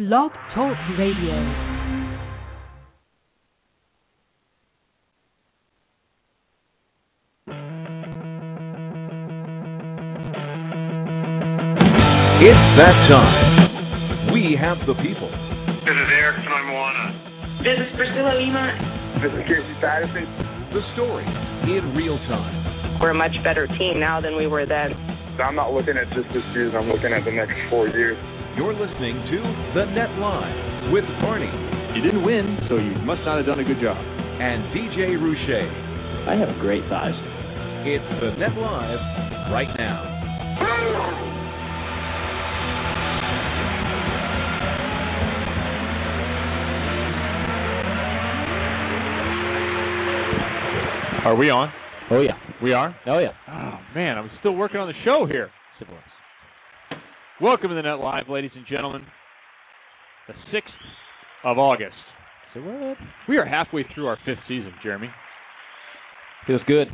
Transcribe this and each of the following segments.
Blog Talk Radio. It's that time. We have the people. This is Eric from Moana. This is Priscilla Lima. This is Casey Patterson. The story in real time. We're a much better team now than we were then. I'm not looking at just this season. I'm looking at the next four years. You're listening to The Net Live with Barney You didn't win, so you must not have done a good job. and DJ Rouche. I have great thighs. It's The Net Live right now. Are we on? Oh yeah. We are? Oh yeah. Oh, man, I'm still working on the show here. Civil rights. Welcome to the Net Live, ladies and gentlemen. The 6th of August. So what? We are halfway through our fifth season, Jeremy. Feels good.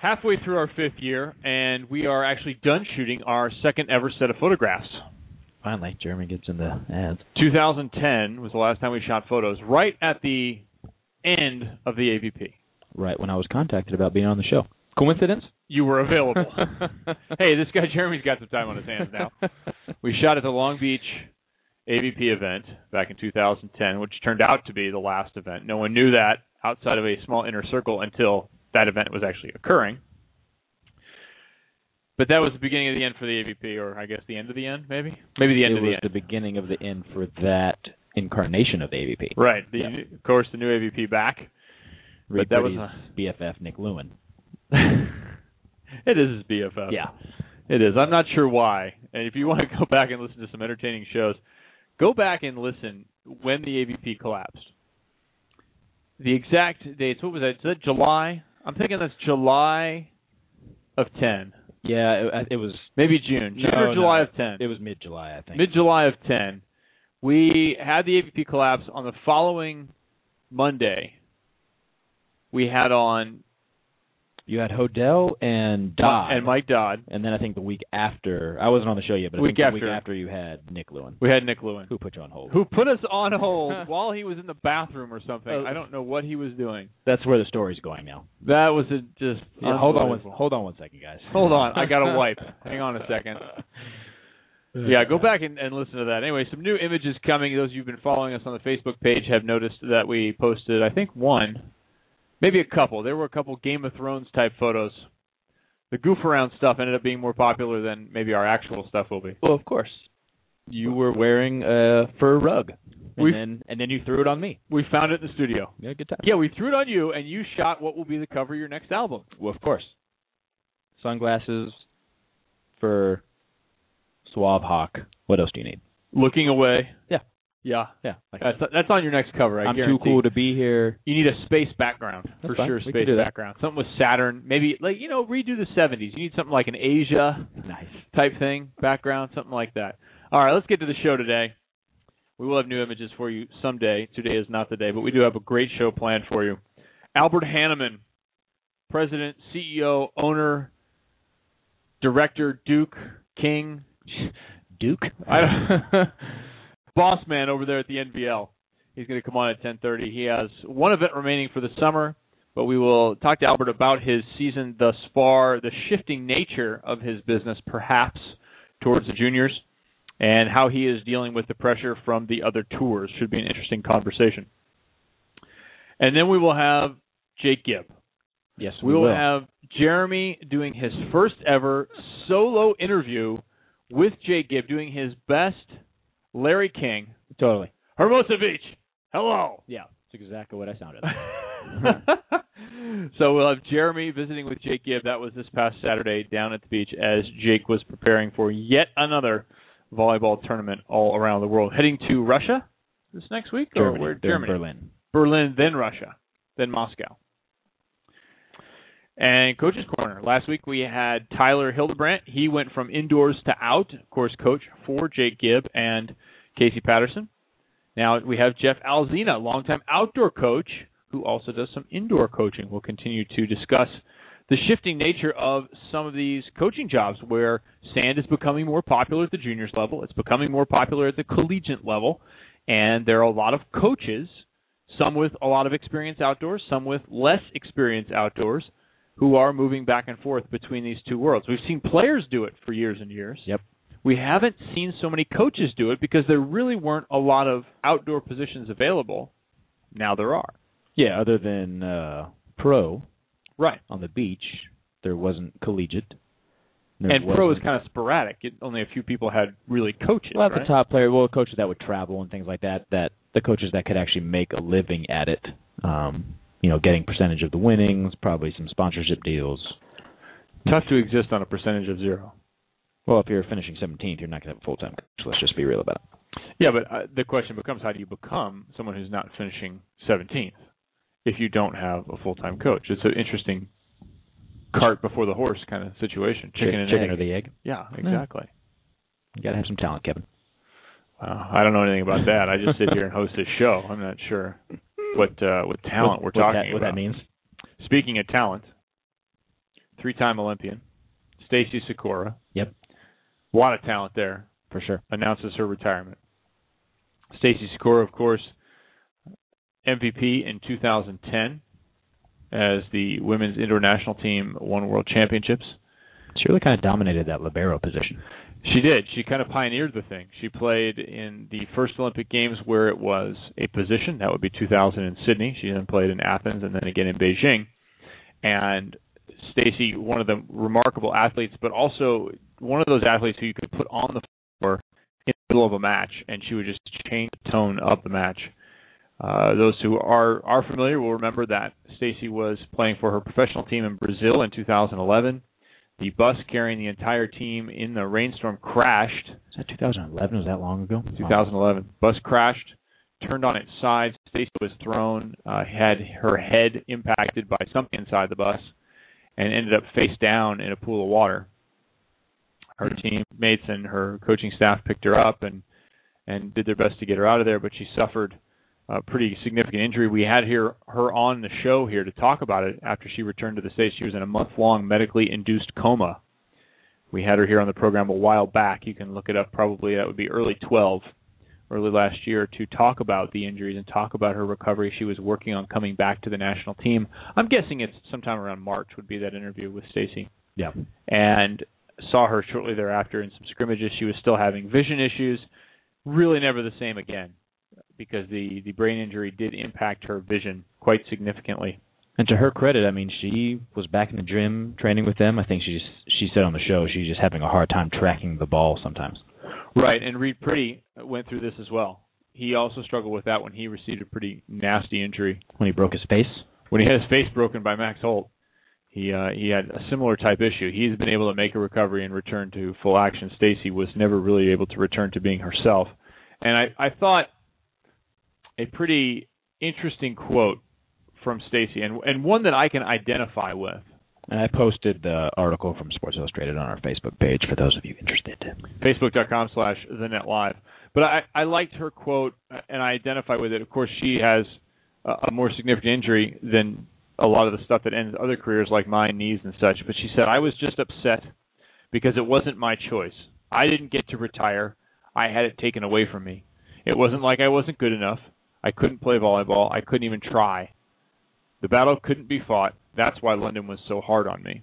Halfway through our fifth year, and we are actually done shooting our second ever set of photographs. Finally, Jeremy gets in the ads. 2010 was the last time we shot photos, right at the end of the AVP. Right when I was contacted about being on the show. Coincidence? You were available. hey, this guy Jeremy's got some time on his hands now. We shot at the Long Beach AVP event back in 2010, which turned out to be the last event. No one knew that outside of a small inner circle until that event was actually occurring. But that was the beginning of the end for the AVP, or I guess the end of the end, maybe? Maybe the end it of the was the beginning of the end for that incarnation of AVP. right. The, Yeah. Of course, the new AVP back. Reed But that was Purdy's BFF Nick Lewin. it is his BFF. Yeah. It is. I'm not sure why. And if you want to go back and listen to some entertaining shows, go back and listen when the AVP collapsed. The exact dates. What was that? Is that July? I'm thinking that's July of 10. Yeah, it, it was Maybe June. June No, or July no. of 10. it was mid July, I think. Mid July of 10. We had the AVP collapse on the following Monday. We had on you had Hodel and Dodd. and Mike Dodd. And then I think the week after I wasn't on the show yet, but Week the week after. after you had Nick Lewin. We had Nick Lewin. Who put you on hold? who put us on hold while he was in the bathroom or something. Oh. I don't know what he was doing. That's where the story's going now. That was a, just Yeah, hold on one hold on one second, guys. Hold on, I got to wipe. Hang on a second. Yeah, go back and, and listen to that. Anyway, some new images coming. Those of you who've been following us on the Facebook page have noticed that we posted, I think, one, maybe a couple. There were a couple Game of Thrones type photos. The goof around stuff ended up being more popular than maybe our actual stuff will be. Well, of course. You were wearing a fur rug. And We- then and then you threw it on me. We found it in the studio. Yeah, good time. Yeah, we threw it on you, and you shot what will be the cover of your next album. Well, of course. Sunglasses, fur, suave hawk. What else do you need? Looking away. Yeah. Yeah. Yeah. Like, That's that's on your next cover. I I'm too cool to be here. You need a space background That's for fine. sure. We Space background. Something with Saturn. Maybe like you know redo the '70s. You need something like an Asia Nice. type thing background, something like that. All right, let's get to the show today. We will have new images for you someday. Today is not the day, but we do have a great show planned for you. Albert Hannemann, president, CEO, owner, director, Duke, King, Duke. I don't, boss man over there at the NVL. He's going to come on at 10:30. He has one event remaining for the summer, but we will talk to Albert about his season thus far, the shifting nature of his business, perhaps towards the juniors, and how he is dealing with the pressure from the other tours. Should be an interesting conversation. And then we will have Jake Gibb. Yes, We will have Jeremy doing his first ever solo interview with Jake Gibb, doing his best Larry King. totally. Hermosa Beach, hello. Yeah, that's exactly what I sounded. so we'll have Jeremy visiting with Jake Gibb. That was this past Saturday down at the beach as Jake was preparing for yet another volleyball tournament all around the world. Heading to Russia this next week? or where? Germany. Berlin. Berlin, then Russia, then Moscow. And Coach's Corner. Last week we had Tyler Hildebrandt. He went from indoors to out, of course, coach for Jake Gibb and Casey Patterson. Now we have Jeff Alzina, longtime outdoor coach, who also does some indoor coaching. We'll continue to discuss the shifting nature of some of these coaching jobs where sand is becoming more popular at the juniors level, it's becoming more popular at the collegiate level, and there are a lot of coaches, some with a lot of experience outdoors, some with less experience outdoors, who are moving back and forth between these two worlds. We've seen players do it for years and years. Yep. We haven't seen so many coaches do it because there really weren't a lot of outdoor positions available. Now there are. Yeah, other than uh, pro Right. on the beach, there wasn't collegiate. There and pro is wasn't- kind of sporadic. It, only a few people had really coaches. well, right? the top player, well, coaches that would travel and things like that. That the coaches that could actually make a living at it. Um, you know, getting percentage of the winnings, probably some sponsorship deals. Tough to exist on a percentage of zero. Well, if you're finishing 17th, you're not going to have a full time coach. Let's just be real about it. Yeah, but uh, the question becomes how do you become someone who's not finishing 17th if you don't have a full time coach? It's an interesting cart before the horse kind of situation. Chicken and chicken egg. or the egg. yeah, exactly. You got to have some talent, Kevin. Wow, I don't know anything about that. I just sit here and host this show. I'm not sure what uh, what talent what, we're talking that, What that means? Speaking of talent, three-time Olympian Stacy Sikora. Yep. A lot of talent there. For sure. Announces her retirement. Stacy Sikora, of course, MVP in 2010 as the women's indoor national team won world championships. She really kind of dominated that libero position. She did. She kind of pioneered the thing. She played in the first Olympic Games where it was a position. That would be 2000 in Sydney. She then played in Athens and then again in Beijing. And Stacy, one of the remarkable athletes, but also one of those athletes who you could put on the floor in the middle of a match, and she would just change the tone of the match. Uh, those who are are familiar will remember that Stacy was playing for her professional team in Brazil in 2011. The bus carrying the entire team in the rainstorm crashed. Is that 2011? Was that long ago? 2011. Bus crashed, turned on its side. Stacy was thrown, uh, had her head impacted by something inside the bus, and ended up face down in a pool of water. Her teammates and her coaching staff picked her up and and did their best to get her out of there, but she suffered a pretty significant injury. We had here her on the show here to talk about it after she returned to the states. She was in a month-long medically induced coma. We had her here on the program a while back. You can look it up. Probably that would be early 12, early last year, to talk about the injuries and talk about her recovery. She was working on coming back to the national team. I'm guessing it's sometime around March would be that interview with Stacy Yeah. and saw her shortly thereafter in some scrimmages. She was still having vision issues, really never the same again because the the brain injury did impact her vision quite significantly. And to her credit, I mean, she was back in the gym training with them. I think she just she said on the show she's just having a hard time tracking the ball sometimes. Right, and Reid Priddy went through this as well. He also struggled with that when he received a pretty nasty injury When he broke his face. when he had his face broken by Max Holt. He uh, he had a similar type issue. He's been able to make a recovery and return to full action. Stacy was never really able to return to being herself. And I I thought a pretty interesting quote from Stacy and and one that I can identify with. And I posted the article from Sports Illustrated on our Facebook page for those of you interested. Facebook.com slash the net live. But I, I liked her quote and I identify with it. Of course, she has a, a more significant injury than a lot of the stuff that ends other careers like mine, knees and such. But she said, I was just upset because it wasn't my choice. I didn't get to retire. I had it taken away from me. It wasn't like I wasn't good enough. I couldn't play volleyball. I couldn't even try. The battle couldn't be fought. That's why London was so hard on me.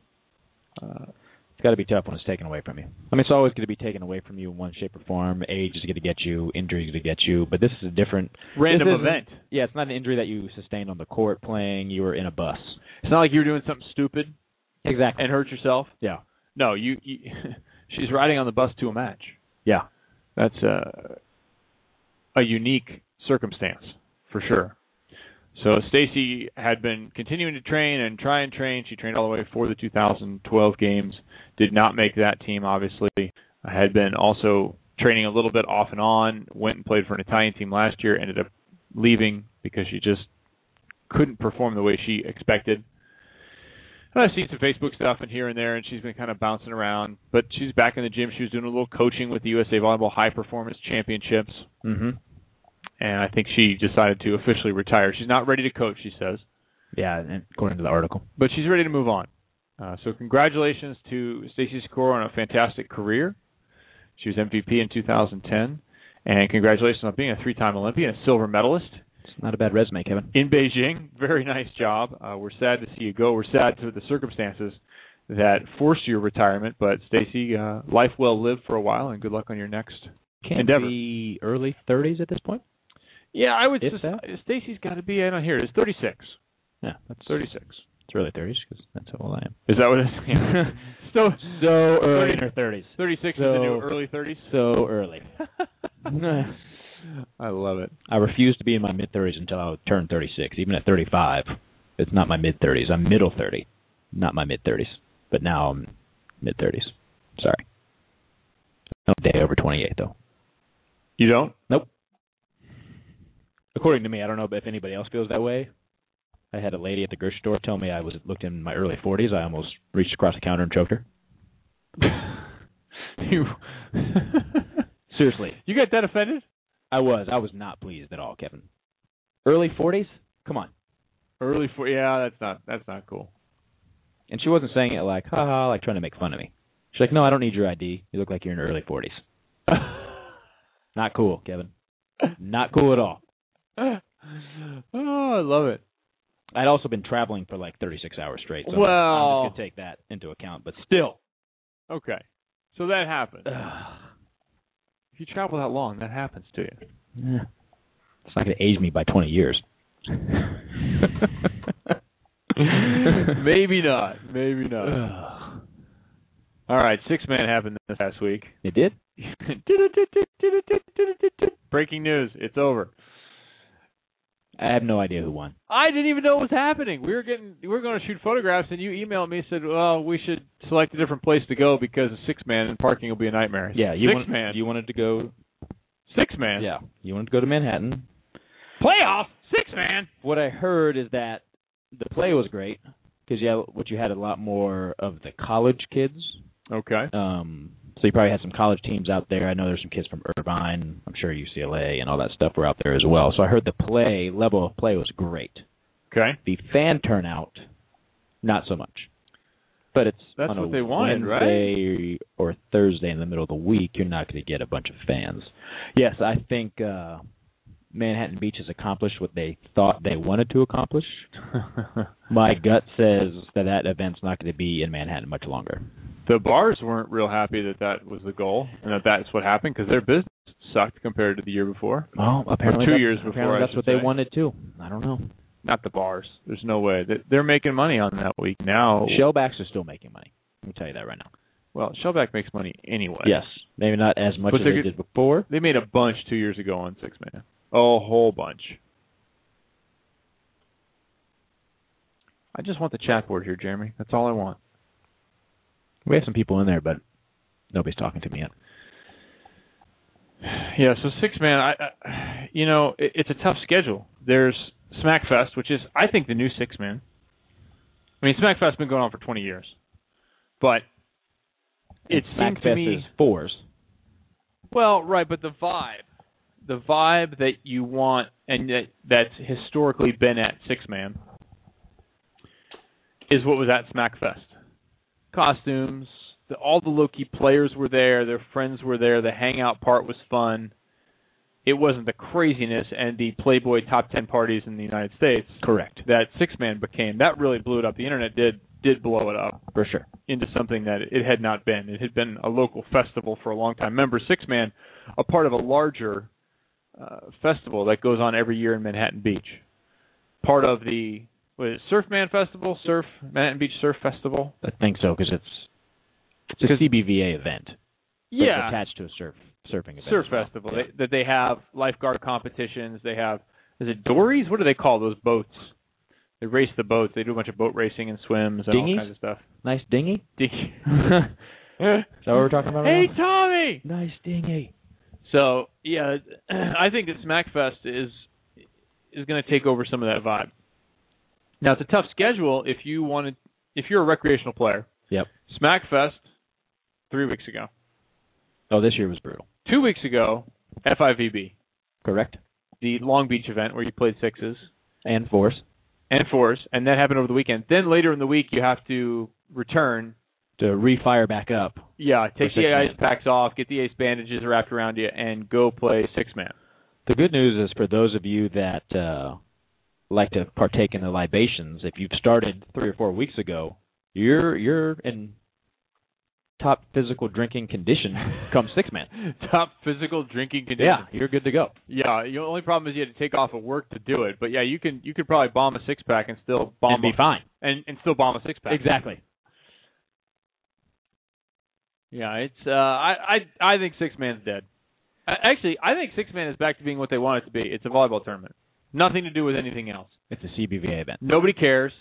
Uh, It's got to be tough when it's taken away from you. I mean, it's always going to be taken away from you in one shape or form. Age is going to get you, injury is going to get you, but this is a different random event. Yeah, it's not an injury that you sustained on the court playing. You were in a bus. It's not like you were doing something stupid Exactly. and hurt yourself. Yeah. No, you, you she's riding on the bus to a match. Yeah. That's a a unique circumstance for sure. So Stacy had been continuing to train and try and train. She trained all the way for the 2012 games. Did not make that team, obviously. Had been also training a little bit off and on. Went and played for an Italian team last year. Ended up leaving because she just couldn't perform the way she expected. And I've seen some Facebook stuff and here and there, and she's been kind of bouncing around. But she's back in the gym. She was doing a little coaching with the USA Volleyball High Performance Championships, Mm-hmm. And I think she decided to officially retire. She's not ready to coach, she says, Yeah, according to the article. but she's ready to move on. Uh, so congratulations to Stacy Sikora on a fantastic career. She was MVP in 2010, and congratulations on being a three-time Olympian, a silver medalist It's not a bad resume, Kevin. in Beijing. Very nice job. Uh, we're sad to see you go. We're sad to the circumstances that forced your retirement, but Stacy, uh, life well lived for a while, and good luck on your next. Can Endeavor. be early 30s at this point. Yeah, I would. If Just, that? Stacy's got to be. I don't hear. It's 36. Yeah, that's 36. It's really 30s because that's how old I am. Is that what it is? Yeah. so So early Thirty- in her 30s. 36 is the new early 30s. So early. I love it. I refuse to be in my mid 30s until I turn 36. Even at 35, it's not my mid 30s. I'm middle 30, not my mid 30s. But now I'm mid 30s. Sorry. No day over 28 though. You don't? Nope. According to me, I don't know if anybody else feels that way. I had a lady at the grocery store tell me I was looked in my early 40s. I almost reached across the counter and choked her. you Seriously, you got that offended? I was. I was not pleased at all, Kevin. Early 40s? Come on. Early 40s? yeah, that's not that's not cool. And she wasn't saying it like, haha, like trying to make fun of me. She's like, no, I don't need your ID. You look like you're in your early 40s. Not cool, Kevin. Not cool at all. oh, I love it. I'd also been traveling for like 36 hours straight. So Well- I'm just to take that into account. But still. Okay. So that happened. If you travel that long, that happens to you. Yeah. It's not going to age me by 20 years. Maybe not. Maybe not. All right, six man happened this past week. It did? Breaking news. It's over. I have no idea who won. I didn't even know it was happening. We were getting we were going to shoot photographs and you emailed me and said, "Well, we should select a different place to go because a six man and parking will be a nightmare." Yeah, you six want- man. You wanted to go. six man. Yeah, you wanted to go to Manhattan. Playoff six man. What I heard is that the play was great because yeah, what you had a lot more of the college kids. Okay. Um, so you probably had some college teams out there. I know there's some kids from Irvine. I'm sure UCLA and all that stuff were out there as well. So I heard the play level of play was great. Okay. The fan turnout, not so much. But it's That's on a what they wanted, right? Or Thursday in the middle of the week. You're not going to get a bunch of fans. Yes, I think uh, Manhattan Beach has accomplished what they thought they wanted to accomplish. My gut says that that event's not going to be in Manhattan much longer. The bars weren't real happy that that was the goal and that that's what happened because their business sucked compared to the year before. Well, apparently two that's- years before, apparently that's what they wanted too. I don't know. Not the bars. There's no way they're making money on that week now. Shellbacks are still making money. Let me tell you that right now. well, Shellback makes money anyway. Yes, maybe not as much But as they did before. They made a bunch two years ago on six man. A whole bunch. I just want the chat board here, Jeremy. That's all I want. We have some people in there, but nobody's talking to me yet. Yeah, so six man, I, I you know, it, it's a tough schedule. There's Smackfest, which is I think the new six man. I mean, Smackfest's been going on for 20 years, but it seems to Smackfest me is fours. well, right, but the vibe, the vibe that you want and that that's historically been at six man is what was at Smackfest. Costumes, the, all the low key players were there, their friends were there, the hangout part was fun. It wasn't the craziness and the Playboy top ten parties in the United States Correct. that six man became. That really blew it up. The internet did did blow it up For sure. into something that it had not been. It had been a local festival for a long time. Remember, Six Man, a part of a larger uh, festival that goes on every year in Manhattan Beach. Part of the it, Surfman Festival, Surf Manhattan Beach Surf Festival. I think so because it's it's a CBVA event. Yeah, attached to a surf surfing event. Surf well. Festival. Yeah. They, that they have lifeguard competitions. They have is it dories? What do they call those boats? They race the boats. They do a bunch of boat racing and swims and Dinghies? all kinds of stuff. Nice dinghy. Dinghy. Is that what we're talking about? hey right Tommy. nice dinghy. So yeah, I think that Smackfest is is going to take over some of that vibe. Now it's a tough schedule if you wanted if you're a recreational player. Yep. Smackfest three weeks ago. Oh, this year was brutal. Two weeks ago, FIVB, Correct. the Long Beach event where you played sixes And fours. and fours, and that happened over the weekend. Then later in the week, you have to return, To refire back up. yeah, take the ice packs off, get the ace bandages wrapped around you, and go play six man. The good news is for those of you that uh, like to partake in the libations, if you've started three or four weeks ago, you're you're in top physical drinking condition come six man. Top physical drinking condition. Yeah, you're good to go. Yeah, the only problem is you had to take off of work to do it. But yeah, you can you could probably bomb a six pack and still bomb and be a, fine. and and still bomb a six pack. Exactly. Yeah, it's uh I I I think six man's dead. Actually, I think six man is back to being what they want it to be. It's a volleyball tournament. Nothing to do with anything else. It's a CBVA event. Nobody cares.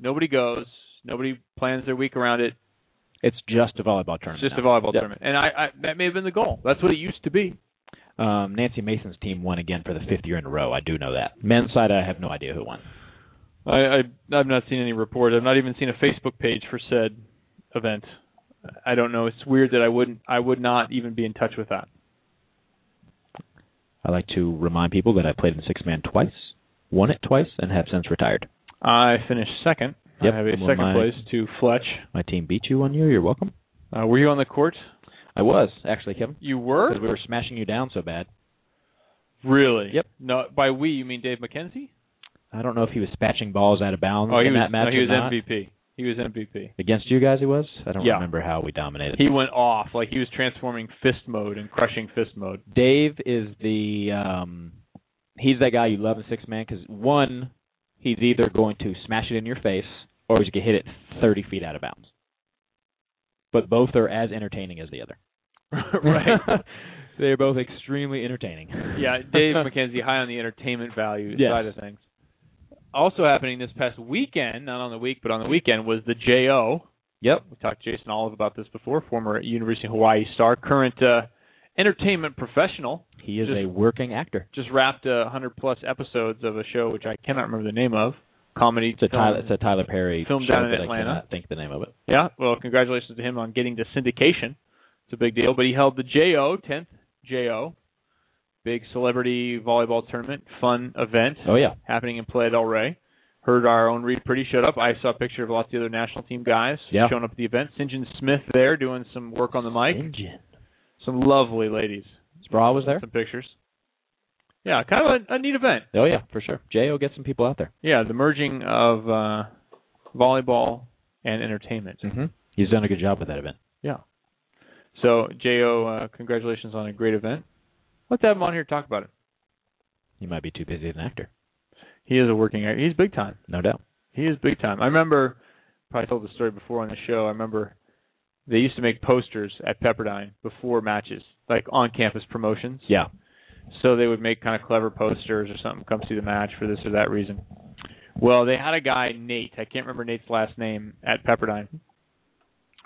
Nobody goes. Nobody plans their week around it. It's just a volleyball It's tournament. just a volleyball Yep. tournament. And I, I that may have been the goal. That's what it used to be. Um, Nancy Mason's team won again for the fifth year in a row. I do know that. Men's side, I have no idea who won. I, I I've not seen any report. I've not even seen a Facebook page for said event. I don't know. It's weird that I wouldn't I would not even be in touch with that. I like to remind people that I played in six man twice, won it twice, and have since retired. I finished second. Yep, I have a second my- place to Fletch. My team beat you one year. You're welcome. Uh, were you on the court? I was actually, Kevin, You were? because we were smashing you down so bad. Really? Yep. No, by we you mean Dave McKenzie? I don't know if he was spatching balls out of bounds Oh, in was. that match no, he was. MVP. He was MVP. Against you guys, he was. I don't Yeah. remember how we dominated. He went off like he was transforming fist mode and crushing fist mode. Dave is the um he's that guy you love in six man because one, he's either going to smash it in your face or he's going to hit it thirty feet out of bounds. But both are as entertaining as the other. right. They're both extremely entertaining. Yeah, Dave McKenzie high on the entertainment value Yes. side of things. Also happening this past weekend, not on the week, but on the weekend was the JO. Yep. We talked to Jason Olive about this before, former University of Hawaii star, current uh, entertainment professional. He is Just- a working actor. Just wrapped uh, 100 plus episodes of a show which I cannot remember the name of. Comedy. It's a film. Tyler, it's a Tyler Perry Film show down in Atlanta. I cannot think the name of it. Yeah, well, congratulations to him on getting to syndication. It's a big deal. But he held the JO, 10th JO, big celebrity volleyball tournament, fun event Oh yeah. happening in Playa del Rey. Heard our own Reid Priddy showed up. I saw a picture of lots of the other national team guys Yeah. showing up at the event. Sinjin Smith there doing some work on the mic. Engine. Some lovely ladies. Sprawl was there. Some pictures. Yeah, kind of a, a neat event. Oh yeah, for sure. Jo get some people out there. Yeah, the merging of uh, volleyball and entertainment. Mm-hmm. He's done a good job with that event. Yeah. So, Jo, uh, congratulations on a great event. Let's have him on here to talk about it. He might be too busy as an actor. He is a working actor. He's big time. No doubt. He is big time. I remember, probably told the story before on the show. I remember they used to make posters at Pepperdine before matches, like on campus promotions. Yeah. So they would make kind of clever posters or something, come see the match for this or that reason. Well, they had a guy, Nate, I can't remember Nate's last name, at Pepperdine.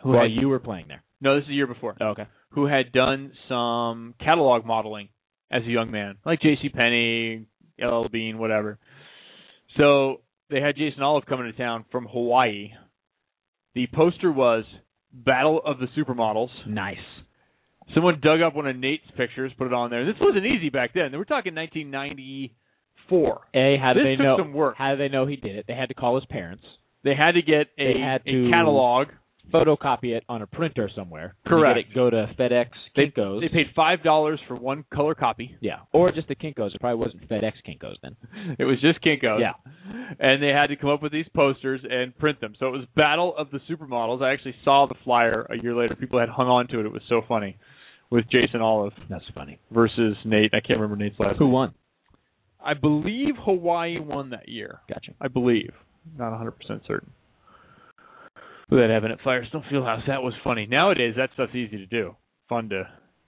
Who While had, you were playing there. no, this is a year before. Oh, okay. Who had done some catalog modeling as a young man, like J.C. Penney, LL Bean, whatever. So they had Jason Olive coming to town from Hawaii. The poster was Battle of the Supermodels. Nice. Someone dug up one of Nate's pictures, put it on there. This wasn't easy back then. They were talking 1994. A, how did This they took know? some work. How did they know he did it? They had to call his parents, They had to get a, They had a catalog. Photocopy it on a printer somewhere. Correct. It, go to FedEx, They, Kinkos. they paid five dollars for one color copy. yeah, or just the Kinkos. It probably wasn't FedEx Kinkos then. It was just Kinko's. Yeah. And they had to come up with these posters and print them. So it was Battle of the Supermodels. I actually saw the flyer a year later. People had hung on to it. It was so funny. With Jason Olive That's funny. versus Nate. I can't remember Nate's last Who won? I believe Hawaii won that year. Gotcha. I believe. Not 100% certain. That Evan at Firestone Fieldhouse, that was funny. Nowadays, that stuff's easy to do. Fun to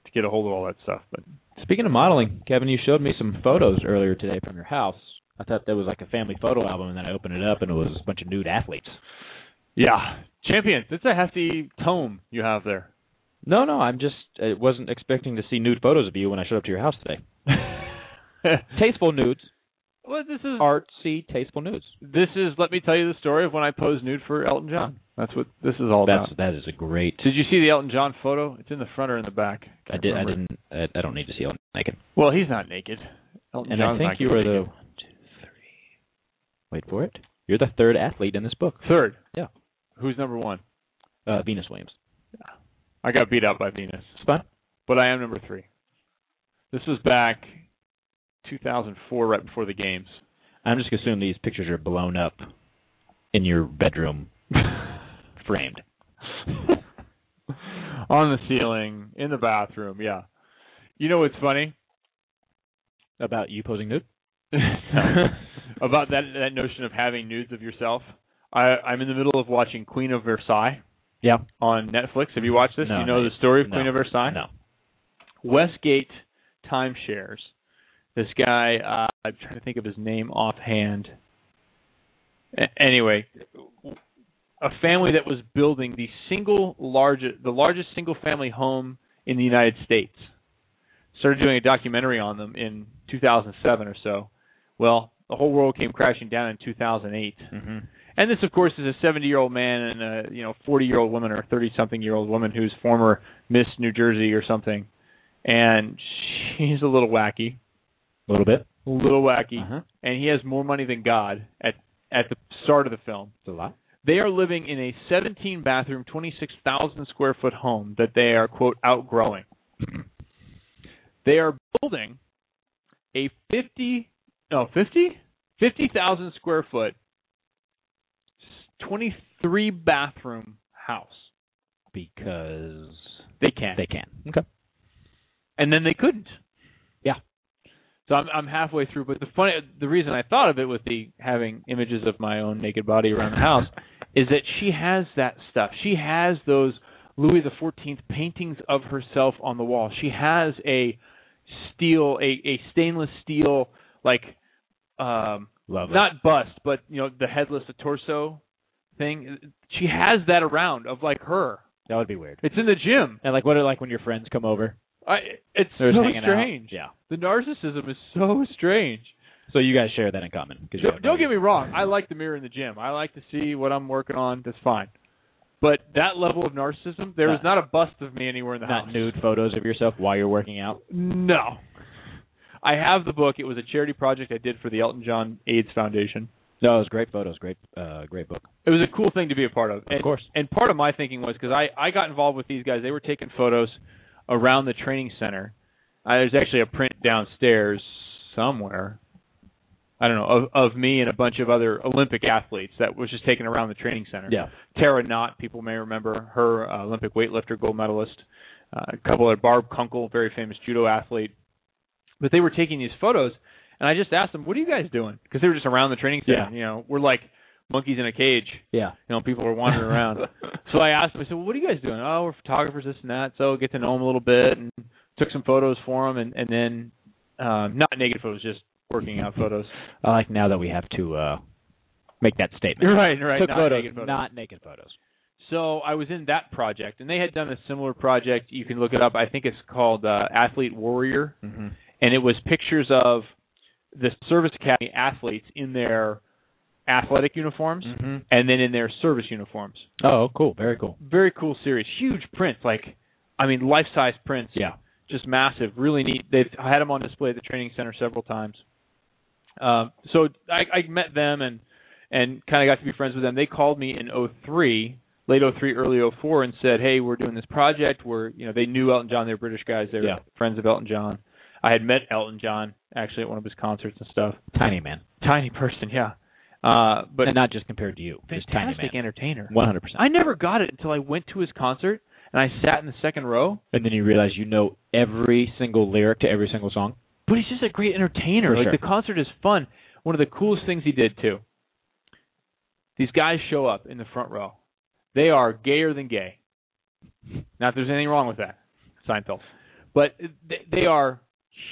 to get a hold of all that stuff. But Speaking of modeling, Kevin, you showed me some photos earlier today from your house. I thought that was like a family photo album, and then I opened it up, and it was a bunch of nude athletes. yeah, champions. It's a hefty tome you have there. No, no, I'm just I wasn't expecting to see nude photos of you when I showed up to your house today. Tasteful nudes, well, this is artsy, tasteful nudes. this is. Let me tell you the story of when I posed nude for Elton John. That's what this is all That's about. that is a great. Did you see the Elton John photo? It's in the front or in the back? I Can't did. I remember. didn't. I, I don't need to see it naked. Well, he's not naked. Elton And John's I think you were the one, two, three. Wait for it. You're the third athlete in this book. third. Yeah. Who's number one? Uh, Venus Williams. Yeah. I got beat out by Venus, It's fun. but I am number three. This was back 2004, right before the games. I'm just assuming these pictures are blown up in your bedroom, framed. On the ceiling, in the bathroom, yeah. You know what's funny? About you posing nude? about that that notion of having nudes of yourself. I, I'm in the middle of watching Queen of Versailles Yeah. on Netflix. Have you watched this? No, you know no. the story of No. Queen of Versailles? No. Westgate timeshares. This guy, uh, I'm trying to think of his name offhand. A- anyway, a family that was building the single largest, the largest single family home in the United States. Started doing a documentary on them in 2007 or so. Well, the whole world came crashing down in 2008. Mm-hmm. And this, of course, is a 70-year-old man and a you know 40-year-old woman or 30-something-year-old woman who's former Miss New Jersey or something, and she's a little wacky, A little bit. a little wacky, Uh-huh. and he has more money than God at at the start of the film. It's a lot. They are living in a 17-bathroom, 26,000 square foot home that they are quote outgrowing. they are building a 50 no 50 50,000 square foot 23 bathroom house. Because They can. they can. Okay. and then they couldn't. So I'm I'm halfway through, but the funny the reason I thought of it with the having images of my own naked body around the house is that she has that stuff. She has those Louis the Fourteenth paintings of herself on the wall. She has a steel a, a stainless steel like um Love it. not bust, but you know the headless the torso thing. She has that around of like her. that would be weird. It's in the gym. And like, what are like when your friends come over? I, it's They're so strange. out. Yeah. The narcissism is so strange. So you guys share that in common. 'cause Don't, don't get me wrong. I like the mirror in the gym. I like to see what I'm working on. That's fine. But that level of narcissism, there is Not- not a bust of me anywhere in the Not house. nude photos of yourself while you're working out. No. I have the book. It was a charity project I did for the Elton John AIDS Foundation. No, it was great photos. Great, uh, great book. It was a cool thing to be a part of. And, course. And part of my thinking was because I I got involved with these guys. They were taking photos around the training center. Uh, there's actually a print downstairs somewhere. I don't know of of me and a bunch of other Olympic athletes that was just taken around the training center. Yeah. Tara Nott, people may remember her, uh, Olympic weightlifter, gold medalist. Uh, a couple of Barb Kunkel, very famous judo athlete. But they were taking these photos, and I just asked them, "What are you guys doing?" Because they were just around the training center. Yeah. You know, we're like monkeys in a cage. Yeah. You know, people were wandering around. So I asked them, I said, well, "What are you guys doing?" Oh, we're photographers, this and that. So get to know them a little bit, and took some photos for them, and and then um, not naked photos, just working out photos. I like now that we have to uh make that statement. Right, right. Took not photos, naked photos. not naked photos. So I was in that project, and they had done a similar project. You can look it up. I think it's called uh, Athlete Warrior, Mm-hmm. and it was pictures of the service academy athletes in their athletic uniforms, Mm-hmm. and then in their service uniforms. Oh, cool. Very cool. Very cool series, huge prints, like I mean, life-size prints. Yeah. just massive, really neat. They've had them on display at the training center several times. Um, so I, I met them and and kind of got to be friends with them. They called me in '03, late '03, early '04, and said, "Hey, we're doing this project. We're you know they knew Elton John. They're British guys. They're Yeah. friends of Elton John. I had met Elton John actually at one of his concerts and stuff. Tiny man. Tiny person, yeah. Uh, but and not just compared to you. Fantastic entertainer. One hundred percent. I never got it until I went to his concert and I sat in the second row. And then you realize you know every single lyric to every single song. But he's just a great entertainer. For like sure. the concert is fun. One of the coolest things he did too. These guys show up in the front row. They are gayer than gay. Not that there's anything wrong with that, Seinfeld. But they are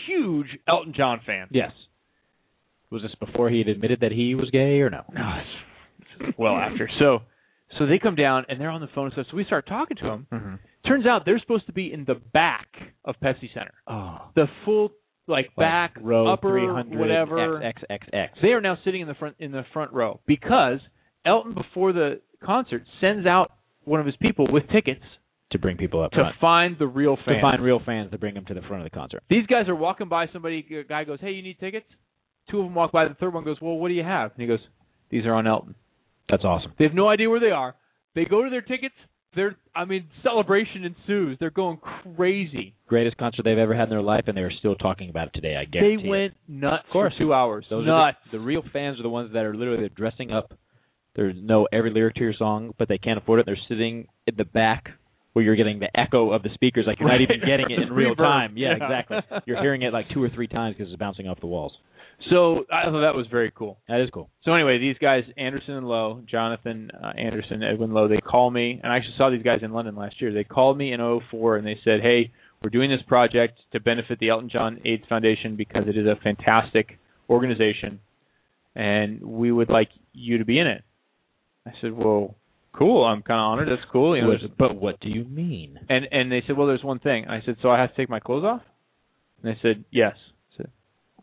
huge Elton John fans. Yes. Was this before he had admitted that he was gay or no? No, it's well after. So, so they come down and they're on the phone and stuff. So we start talking to them. Mm-hmm. Turns out they're supposed to be in the back of Pepsi Center, Oh. the full like back, row upper, 300 whatever. X X X. They are now sitting in the front in the front row because Elton before the concert sends out one of his people with tickets to bring people up to front. find the real fans. to find real fans to bring them to the front of the concert. These guys are walking by somebody. A guy goes, "Hey, you need tickets?" Two of them walk by. The third one goes, "Well, what do you have?" And he goes, "These are on Elton." That's awesome. They have no idea where they are. They go to their tickets, they're I mean celebration ensues. They're going crazy. Greatest concert they've ever had in their life, and they are still talking about it today. I guess. They guarantee. it. went nuts Of course. for two hours. Those nuts. the, the real fans are the ones that are literally dressing up. There's no every lyric to your song, but they can't afford it. They're sitting in the back where you're getting the echo of the speakers, like you're Right. not even getting it in real time. Yeah, Yeah. exactly. You're hearing it like two or three times because it's bouncing off the walls. So I thought that was very cool. That is cool. So anyway, these guys, Anderson and Low, Jonathan uh, Anderson, Edwin Low, they call me, and I actually saw these guys in London last year. They called me in '04 and they said, "Hey, we're doing this project to benefit the Elton John AIDS Foundation because it is a fantastic organization, and we would like you to be in it." I said, "Well, cool. I'm kind of honored. That's cool." You know, What- but what do you mean? and and they said, "Well, there's one thing." I said, "So I have to take my clothes off?" And they said, "Yes." I said,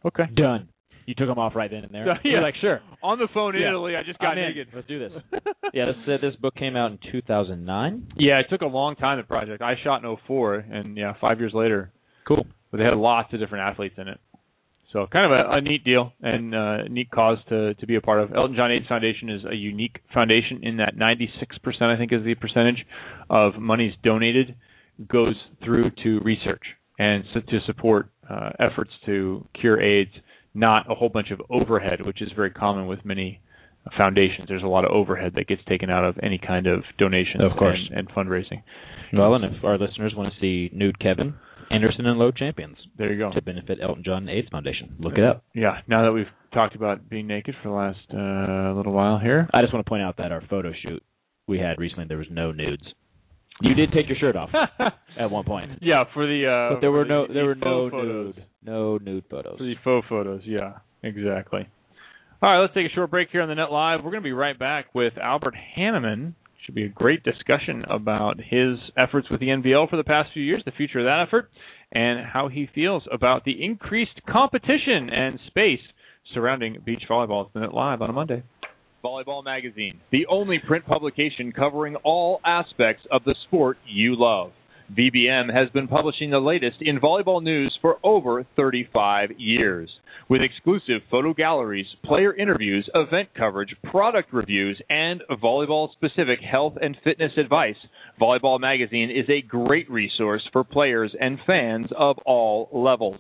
"Okay." Done. You took them off right then and there. Yeah. You're like, sure. On the phone in Yeah. Italy, I just got I'm in. naked. Let's do this. yeah, this uh, this book came out in 2009. Yeah, it took a long time. The project I shot in '04, and yeah, five years later, Cool. but they had lots of different athletes in it. So kind of a, a neat deal and uh, neat cause to to be a part of. Elton John AIDS Foundation is a unique foundation in that 96% I think is the percentage of monies donated goes through to research and so to support uh, efforts to cure AIDS, not a whole bunch of overhead, which is very common with many foundations. There's a lot of overhead that gets taken out of any kind of donation Of course. and, and fundraising. Well, and if our listeners want to see nude Kevin, Anderson and Low champions There you go. to benefit Elton John AIDS Foundation, look it up. Yeah. Now that we've talked about being naked for the last uh, little while here, I just want to point out that our photo shoot we had recently, there was no nudes. You did take your shirt off at one point, yeah, for the uh, but there were no the- there the were no photos. nude no nude photos. for the faux photos. Yeah, exactly. All right, let's take a short break here on the Net Live. We're going to be right back with Albert Hannemann. Should be a great discussion about his efforts with the NVL for the past few years, the future of that effort, and how he feels about the increased competition and space surrounding beach volleyball. It's the Net Live on a Monday. Volleyball Magazine, the only print publication covering all aspects of the sport you love. VBM has been publishing the latest in volleyball news for over 35 years. With exclusive photo galleries, player interviews, event coverage, product reviews, and volleyball specific health and fitness advice, Volleyball Magazine is a great resource for players and fans of all levels.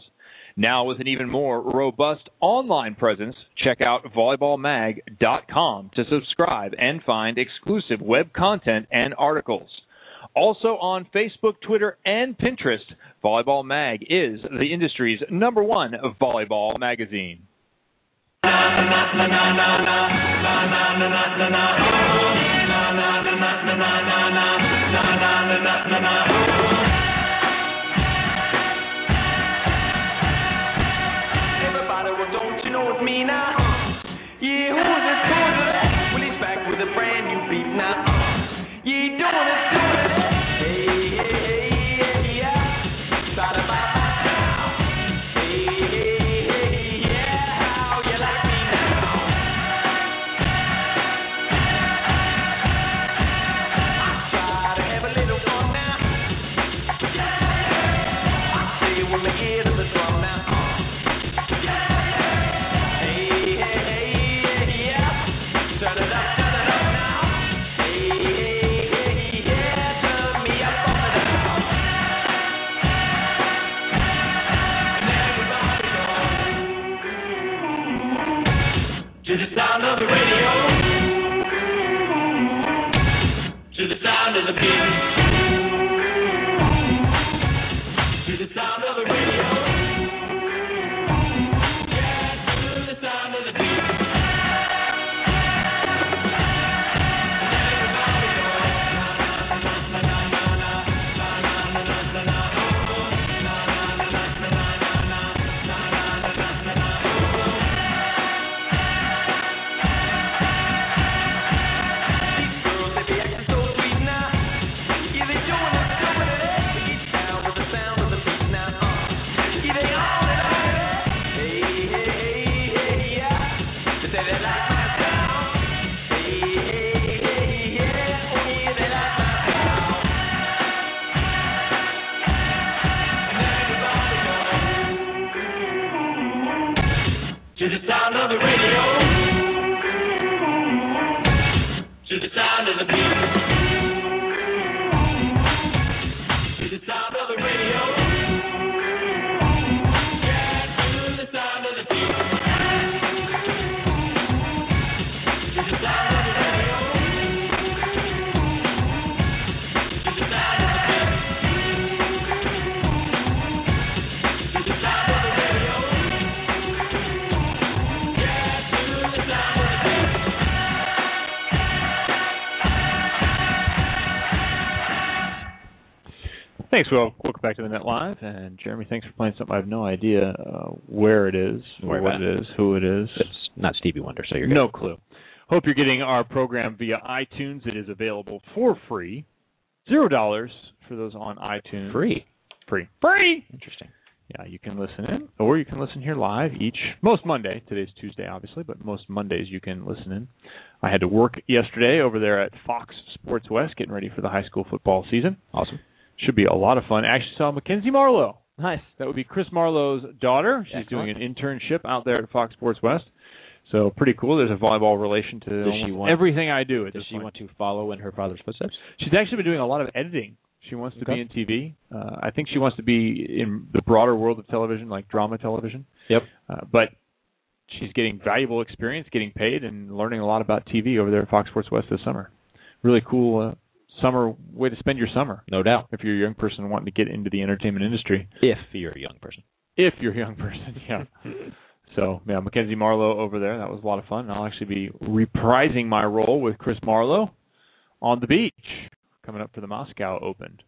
Now, with an even more robust online presence, check out volleyballmag.com to subscribe and find exclusive web content and articles. Also on Facebook, Twitter, and Pinterest, Volleyball Mag is the industry's number one volleyball magazine. Now? Uh, yeah, who Thanks, Will. Welcome back to the Net Live. And Jeremy, thanks for playing something I have no idea uh, where it is, or what it is, who it is. It's not Stevie Wonder, so you're good. No clue. Hope you're getting our program via iTunes. It is available for free. Zero dollars for those on iTunes. Free. Free. Free. Interesting. Yeah, you can listen in, or you can listen here live each most Monday. Today's Tuesday, obviously, but most Mondays you can listen in. I had to work yesterday over there at Fox Sports West, getting ready for the high school football season. Awesome. Should be a lot of fun. I actually saw Mackenzie Marlowe. Nice. That would be Chris Marlowe's daughter. She's Excellent. doing an internship out there at Fox Sports West. So pretty cool. There's a volleyball relation to Does she want- everything I do. At Does she point. want to follow in her father's footsteps? She's actually been doing a lot of editing. She wants to Okay. be in TV. Uh, I think she wants to be in the broader world of television, like drama television. Yep. Uh, but she's getting valuable experience, getting paid, and learning a lot about TV over there at Fox Sports West this summer. Really cool uh, summer way to spend your summer No doubt. if you're a young person wanting to get into the entertainment industry. If you're a young person. If you're a young person, yeah. So yeah, Mackenzie Marlowe over there. That was a lot of fun. I'll actually be reprising my role with Chris Marlowe on the beach coming up for the Moscow Open.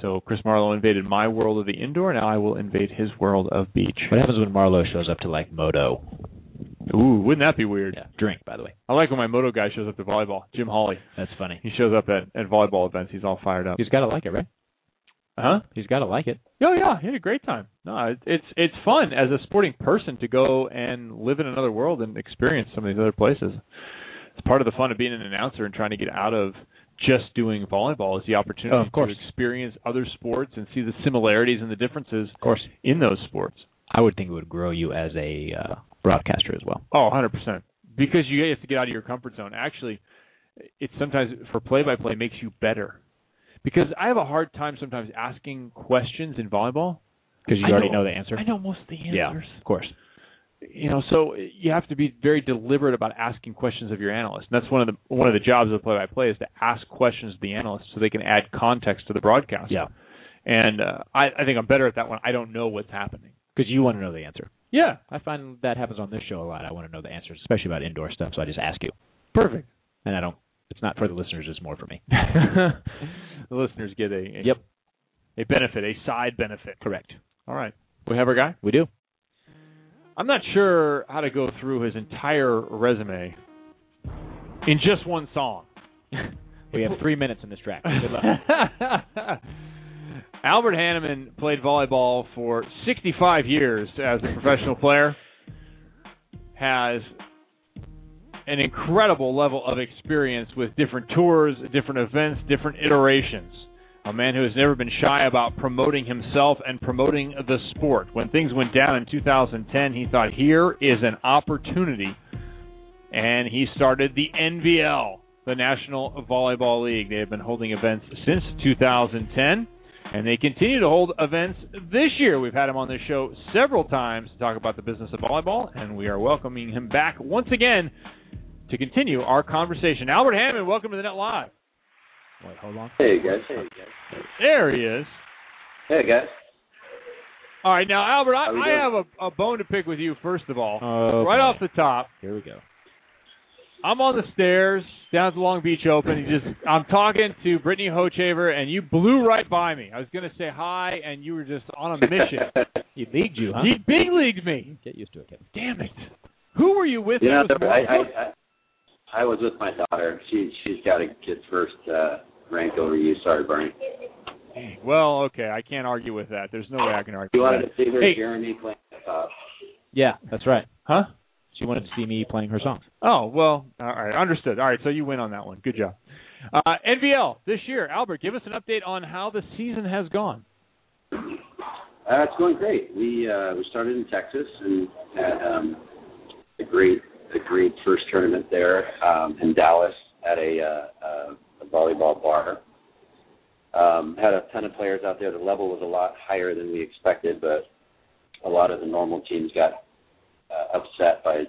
So Chris Marlowe invaded my world of the indoor. Now I will invade his world of beach. What happens when Marlowe shows up to like moto? Ooh, wouldn't that be weird? Yeah. Drink, by the way. I like when my moto guy shows up to volleyball. Jim Hawley. That's funny. He shows up at, at volleyball events. He's all fired up. He's got to like it, right? Huh? He's got to like it. Oh yeah, he had a great time. No, it, it's it's fun as a sporting person to go and live in another world and experience some of these other places. It's part of the fun of being an announcer and trying to get out of just doing volleyball is the opportunity Oh, of course. to experience other sports and see the similarities and the differences Of course. in those sports. I would think it would grow you as a uh, broadcaster as well. Oh, 100%. Because you have to get out of your comfort zone. Actually, it sometimes for play-by-play makes you better. Because I have a hard time sometimes asking questions in volleyball Because you I already know- know the answer. I know most of the answers. Yeah, of course. you know, so you have to be very deliberate about asking questions of your analyst. And that's one of the one of the jobs of the play-by-play is to ask questions to the analyst so they can add context to the broadcast. Yeah. And uh, I, I think I'm better at that one. I don't know what's happening. Because you want to know the answer. Yeah, I find that happens on this show a lot. I want to know the answers, especially about indoor stuff. So I just ask you, perfect. and I don't. It's not for the listeners. It's more for me. the listeners get a, a Yep. a benefit, a side benefit. Correct. All right, we have our guy. We do. I'm not sure how to go through his entire resume in just one song. We have three minutes in this track. Good luck. Albert Hannemann played volleyball for 65 years as a professional player. Has an incredible level of experience with different tours, different events, different iterations. A man who has never been shy about promoting himself and promoting the sport. When things went down in 2010, he thought, here is an opportunity. And he started the NVL, the National Volleyball League. They have been holding events since 2010, and they continue to hold events this year. We've had him on this show several times to talk about the business of volleyball, and we are welcoming him back once again to continue our conversation. Albert Hannemann, welcome to the Net Live. Wait, hold on. Hey guys. Hey guys. There he is. Hey guys. All right, now Albert, I, I have a, a bone to pick with you. First of all, Oh, right off the top, Here we go. I'm on the stairs down at the Long Beach Open. You just, I'm talking to Brittany Hochevar, and you blew right by me. I was going to say hi, and you were just on a mission. He leagued you, huh? He big leagued me. Get used to it, Kevin. Damn it! Who were you with? you know, I, I I I was with my daughter. She she's got to get first uh, rank over you. Sorry, Barney. well, okay, I can't argue with that. There's no way I can argue. You with wanted that. to see her Hey. Jeremy playing top. Yeah, that's right. Huh? She wanted to see me playing her songs. Oh well, all right, understood. All right, so you win on that one. Good job. Uh, NVL this year, Albert, give us an update on how the season has gone. Uh, it's going great. We uh, we started in Texas and had um, a great a great first tournament there um, in Dallas at a, uh, uh, a volleyball bar. Um, had a ton of players out there. The level was a lot higher than we expected, but a lot of the normal teams got uh, upset by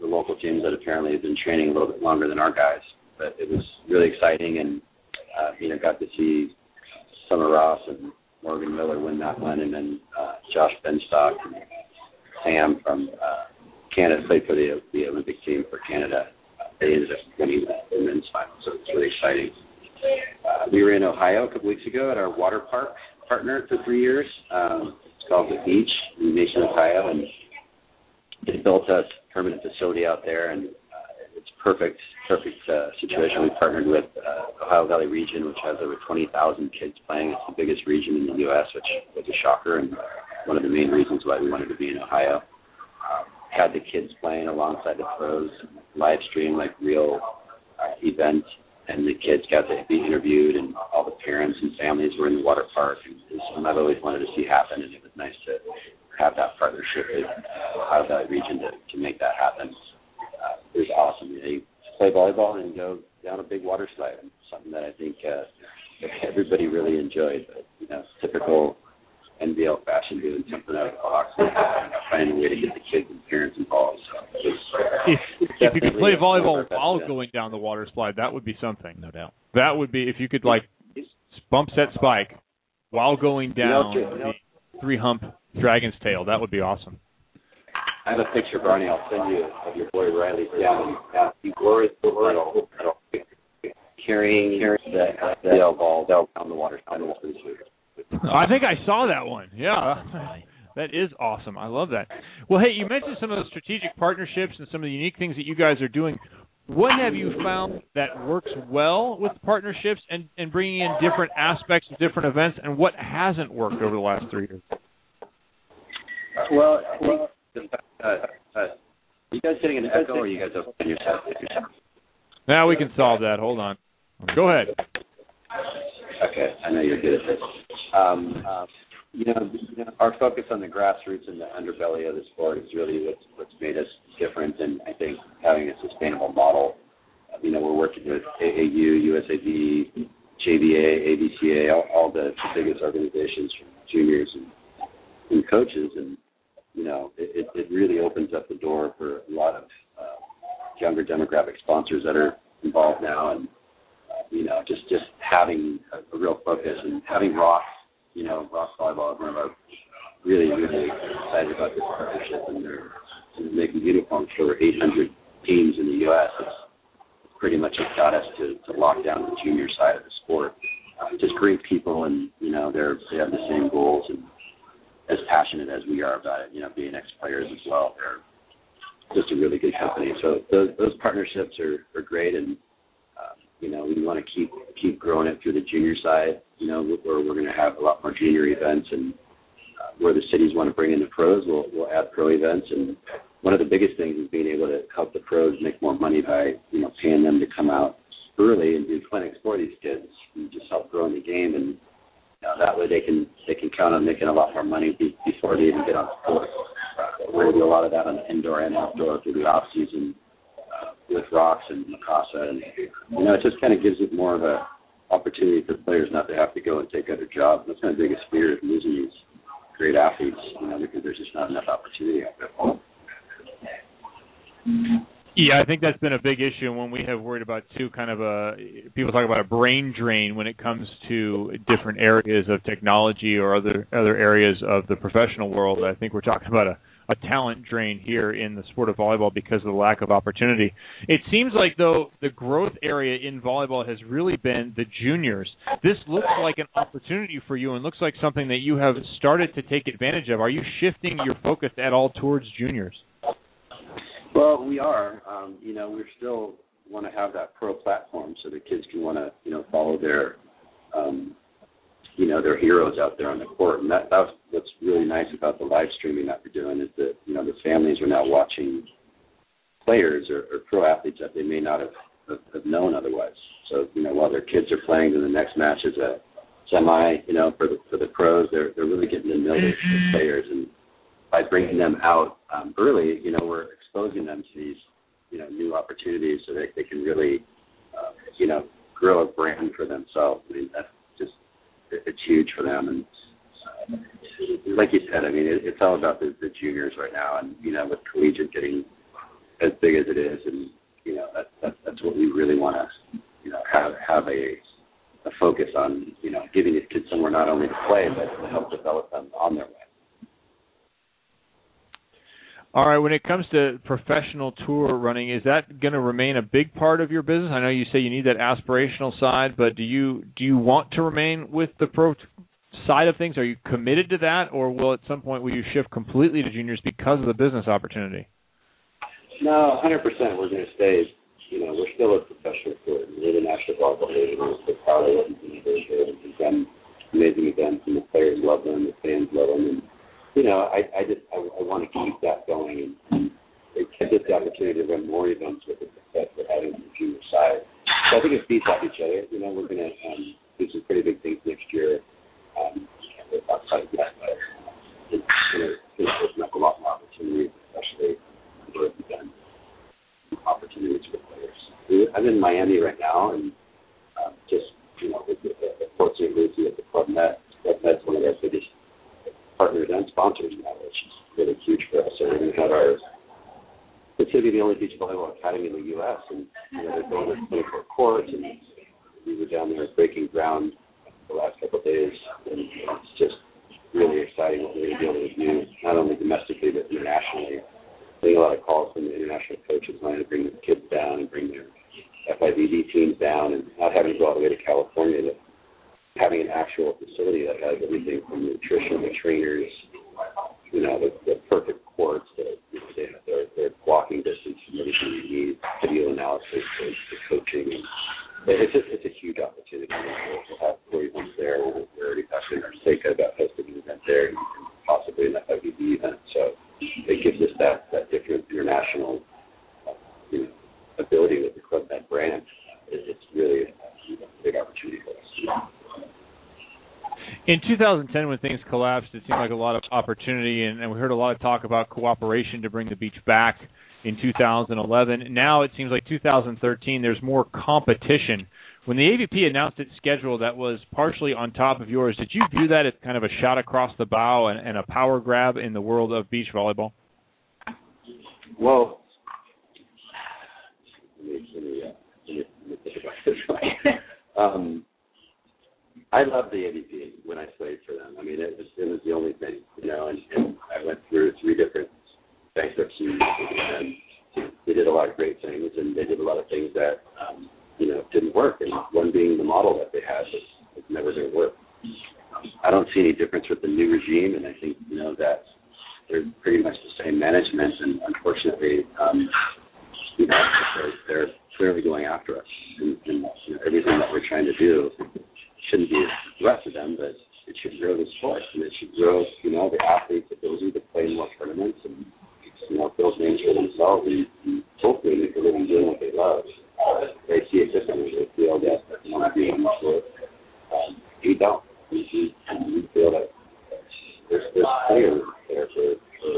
the local teams that apparently have been training a little bit longer than our guys. But it was really exciting, and uh, you know, got to see Summer Ross and Morgan Miller win that one, and then uh, Josh Binstock and Sam from uh, Canada played for the the Olympic team for Canada. They ended up winning the men's final, so it's really exciting. Uh, we were in Ohio a couple weeks ago at our water park partner for three years. Um, it's called the Beach in Mason, Ohio, and they built a permanent facility out there, and uh, it's perfect, perfect uh, situation. We partnered with uh, Ohio Valley Region, which has over 20,000 kids playing. It's the biggest region in the U.S., which was a shocker, and one of the main reasons why we wanted to be in Ohio. Um, had the kids playing alongside the pros, live stream like real uh, event, and the kids got to be interviewed, and all the parents and families were in the water park. And it's something I've always wanted to see happen, and it was nice to have that partnership with Ohio Valley Region to, to make that happen. Uh, it was awesome. You play volleyball and go down a big water slide, something that I think uh, everybody really enjoyed. But you know, typical NVL fashion, doing something out of the box, and finding a way to get the kids and parents involved. So If if you could play of volleyball while events. going down the water slide, that would be something. No doubt. That would be if you could like bump set spike while going down You know, you know- three hump dragon's tail. That would be awesome. I have a picture, Barney. I'll send you of your boy Riley down. down he wore his medal, medal carrying the uh, the ball down the water. Down the water. I think I saw that one. Yeah. That is awesome. I love that. Well, hey, you mentioned some of the strategic partnerships and some of the unique things that you guys are doing. What have you found that works well with partnerships and, and bringing in different aspects of different events, and what hasn't worked over the last three years? Well, I think the fact that uh, you guys getting an echo, or you guys up on yourself? yourself? Now we can solve that. Hold on. Go ahead. Okay, I know you're good at this. Um, uh, you know, our focus on the grassroots and the underbelly of the sport is really what's what's made us different, and I think having a sustainable model. Uh, you know, we're working with AAU, USAV, JVA, AVCA, all, all the, the biggest organizations from juniors and, and coaches, and you know, it, it really opens up the door for a lot of uh, younger demographic sponsors that are involved now, and uh, you know, just just having a, a real focus and having Rock, you know, Rock Volleyball is one of our really really excited about this partnership, and they're and making uniforms for 800 teams in the U.S. It's pretty much has got us to, to lock down the junior side of the sport. Uh, just great people, and you know, they're they have the same goals and as passionate as we are about it. You know, being ex players as well, they're just a really good company. So those those partnerships are are great, and uh, you know we want to keep keep growing it through the junior side. You know, where we're going to have a lot more junior events, and uh, where the cities want to bring in the pros, we'll we'll add pro events. And one of the biggest things is being able to help the pros make more money by you know paying them to come out early and do clinics for these kids and just help growing the game and you know, that way they can they can count on making a lot more money be, before they even get on the court. Uh, to do a lot of that on indoor and outdoor through the off season uh, with Rox and Mikasa, and you know it just kind of gives it more of a opportunity for players not to have to go and take other jobs. That's my biggest fear is losing these great athletes, you know, because there's just not enough opportunity out there. them. Yeah, I think that's been a big issue when we have worried about too kind of a people talk about a brain drain when it comes to different areas of technology or other other areas of the professional world. I think we're talking about a a talent drain here in the sport of volleyball because of the lack of opportunity. It seems like though the growth area in volleyball has really been the juniors. This looks like an opportunity for you and looks like something that you have started to take advantage of. Are you shifting your focus at all towards juniors? Well, we are. Um, you know, we still want to have that pro platform so the kids can want to, you know, follow their, um, you know, their heroes out there on the court. And that that's what's really nice about the live streaming that we're doing is that you know the families are now watching players or, or pro athletes that they may not have, have have known otherwise. So you know, while their kids are playing, then the next match is a semi. You know, for the for the pros, they're they're really getting to know the, the players and by bringing them out um, early, you know, we're exposing them to these, you know, new opportunities so that they can really, uh, you know, grow a brand for themselves. I mean, that's just it's huge for them. And uh, like you said, I mean, it, it's all about the, the juniors right now, and you know, with collegiate getting as big as it is, and you know, that, that that's what we really want to, you know, have have a a focus on, you know, giving these kids somewhere not only to play, but to help develop them on their way. All right, when it comes to professional tour running, is that going to remain a big part of your business? I know you say you need that aspirational side, but do you do you want to remain with the pro side of things? Are you committed to that, or will at some point will you shift completely to juniors because of the business opportunity? No, 100%. We're going to stay. You know, we're still a professional tour. The National Volleyball League. Proud of what we've been doing. We've done amazing events, and the players love them, the fans love them, and you know, I, I just I, I want to keep that going, and, and us the opportunity to run more events with the success we're having on the junior side. So I think it feeds off each other. You know, we're going to um, do some pretty big things next year. Um, outside of that, but it's going to open up a lot more opportunities, especially for events opportunities for players. I'm in Miami right now, and um, just you know, with the, the St. Lucie at the Club Med. Med's one of our biggest partners and sponsors now, which is really huge for us. So we're have our it's going to be the only beach volleyball academy in the U.S. and you know they're building 24 courts, and we were down there breaking ground the last couple of days, and it's just really exciting what we're going to be able to do, not only domestically but internationally getting a lot of calls from the international coaches wanting to bring the kids down and bring their FIVB teams down and not having to go all the way to California to having an actual facility that has everything from nutrition to trainers, you know, the, the perfect courts, the, you know, they their, their walking distance and everything you need, video analysis, the, the coaching. It's a, it's a huge opportunity. We'll have four events there. We're, already talking to Seika about hosting an event there and possibly an FIVB event. So it gives us that, that different international you know, ability with the Club Med brand. It's really a big opportunity for us. In 2010, when things collapsed, it seemed like a lot of opportunity, and, and we heard a lot of talk about cooperation to bring the beach back in 2011. Now it seems like 2013, there's more competition. When the AVP announced its schedule that was partially on top of yours, did you view that as kind of a shot across the bow and, and a power grab in the world of beach volleyball? Well, let me, let me, uh, let me, let me think about this. um, I love the AVP when I played for them. I mean, it was it was the only thing, you know. And, and I went through three different bankruptcies, and they did a lot of great things, and they did a lot of things that um, you know didn't work. And one being the model that they had was, was never going to work. I don't see any difference with the new regime, and I think you know that they're pretty much the same management, and unfortunately, um, you know, they're, they're clearly going after us, and, and you know, everything that we're trying to do shouldn't be threat to them, but it should grow the sport, and it should grow, you know, the athletes' ability to play more tournaments and you know build names for themselves, and, and hopefully make a living doing what they love. Uh, they see it differently. They feel that you want to be in the sport. Um, we don't. We, we, we feel that there's there's players there for, for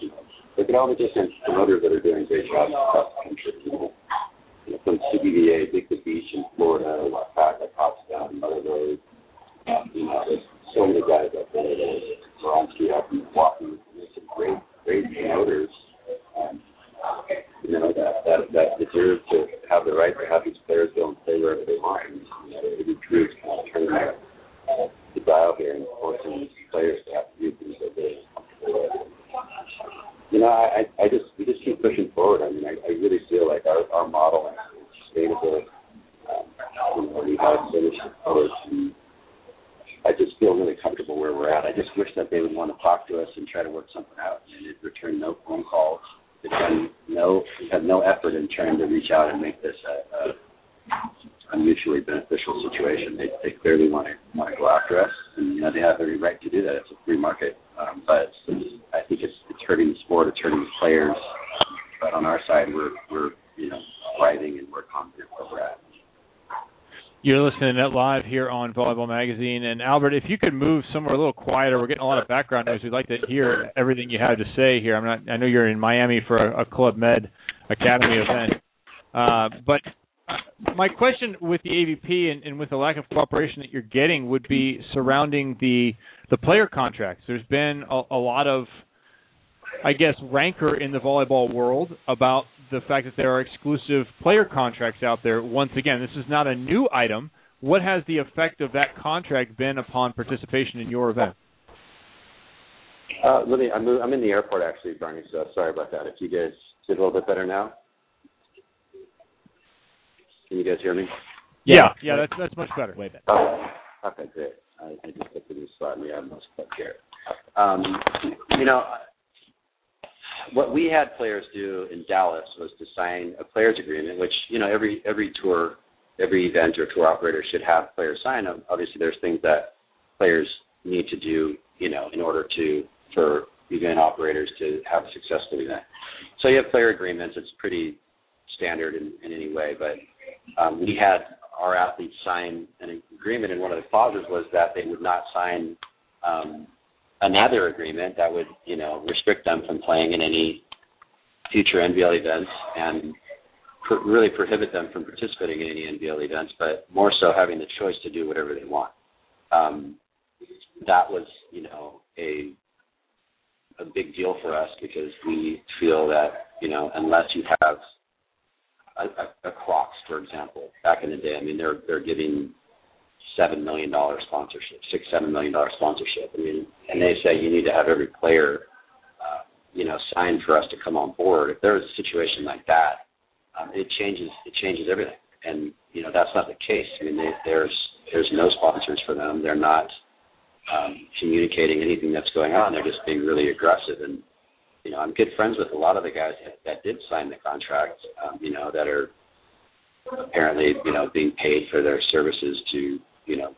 you know, look at all the different promoters that are doing a great jobs across the country. You know, know, from CBVA, Big Beach in Florida, Wapaka, Pottstown, Mother Road. Um, you know, there's so many guys out there that are Bronski up in Milwaukee. There's some great, great promoters. Um, you know, that, that that deserve to have the right to have these players go and play wherever they want. And, you know, Eddie Cruz kind of turning that uh, the dial here and forcing these players to have to do things that with. You know, I, I just we just keep pushing forward. I mean, I, I really feel like our our model is sustainable. Um, you know, we have finished the course, and I just feel really comfortable where we're at. I just wish that they would want to talk to us and try to work something out. And they'd return no phone calls. They've done no have no effort in trying to reach out and make this a, a mutually beneficial situation. They they clearly want to want to go after us, and you know they have every right to do that. It's a free market, um, but I think it's it's hurting the sport. It's hurting the players. But on our side, we're we're you know thriving and we're confident where we're at. You're listening to Net Live here on Volleyball Magazine. And Albert, if you could move somewhere a little quieter, we're getting a lot of background noise. We'd like to hear everything you have to say here. I'm not. I know you're in Miami for a, a Club Med Academy event, uh, but my question with the AVP and, and with the lack of cooperation that you're getting would be surrounding the the player contracts. There's been a, a lot of, I guess, rancor in the volleyball world about the fact that there are exclusive player contracts out there. Once again, this is not a new item. What has the effect of that contract been upon participation in your event? Uh, let me. I'm, I'm in the airport actually, Barney. So sorry about that. If you guys is it a little bit better now? Can you guys hear me? Yeah, yeah, that's that's much better. Way better. Oh, okay, great. I, I just put the new slot in the Admirals Club here. Um, you know, what we had players do in Dallas was to sign a players agreement, which you know every every tour, every event or tour operator should have players sign. Um, Obviously, there's things that players need to do, you know, in order to for event operators to have a successful event. So you have player agreements. It's pretty standard in, in any way, but um, we had our athletes sign an agreement, and one of the clauses was that they would not sign um, another agreement that would, you know, restrict them from playing in any future NVL events and pr- really prohibit them from participating in any NVL events, but more so having the choice to do whatever they want. Um, that was, you know, a a big deal for us because we feel that, you know, unless you have a, a, a Crocs, for example, back in the day, I mean, they're they're giving seven million dollar sponsorship, six seven million dollar sponsorship. I mean, and they say you need to have every player, uh, you know, sign for us to come on board. If there's a situation like that, um, it changes it changes everything. And you know, that's not the case. I mean, they, there's there's no sponsors for them. They're not um, communicating anything that's going on. They're just being really aggressive. And you know, I'm good friends with a lot of the guys that, that did sign the contract. Um, you know, that are apparently you know being paid for their services to you know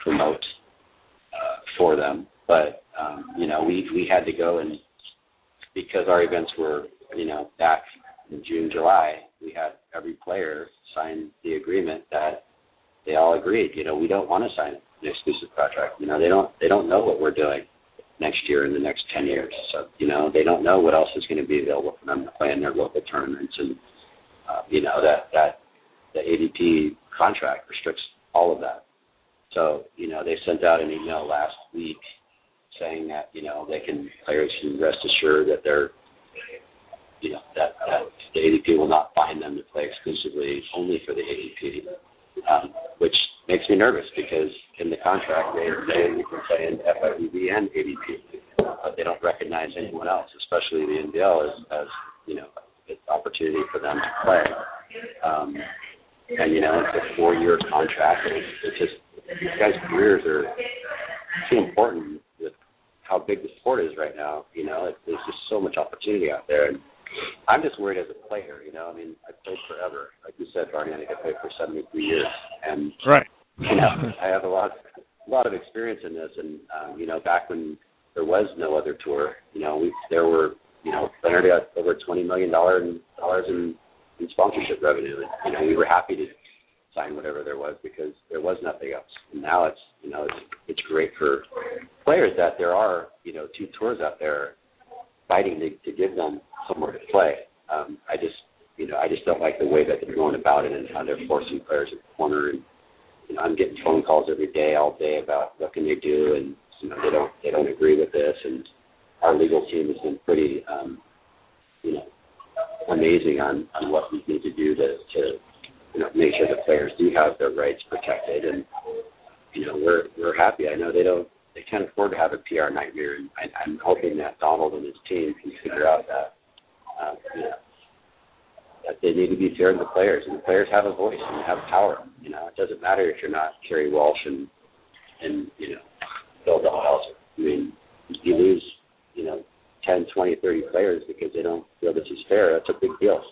promote uh, for them. But um, you know, we we had to go and because our events were you know back in June, July, we had every player sign the agreement that they all agreed. You know, we don't want to sign an exclusive contract. You know, they don't they don't know what we're doing next year and the next ten years. So you know, they don't know what else is going to be available for them to play in their local tournaments, and uh, you know that that the AVP contract restricts all of that. So you know, they sent out an email last week saying that you know they can players can rest assured that they're you know that, that the AVP will not bind them to play exclusively only for the AVP, um, which makes me nervous because in the contract they say you can play in FIVB and AVP, but they don't recognize anyone else, especially the NVL as, as you know an opportunity for them to play. Um, and you know it's a four-year contract. And it's just these guys' careers are too important with how big the sport is right now. You know, it, there's just so much opportunity out there, and I'm just worried as a player. You know, I mean, I played forever, like you said, Barney. I think I played for 73 years, and Right. you know, I have a lot, a lot of experience in this. And um, you know, back when there was no other tour, you know, we there were, you know, Leonard got over 20 million dollars dollars in, in sponsorship revenue, and you know, we were happy to sign whatever there was because there was nothing else. And now it's, you know, it's it's great for players that there are, you know, two tours out there fighting to, to give them somewhere to play. Um, I just, you know, I just don't like the way that they're going about it and how they're forcing players in the corner. And you know, I'm getting phone calls every day, all day about what can they do, and you know, they don't they don't agree with this. And our legal team has been pretty, um, you know, amazing on on what we need to do to to you know make sure the players do have their rights protected. And you know, we're we're happy. I know they don't they can't afford to have a PR nightmare, and I, I'm hoping that Donald and his team can figure out that um, you know that they need to be fair to the players, and the players have a voice and have power. You know, it doesn't matter if you're not Kerri Walsh and and you know Phil Dalhausser. I mean, you lose you know 10, 20, 30 players because they don't feel this is fair. That's a big deal,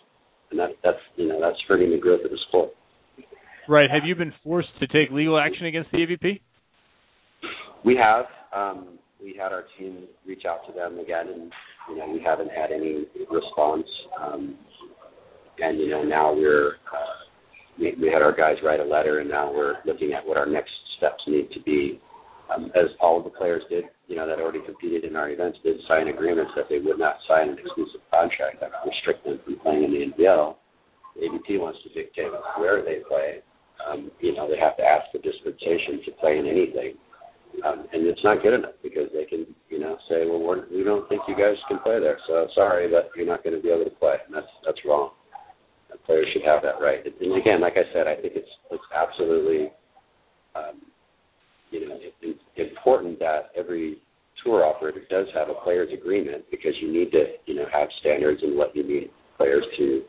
and that that's you know that's hurting the growth of the sport. Right. Have you been forced to take legal action against the AVP? We have. Um, we had our team reach out to them again, and you know we haven't had any response. Um, and you know now we're uh, we, we had our guys write a letter, and now we're looking at what our next steps need to be. Um, as all of the players did, you know, that already competed in our events, did sign agreements that they would not sign an exclusive contract that would restrict them from playing in the NVL. The AVP wants to dictate where they play. Um, you know, they have to ask for dispensation to play in anything. Um, and it's not good enough because they can, you know, say, well, we're, we don't think you guys can play there, so sorry, but you're not going to be able to play, and that's that's wrong. And players should have that right. And again, like I said, I think it's it's absolutely, um, you know, it, it's important that every tour operator does have a players agreement because you need to, you know, have standards and what you need players to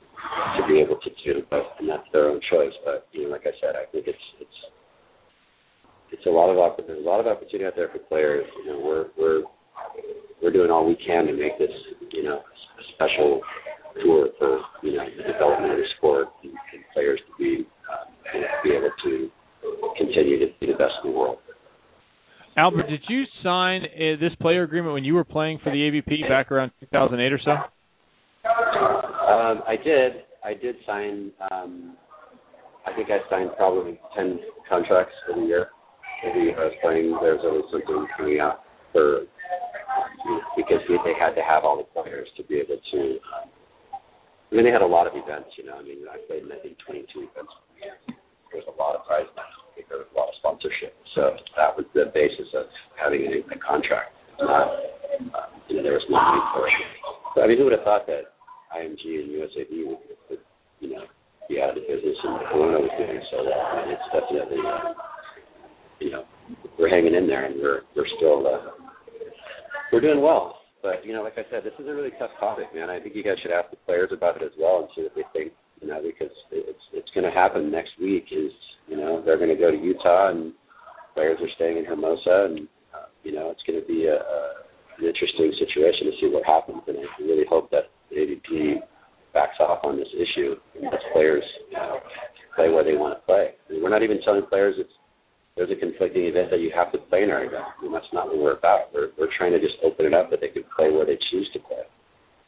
to be able to do, but and that's their own choice. But you know, like I said, I think it's it's it's a lot of opp- there's a lot of opportunity out there for players. You know, we're we're we're doing all we can to make this you know a special tour for you know the development of the sport and, and players to be um, you know, be able to continue to be the best in the world. Albert, did you sign uh, this player agreement when you were playing for the AVP back around 2008 or so? Um, I did. I did sign. Um, I think I signed probably ten contracts for the year. I was playing, there always something coming out for because they had to have all the players to be able to. Um, I mean, they had a lot of events. You know, I mean, I played in I think 22 events. There was a lot of prize money. There was a lot of sponsorship. So that was the basis of having a, a contract. Not, uh, you know, there was no need for it. So, I mean, who would have thought that IMG and USAB would, would you know, be out of the business and Corona was doing so well. I mean, it's definitely, uh, you know, we're hanging in there and we're we're still uh, we're doing well. But you know, like I said, this is a really tough topic, man. I think you guys should ask the players about it as well and see what they think. You know, because it's it's going to happen next week. Is you know they're going to go to Utah and players are staying in Hermosa, and uh, you know it's going to be a, a an interesting situation to see what happens. And I really hope that AVP backs off on this issue and lets players you know, play where they want to play. I mean, we're not even telling players it's there's a conflicting event that you have to play in our event. Mean, that's not what we're about. We're we're trying to just open it up that they can play where they choose to play,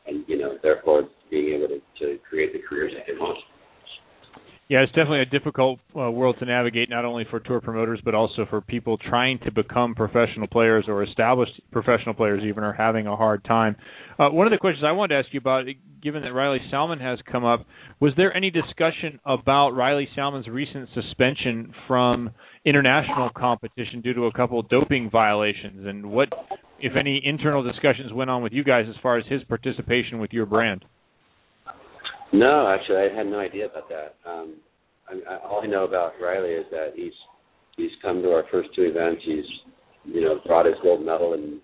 and you know, therefore being able to, to create the careers that they want. Yeah, it's definitely a difficult uh, world to navigate, not only for tour promoters but also for people trying to become professional players or established professional players. Even are having a hard time. Uh, one of the questions I wanted to ask you about, given that Riley Salmon has come up, was there any discussion about Riley Salmon's recent suspension from international competition due to a couple doping violations, and what, if any, internal discussions went on with you guys as far as his participation with your brand? No, actually, I had no idea about that. Um, I, I, all I know about Riley is that he's he's come to our first two events. He's you know brought his gold medal in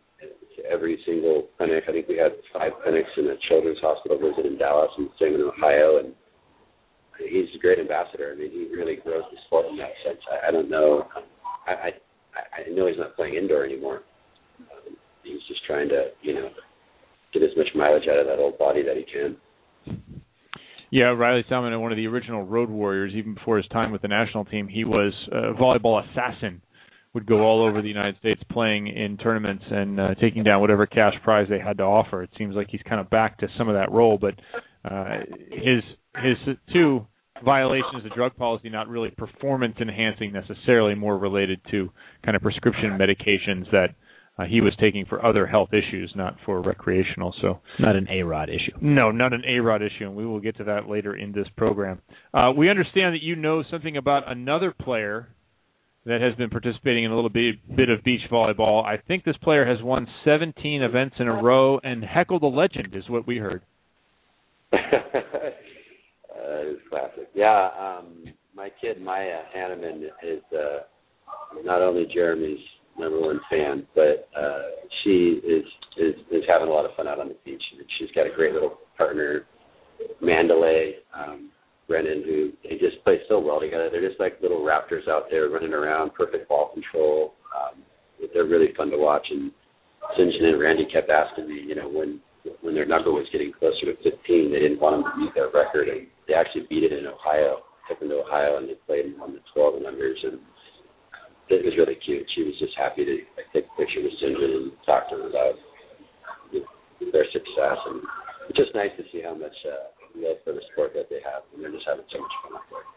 every single clinic. I think we had five clinics in a children's hospital visit in Dallas and same in Ohio, and he's a great ambassador. I mean, he really grows the sport in that sense. I, I don't know. I, I I know he's not playing indoor anymore. Um, he's just trying to you know get as much mileage out of that old body that he can. Yeah, Riley Salmon, one of the original Road Warriors, even before his time with the national team, he was a volleyball assassin. Would go all over the United States playing in tournaments and uh, taking down whatever cash prize they had to offer. It seems like he's kind of back to some of that role, but uh, his his two violations of drug policy not really performance enhancing necessarily, more related to kind of prescription medications that uh, he was taking for other health issues, not for recreational. So Not an A Rod issue. no, not an A-Rod issue, and we will get to that later in this program. Uh, we understand that you know something about another player that has been participating in a little bit, bit of beach volleyball. I think this player has won 17 events in a row and heckle the legend, is what we heard. uh, it's classic. Yeah, um, my kid Maya Hannemann is uh, not only Jeremy's number one fan, but uh, she is, is is having a lot of fun out on the beach. She's got a great little partner, Mandalay um, Brennan, who they just play so well together. They're just like little raptors out there running around, perfect ball control. Um, they're really fun to watch. And Sinjin and Randy kept asking me, you know, when when their number was getting closer to 15, they didn't want them to beat their record, and they actually beat it in Ohio. Took them to Ohio, and they played and won the 12 numbers, and it was really cute. She was just happy to like, take a picture with Sinjin and talk to her about you know, their success, and it's just nice to see how much uh, love for the sport that they have, and they're just having so much fun out there.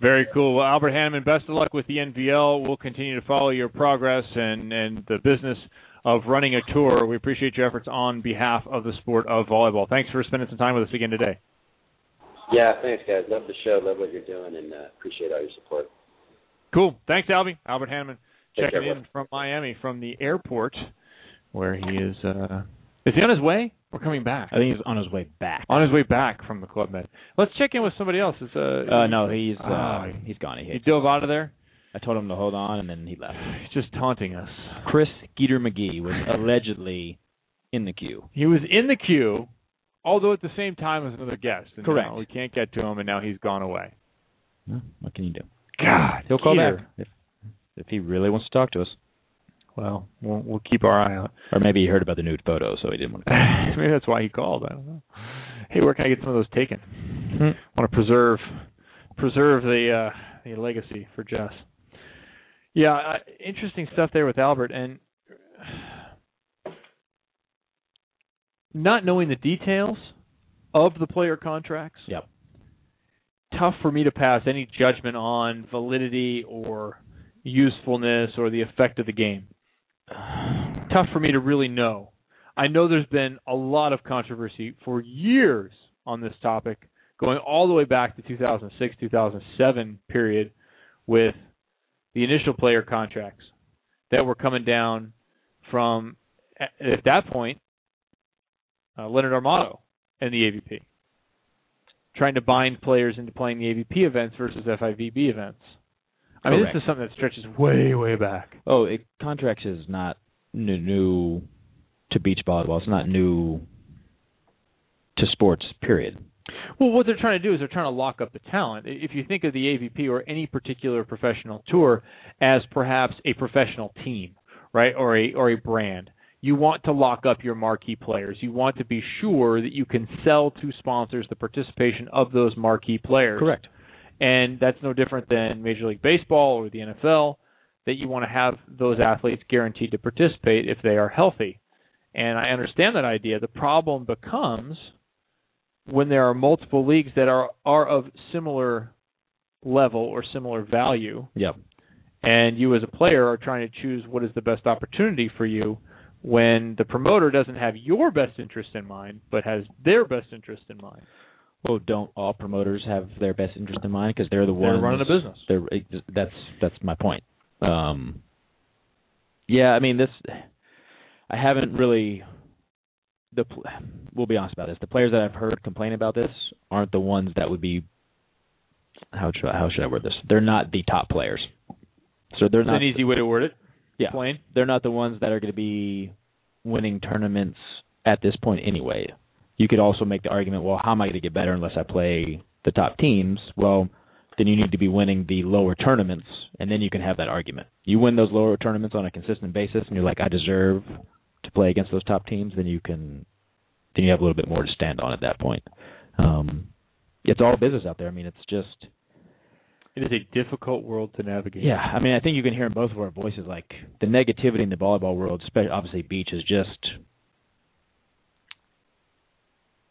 Very cool. Well, Albert Hannemann, best of luck with the NVL. We'll continue to follow your progress and, and the business of running a tour. We appreciate your efforts on behalf of the sport of volleyball. Thanks for spending some time with us again today. Yeah, thanks, guys. Love the show. Love what you're doing, and uh, appreciate all your support. Cool. Thanks, Albie. Albert Hannemann checking care, in from Miami, from the airport, where he is. Uh, is he on his way or coming back? I think he's on his way back. On his way back from the Club Med. Let's check in with somebody else. Is, uh, Uh, no, he's uh, Ah. he's gone. He, he dove out of there. I told him to hold on, and then he left. He's just taunting us. Chris Geeter McGee was allegedly in the queue. He was in the queue, although at the same time as another guest. And Correct. now we can't get to him, and now he's gone away. Well, what can you do? God, He'll call back if if he really wants to talk to us. Well, we'll we'll keep our eye out. Or maybe he heard about the nude photo, so he didn't want to. Maybe that's why he called. I don't know. Hey, where can I get some of those taken? Hmm. want to preserve preserve the uh, the legacy for Jess. Yeah, uh, interesting stuff there with Albert, and not knowing the details of the player contracts. Yep. Tough for me to pass any judgment on validity or usefulness or the effect of the game. Tough for me to really know. I know there's been a lot of controversy for years on this topic, going all the way back to 2006, 2007 period with the initial player contracts that were coming down from at at that point uh, Leonard Armato and the AVP, trying to bind players into playing the AVP events versus FIVB events. I mean, Correct. this is something that stretches way, way back. Oh, it, contracts is not new, new to beach volleyball. It's not new to sports. Period. Well, what they're trying to do is they're trying to lock up the talent. If you think of the AVP or any particular professional tour as perhaps a professional team, right, or a or a brand, you want to lock up your marquee players. You want to be sure that you can sell to sponsors the participation of those marquee players. Correct. And that's no different than Major League Baseball or the NFL, that you want to have those athletes guaranteed to participate if they are healthy. And I understand that idea. The problem becomes when there are multiple leagues that are are of similar level or similar value, Yep. and you as a player are trying to choose what is the best opportunity for you when the promoter doesn't have your best interest in mind but has their best interest in mind. Well, don't all promoters have their best interest in mind because they're the They're ones running a business. They're that's that's my point. Um, yeah, I mean this. I haven't really. The pl- we'll be honest about this. The players that I've heard complain about this aren't the ones that would be. How should I, how should I word this? They're not the top players. So they're not an easy way to word it. Yeah. Plain. they're not the ones that are going to be winning tournaments at this point anyway. You could also make the argument, well, how am I going to get better unless I play the top teams? Well, then you need to be winning the lower tournaments, and then you can have that argument. You win those lower tournaments on a consistent basis, and you're like, I deserve to play against those top teams. Then you can, then you have a little bit more to stand on at that point. Um, it's all business out there. I mean, it's just It is a difficult world to navigate. yeah, I mean, I think you can hear in both of our voices like the negativity in the volleyball world, especially obviously beach, is just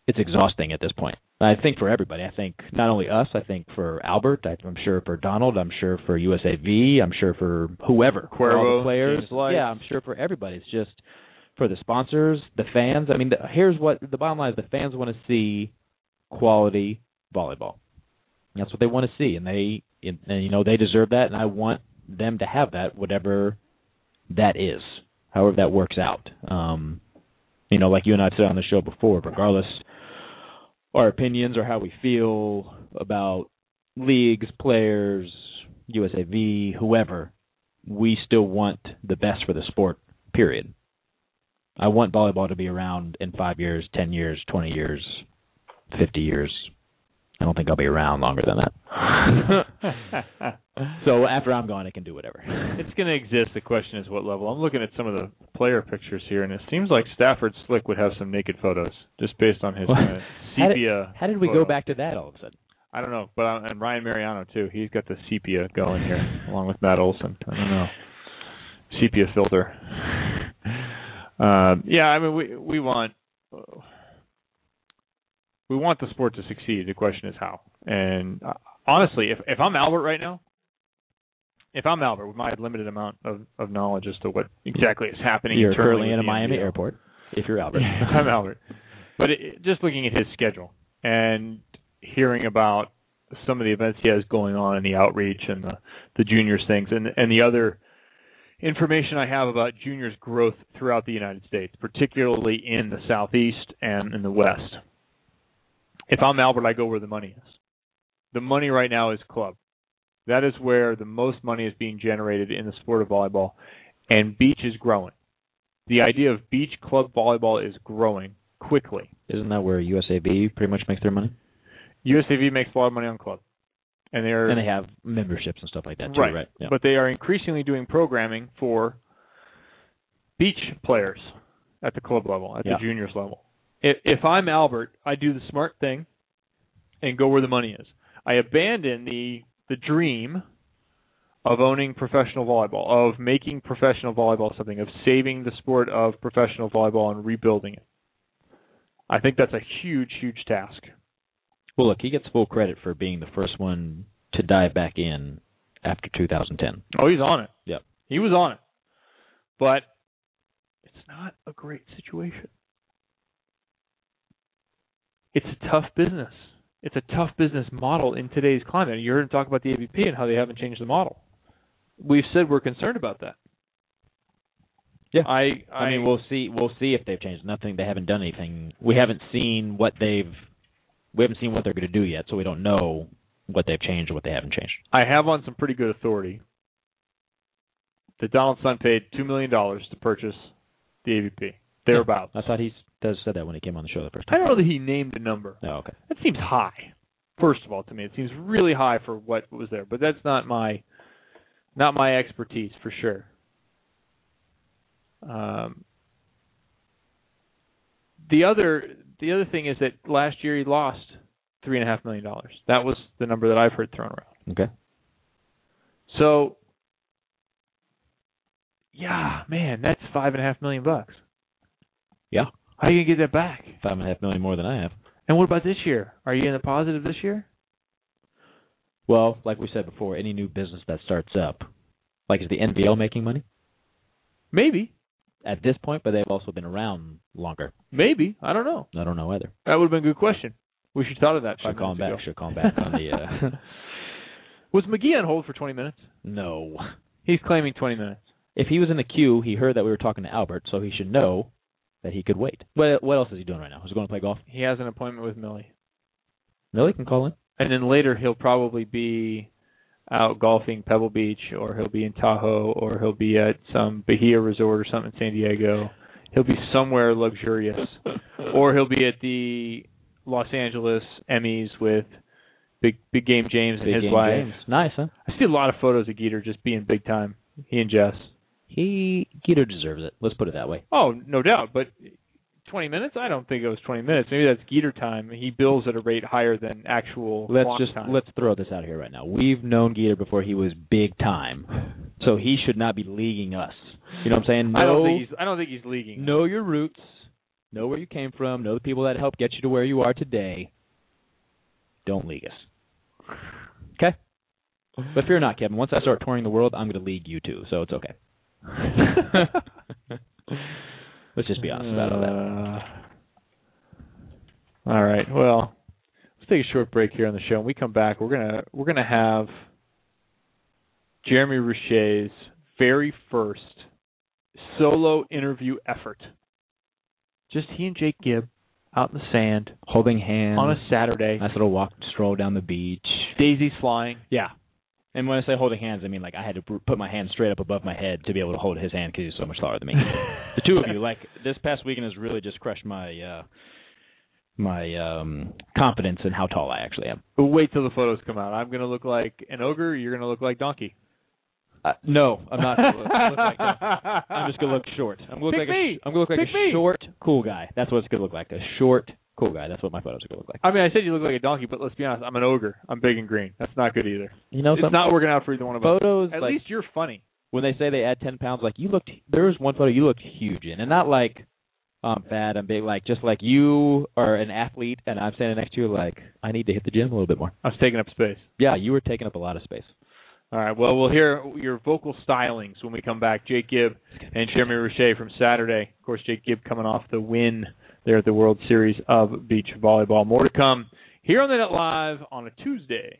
it's exhausting at this point. I think for everybody. I think not only us. I think for Albert. I- I'm sure for Donald. I'm sure for USAV. I'm sure for whoever. for all Cuervo, the players. Yeah, I'm sure for everybody. It's just for the sponsors, the fans. I mean, the, here's what the bottom line is: the fans want to see quality volleyball. That's what they want to see, and they and, you know they deserve that, and I want them to have that, whatever that is, however that works out. Um, you know, like you and I said on the show before, regardless our opinions or how we feel about leagues, players, USAV, whoever, we still want the best for the sport. Period. I want volleyball to be around in five years, ten years, twenty years, fifty years. I don't think I'll be around longer than that. so after I'm gone, I can do whatever. It's going to exist. The question is what level. I'm looking at some of the player pictures here, and it seems like Stafford Slick would have some naked photos, just based on his Well, uh, how did- sepia. How did we photo. go back to that all of a sudden? I don't know, but uh, and Ryan Mariano too. He's got the sepia going here, along with Matt Olson. I don't know, sepia filter. Um, yeah, I mean we we want we want the sport to succeed. The question is how. And uh, honestly, if if I'm Albert right now, if I'm Albert with my limited amount of, of knowledge as to what exactly is happening, You're currently in a Miami airport. If you're Albert, I'm Albert. But it, just looking at his schedule and hearing about some of the events he has going on in the outreach and the, the juniors things and and the other information I have about juniors growth throughout the United States, particularly in the southeast and in the west. If I'm Albert, I go where the money is. The money right now is club. That is where the most money is being generated in the sport of volleyball, and beach is growing. The idea of beach club volleyball is growing quickly. isn't that where USAV pretty much makes their money? USAV makes a lot of money on club. and they're And they have memberships and stuff like that too, right, right? Yeah. but they are increasingly doing programming for beach players at the club level, at Yeah. the juniors level. If, if I'm Albert, I do the smart thing and go where the money is. I abandon the the dream of owning professional volleyball, of making professional volleyball something, of saving the sport of professional volleyball and rebuilding it. I think that's a huge, huge task. well, look, he gets full credit for being the first one to dive back in after 2010. Oh, he's on it. Yep. He was on it. But it's not a great situation. It's a tough business. It's a tough business model in today's climate. You heard him talk about the AVP and how they haven't changed the model. We've said we're concerned about that. Yeah. I I, I mean, we'll see. We'll see if they've changed. Nothing. They haven't done anything. We haven't seen what they've. We haven't seen what they're going to do yet, so we don't know what they've changed or what they haven't changed. I have on some pretty good authority that Donald Sun paid two million dollars to purchase the AVP. Thereabouts. I thought he said that when he came on the show the first time. I don't know that he named a number. Oh, okay. That seems high. First of all, to me, it seems really high for what was there. But that's not my not my expertise for sure. Um, the other the other thing is that last year he lost three and a half million dollars. That was the number that I've heard thrown around. Okay. So, yeah, man, that's five and a half million bucks. Yeah. How are you gonna get that back? Five and a half million more than I have. And what about this year? Are you in the positive this year? Well, like we said before, any new business that starts up, like is the NVL making money Maybe. at this point? But they've also been around longer. Maybe. I don't know. I don't know either. That would have been a good question. We should have thought of that. Should call him back. ago. Should call him back on the. Uh, Was McGee on hold for 20 minutes? no. He's claiming 20 minutes. If he was in the queue, he heard that we were talking to Albert, so he should know that he could wait. What What else is he doing right now? Is he going to play golf? He has an appointment with Millie. Millie can call in. And then later he'll probably be out golfing Pebble Beach or he'll be in Tahoe or he'll be at some Bahia resort or something in San Diego. He'll be somewhere luxurious. or he'll be at the Los Angeles Emmys with Big Big Game James and his game wife. James. Nice, huh? I see a lot of photos of Geeter just being big time. He and Jess. He Geeter deserves it. Let's put it that way. Oh, no doubt. But 20 minutes? I don't think it was 20 minutes. Maybe that's Geeter time. He bills at a rate higher than actual Let's just time. let's throw this out here right now. We've known Geeter before he was big time, so he should not be leaguing us. You know what I'm saying? I don't think he's. I don't think he's leaguing. know your roots, know where you came from, know the people that helped get you to where you are today. Don't league us. Okay? But fear not, Kevin. Once I start touring the world, I'm going to league you too, so it's okay. Let's just be honest about all that. Uh, all right. Well, let's take a short break here on the show. When we come back, we're gonna we're gonna have Jeremy Richet's very first solo interview effort. Just he and Jake Gibb out in the sand Holding hands on a Saturday. nice little walk, stroll down the beach. Daisies flying. Yeah. And when I say holding hands, I mean like I had to put my hand straight up above my head to be able to hold his hand because he's so much taller than me. the two of you, like this past weekend, has really just crushed my uh my um confidence in how tall I actually am. Wait till the photos come out. I'm gonna look like an ogre. You're gonna look like Donkey. Uh, no, I'm not. Gonna look, look like that. I'm just gonna look short. I'm gonna look Pick like me. a, I'm gonna look like Pick a me. short, cool guy. That's what it's gonna look like. A short, cool guy. That's what my photos are gonna look like. I mean, I said you look like a donkey, but let's be honest. I'm an ogre. I'm big and green. That's not good either. You know, It's not working out for either one of us. photos. At like, least you're funny. when they say they add ten pounds, like you looked. There was one photo you looked huge in, and not like I'm fat, I'm big. Like just like you are an athlete, and I'm standing next to you, like I need to hit the gym a little bit more. I was taking up space. Yeah, you were taking up a lot of space. All right. Well, we'll hear your vocal stylings when we come back. Jake Gibb and Jeremy Richet from Saturday. Of course, Jake Gibb coming off the win there at the World Series of Beach Volleyball. More to come here on the Net Live on a Tuesday.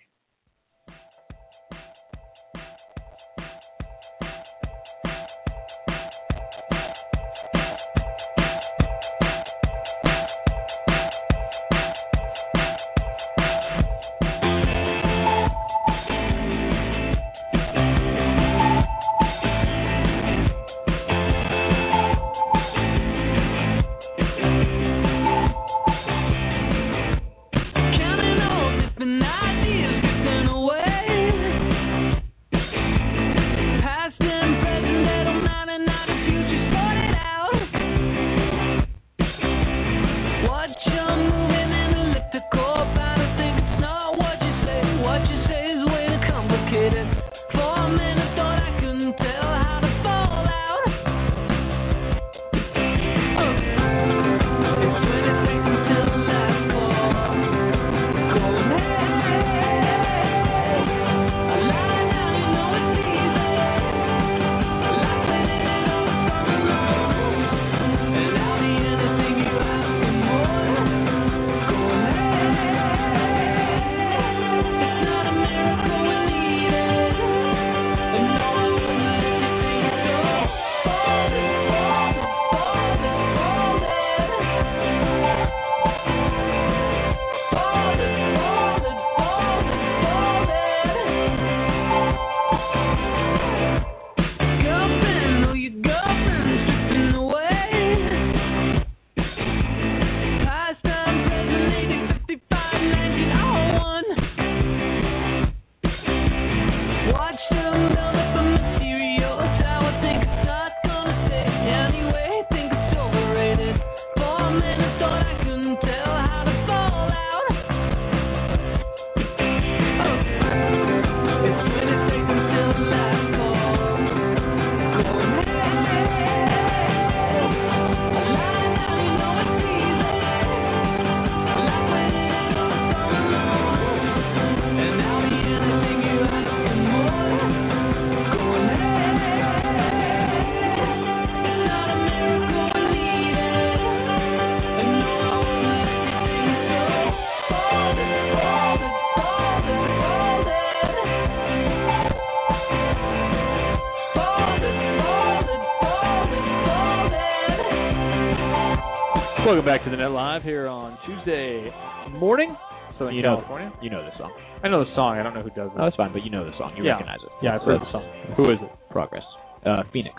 Back to the Net Live here on Tuesday morning, Southern You know, California. you know the song. I know the song. I don't know who does it. That's fine, but you know the song. You Yeah. recognize it. yeah, I've heard the song. Who is it? Progress. Uh, Phoenix.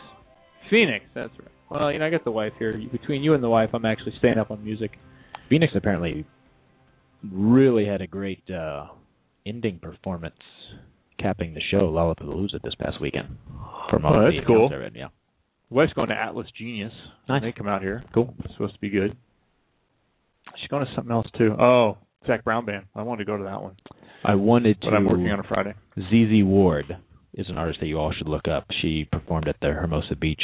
Phoenix. That's right. Well, you know, I got the wife here. Between you and the wife, I'm actually staying up on music. Phoenix apparently really had a great uh, ending performance capping the show Lollapalooza this past weekend. From all Oh, the that's cool. accounts I read, yeah. Wife's going to Atlas Genius. Nice. They come out here. Cool. It's supposed to be good. She's going to something else too. Oh, Zac Brown Band. I wanted to go to that one, I wanted to but I'm working on a Friday. ZZ Ward is an artist that you all should look up. She performed at the Hermosa Beach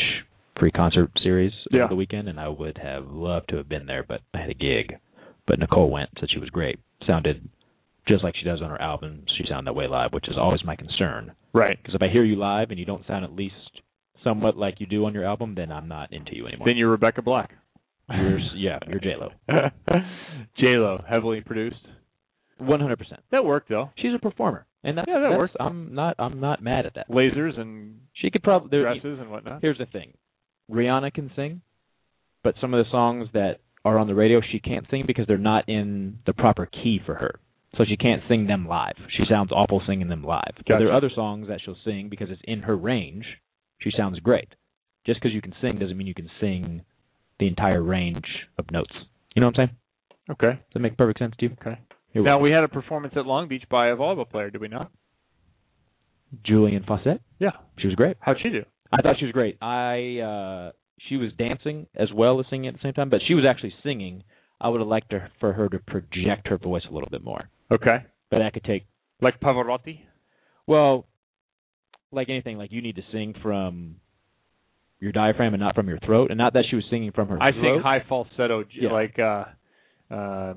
free concert series Yeah. over the weekend, and I would have loved to have been there, but I had a gig. But Nicole went, said she was great. Sounded just like she does on her album. She sounded that way live, which is always my concern. Right. Because if I hear you live and you don't sound at least somewhat like you do on your album, then I'm not into you anymore. Then you're Rebecca Black. You're yeah, you're J Lo. J Lo, heavily produced. One hundred percent. That worked though. She's a performer, and that, Yeah, that works. I'm not I'm not mad at that. Lasers and She could probably dresses and whatnot. Here's the thing. Rihanna can sing, but some of the songs that are on the radio she can't sing because they're not in the proper key for her. So she can't sing them live. She sounds awful singing them live. But there are other songs that she'll sing because it's in her range. She sounds great. Just because you can sing doesn't mean you can sing the entire range of notes. You know what I'm saying? Okay. Does that make perfect sense to you? Okay. Here Now go. we had a performance at Long Beach by a volleyball player, did we not? Julian Fawcett. Yeah. She was great. How'd she do? I thought she was great. I uh she was dancing as well as singing at the same time, but she was actually singing. I would have liked her for her to project her voice a little bit more. Okay. But that could take Like Pavarotti? well, like anything, like you need to sing from your diaphragm and not from your throat, and not that she was singing from her I throat. sing high falsetto Yeah. like uh uh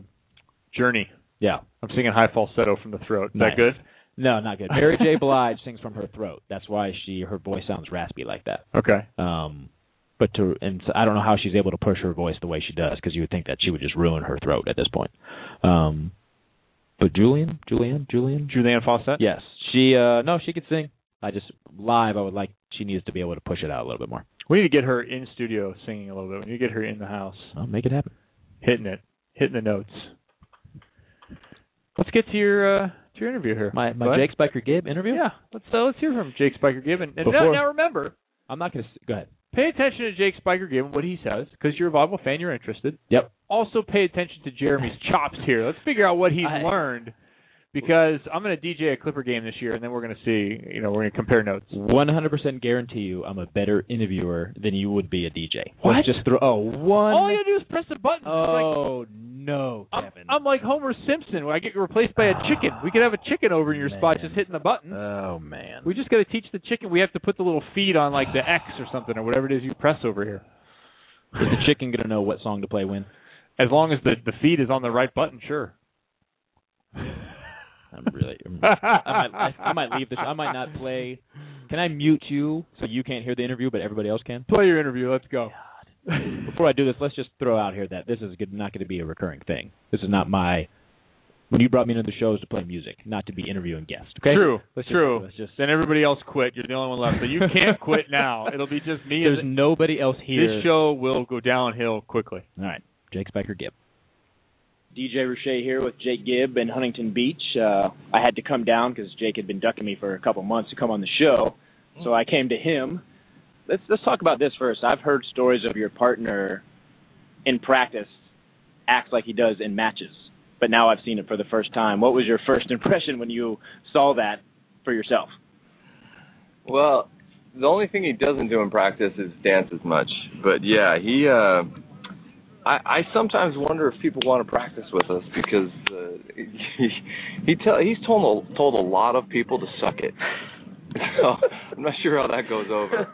Journey. Yeah. I'm singing high falsetto from the throat. Is Nice. that good? No, not good. Mary J. Blige sings from her throat. That's why she her voice sounds raspy like that. Okay. Um, but to and so I don't know how she's able to push her voice the way she does because you would think that she would just ruin her throat at this point. Um, but Julian, Julian, Julian, Julian Fawcett? yes, she uh no, she could sing. I just live. I would like she needs to be able to push it out a little bit more. We need to get her in studio singing a little bit. We need to get her in the house, I'll make it happen. hitting it, hitting the notes. Let's get to your uh to your interview here. My my. Jake Spiker Gibb interview. Yeah, let's uh, let's hear from Jake Spiker Gibb. And, and now, Before- now remember, I'm not gonna go ahead. pay attention to Jake Spiker Gibb and what he says because you're a volleyball fan. You're interested. Yep. Also, pay attention to Jeremy's chops here. Let's figure out what he's I- learned because I'm going to DJ a Clipper game this year, and then we're going to see. You know, we're going to compare notes. 100% guarantee you, I'm a better interviewer than you would be a DJ. What? Let's just throw. Oh, one. All you do is press the button. It's like, oh no, I'm, Kevin. I'm like Homer Simpson when I get replaced by a ah, chicken. We could have a chicken over in your spot just hitting the button. oh man. we just got to teach the chicken. We have to put the little feed on like the X or something or whatever it is you press over here. Is the chicken gonna know what song to play when? As long as the the feed is on the right button, sure. I'm really. I might, I, I might leave this. I might not play. Can I mute you so you can't hear the interview, but everybody else can? Play your interview. Let's go. Before I do this, let's just throw out here that this is not going to be a recurring thing. This is not my. When you brought me into the shows to play music, not to be interviewing guests. Okay. True. Let's just- True. let's just- Then everybody else quit. You're the only one left. So you can't quit now. It'll be just me. There's nobody else here. this show will go downhill quickly. All right. Jake Spiker Gibb. DJ Roche here with Jake Gibb in Huntington Beach. Uh, I had to come down because Jake had been ducking me for a couple months to come on the show, so I came to him. Let's let's talk about this first. I've heard stories of your partner in practice acts like he does in matches, but now I've seen it for the first time. What was your first impression when you saw that for yourself? Well, the only thing he doesn't do in practice is dance as much. But yeah, he. uh I, I sometimes wonder if people want to practice with us because uh, he, he tell he's told a, told a lot of people to suck it. So I'm not sure how that goes over.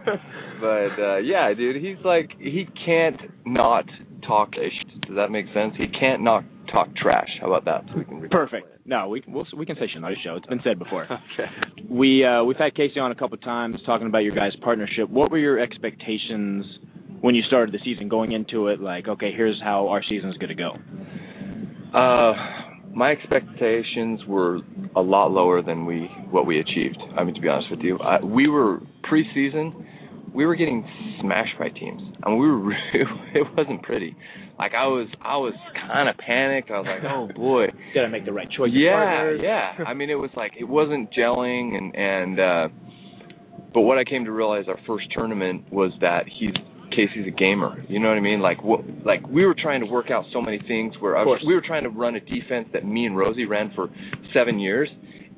But uh yeah, dude, he's like he can't not talk ish. Does that make sense? He can't not talk trash. How about that? So we can Perfect. No, we we'll, we can say shit on the show. It's been said before. Okay. We uh, we've had Casey on a couple times talking about your guys' partnership. What were your expectations when you started the season, going into it? Like, okay, here's how our season's going to go. Uh, my expectations were a lot lower than we what we achieved. I mean, to be honest with you, I, we were preseason. we were getting smashed by teams. I mean, we were it wasn't pretty. Like I was I was kind of panicked. I was like, oh boy. Got to make the right choice. Yeah, yeah. I mean, it was like it wasn't gelling, and and uh, but what I came to realize our first tournament was that he's Casey's a gamer. You know what I mean? Like what? Like we were trying to work out so many things where I was, we were trying to run a defense that me and Rosie ran for seven years,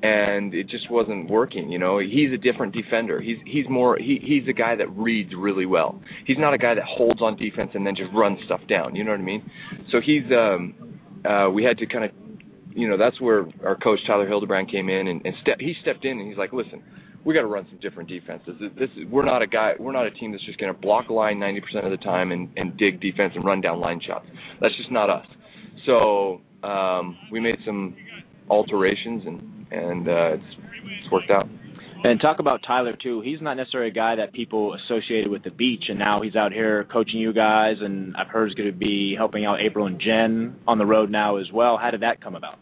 and it just wasn't working. You know, he's a different defender. He's he's more he he's a guy that reads really well. He's not a guy that holds on defense and then just runs stuff down. You know what I mean? So he's um uh we had to kind of you know that's where our coach Tyler Hildebrand came in and, and step he stepped in and he's like, listen, we got to run some different defenses. This, we're not a guy we're not a team that's just going to block line 90% of the time and and dig defense and run down line shots. That's just not us. So um we made some alterations and and uh it's it's worked out. And talk about Tyler too. He's not necessarily a guy that people associated with the beach, and now he's out here coaching you guys. And I've heard he's going to be helping out April and Jen on the road now as well. How did that come about?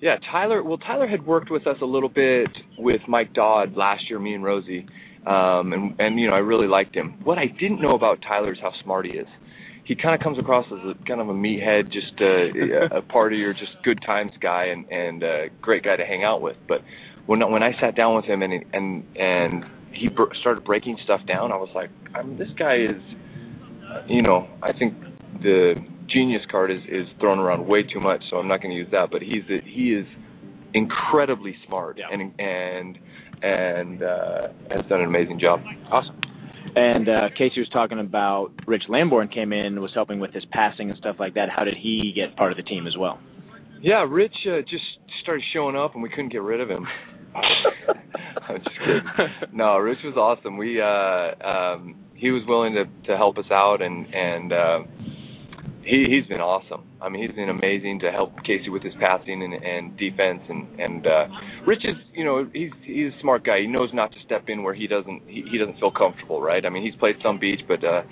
Yeah, Tyler. Well, Tyler had worked with us a little bit with Mike Dodd last year, me and Rosie, um, and and you know I really liked him. What I didn't know about Tyler is how smart he is. He kind of comes across as a kind of a meathead, just a, a party or just good times guy, and and a great guy to hang out with. But when when I sat down with him and and and he br- started breaking stuff down, I was like, I mean, this guy is, you know, I think the genius card is is thrown around way too much, so I'm not going to use that. But he's a, he is incredibly smart Yeah. and and and uh, has done an amazing job. Awesome. And uh, Casey was talking about Rich Lambourne came in, was helping with his passing and stuff like that. How did he get part of the team as well? Yeah, Rich uh, just started showing up, and we couldn't get rid of him. I'm just kidding. No, Rich was awesome. We uh, um, he was willing to to help us out, and and uh, he he's been awesome. I mean, he's been amazing to help Casey with his passing and, and defense, and and uh, Rich is you know he's he's a smart guy. He knows not to step in where he doesn't he, he doesn't feel comfortable, right? I mean, he's played some beach, but uh,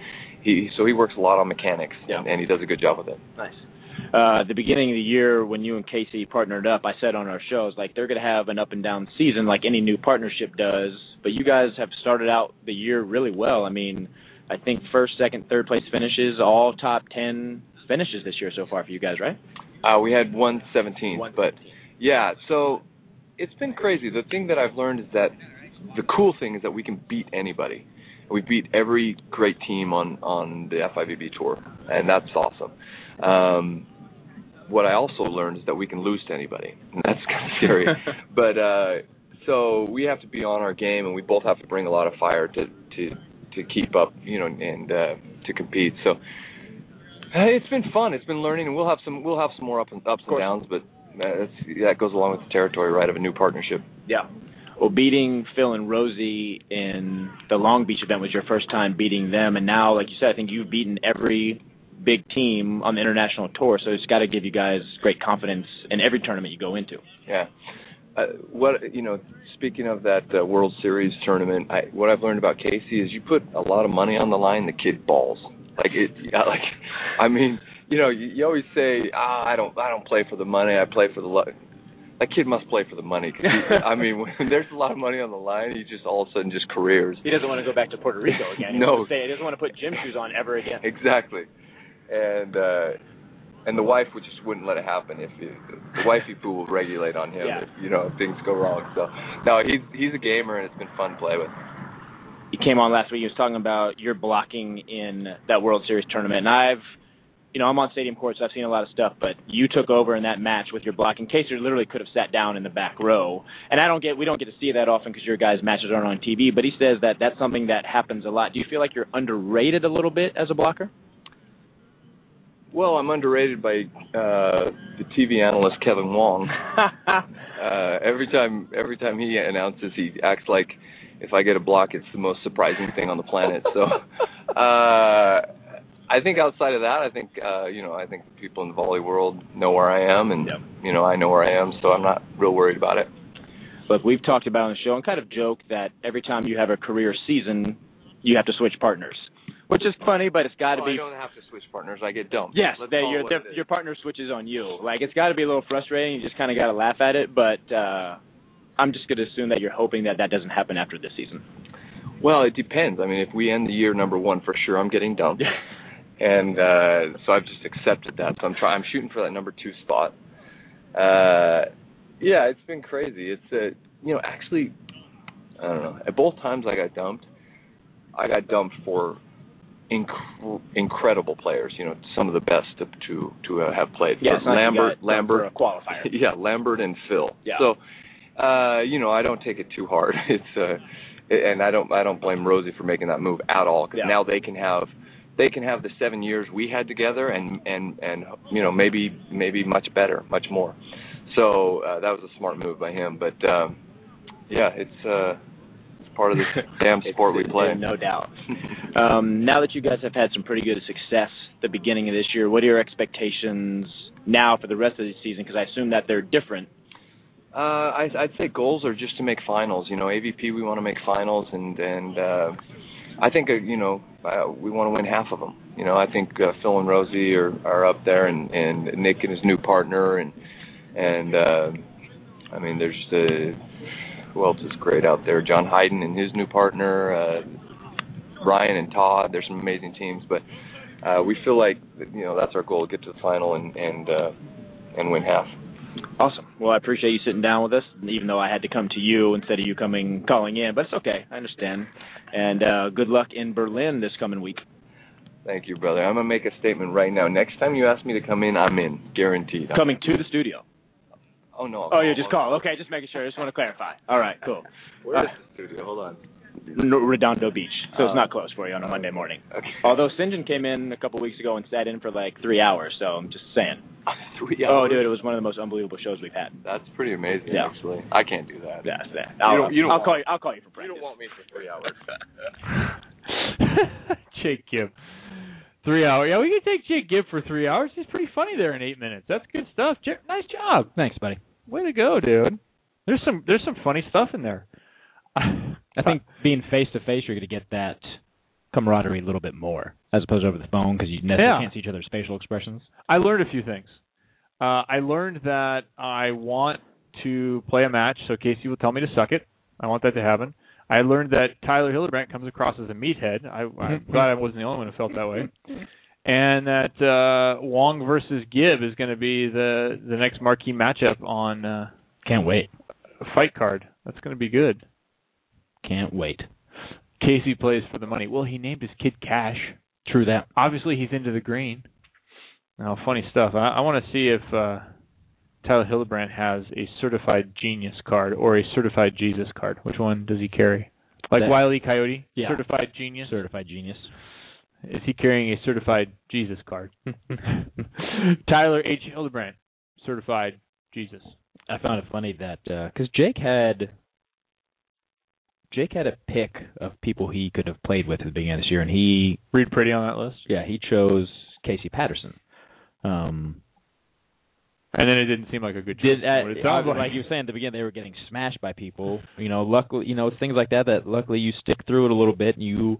he so he works a lot on mechanics, Yeah. and, and he does a good job with it. Nice. Uh, at the beginning of the year, when you and Casey partnered up, I said on our shows like they're going to have an up and down season like any new partnership does. But you guys have started out the year really well. I mean, I think first, second, third place finishes, all top ten finishes this year so far for you guys, right? Uh, we had 117, but yeah, so it's been crazy. The thing that I've learned is that the cool thing is that we can beat anybody. We beat every great team on on the FIVB tour, and that's awesome. Um, what I also learned is that we can lose to anybody, and that's kind of scary. but uh, so we have to be on our game, and we both have to bring a lot of fire to to to keep up, you know, and uh, to compete. So it's been fun. It's been learning, and we'll have some we'll have some more ups and, ups and downs, but uh, that's, that goes along with the territory, right, of a new partnership. Yeah. Well, beating Phil and Rosie in the Long Beach event was your first time beating them, and now, like you said, I think you've beaten every big team on the international tour. So it's got to give you guys great confidence in every tournament you go into. Yeah. Uh, what you know, speaking of that uh, World Series tournament, I, what I've learned about Casey is you put a lot of money on the line, the kid balls. Like it, yeah, like I mean, you know, you, you always say, ah, I don't, I don't play for the money, I play for the luck. That kid must play for the money. 'cause he, I mean, when there's a lot of money on the line, he just all of a sudden just careers. He doesn't want to go back to Puerto Rico again. He No. wants to stay. He doesn't want to put gym shoes on ever again. Exactly. And uh and the wife would just wouldn't let it happen if you, the wifey poo will regulate on him Yeah. if you know if things go wrong. So no, he's he's a gamer and it's been fun to play with. He came on last week. He was talking about your blocking in that World Series tournament, and I've, you know, I'm on stadium court, so I've seen a lot of stuff. But you took over in that match with your blocking. Kaser literally could have sat down in the back row, and I don't get, we don't get to see that often because your guys' matches aren't on TV. But he says that that's something that happens a lot. Do you feel like you're underrated a little bit as a blocker? Well, I'm underrated by uh the TV analyst Kevin Wong. uh every time every time he announces he acts like if I get a block it's the most surprising thing on the planet. So uh I think outside of that I think uh you know I think people in the volley world know where I am and Yep. you know I know where I am so I'm not real worried about it. Look, we've talked about on the show and kind of joke that every time you have a career season, you have to switch partners, which is funny, but it's got to Oh, be I don't have to switch partners. I get dumped. Yes, that your what it their- is. your partner switches on you. Like it's got to be a little frustrating. You just kind of got to laugh at it. But uh I'm just going to assume that you're hoping that that doesn't happen after this season. Well, it depends. I mean, if we end the year number one, for sure, I'm getting dumped, and uh, so I've just accepted that. So I'm trying. I'm shooting for that number two spot. Uh, yeah, it's been crazy. It's uh, you know, actually, I don't know. At both times I got dumped, I got dumped for inc- incredible players. You know, some of the best to to, to uh, have played. Yeah, For it's not like you Lambert, Lambert, qualifier. yeah, Lambert and Phil. Yeah. So, uh, you know, I don't take it too hard. It's uh, and I don't I don't blame Rosie for making that move at all because Yeah. now they can have they can have the seven years we had together and and and you know maybe maybe much better, much more. So uh, that was a smart move by him. But um, yeah, it's uh, it's part of this damn sport we play. No doubt. Um, now that you guys have had some pretty good success at the beginning of this year, what are your expectations now for the rest of the season? Because I assume that they're different. Uh, I, I'd say goals are just to make finals. You know, AVP we want to make finals, and and uh, I think uh, you know uh, we want to win half of them. You know, I think uh, Phil and Rosie are are up there, and and Nick and his new partner, and and uh, I mean there's the who else is great out there? John Hyden and his new partner, uh, Ryan and Todd. There's some amazing teams, but uh, we feel like you know that's our goal: to get to the final and and uh, and win half. Awesome. Well, I appreciate you sitting down with us, even though I had to come to you instead of you coming calling in. But it's okay. I understand. And uh, good luck in Berlin this coming week. Thank you, brother. I'm gonna make a statement right now. Next time you ask me to come in, I'm in, guaranteed. Coming to the studio. Oh no. Oh, you just call. Okay, just making sure. I just want to clarify. All right, cool. Where is the uh, studio? Hold on. Redondo Beach, so it's Oh. not close for you on a uh, Monday morning. Okay. Although. John came in a couple weeks ago and sat in for like three hours, so I'm just saying. Three Oh, hours. Oh, dude, it was one of the most unbelievable shows we've had. That's pretty amazing, Yeah. actually. I can't do that. Yeah, it's that. I'll, don't- you don't I'll want- call you. I'll call you for practice. You don't want me for three hours. Jake Gibb. Three hours. Yeah, we can take Jake Gibb for three hours. He's pretty funny there in eight minutes. That's good stuff. Nice job. Thanks, buddy. Way to go, dude. There's some there's some funny stuff in there. I think being face to face, you're going to get that camaraderie a little bit more, as opposed to over the phone because you necessarily Yeah. can't see each other's facial expressions. I learned a few things. Uh, I learned that I want to play a match, so Casey will tell me to suck it. I want that to happen. I learned that Tyler Hildebrand comes across as a meathead. I, I'm glad I wasn't the only one who felt that way. And that uh, Wong versus Gibb is going to be the the next marquee matchup on uh, Can't wait. Fight Card. That's going to be good. Can't wait. Casey plays for the money. Well, he named his kid Cash. True that. Obviously, he's into the green. Now, funny stuff. I, I want to see if uh, Tyler Hildebrand has a certified genius card or a certified Jesus card. Which one does he carry? Like That- Wiley Coyote, Yeah. certified genius. Certified genius. Is he carrying a certified Jesus card? Tyler H. Hildebrand, certified Jesus. I found it funny that because Jake had Jake had a pick of people he could have played with at the beginning of this year, and he Read pretty on that list. yeah he chose Casey Patterson. Um, And then it didn't seem like a good choice. did uh, it sounds like, like. you were saying at the beginning they were getting smashed by people. You know, luckily you know things like that that luckily you stick through it a little bit and you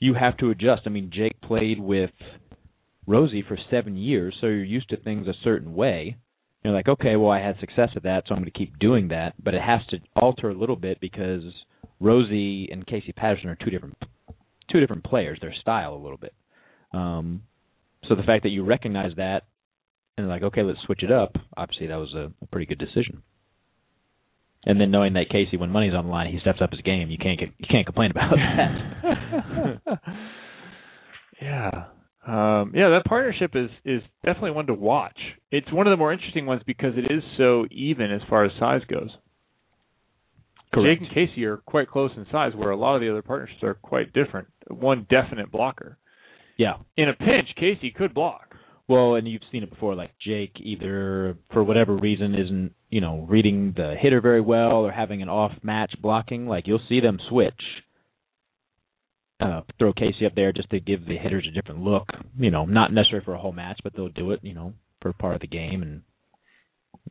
you have to adjust. I mean, Jake played with Rosie for seven years, so you're used to things a certain way. You're like, okay, well, I had success at that, so I'm going to keep doing that. But it has to alter a little bit because Rosie and Casey Patterson are two different two different players. Their style a little bit. Um, so the fact that you recognize that and like, okay, let's switch it up. Obviously, that was a, a pretty good decision. And then knowing that Casey, when money's on the line, he steps up his game. You can't get you can't complain about that. yeah. Um, yeah, that partnership is is definitely one to watch. It's one of the more interesting ones because it is so even as far as size goes. Correct. Jake and Casey are quite close in size, where a lot of the other partnerships are quite different. One definite blocker. yeah. In a pinch, Casey could block. Well, and you've seen it before. Like Jake, either for whatever reason, isn't you know reading the hitter very well, or having an off match blocking. Like you'll see them switch. Uh, throw Casey up there just to give the hitters a different look. You know, not necessarily for a whole match, but they'll do it. You know, for part of the game, and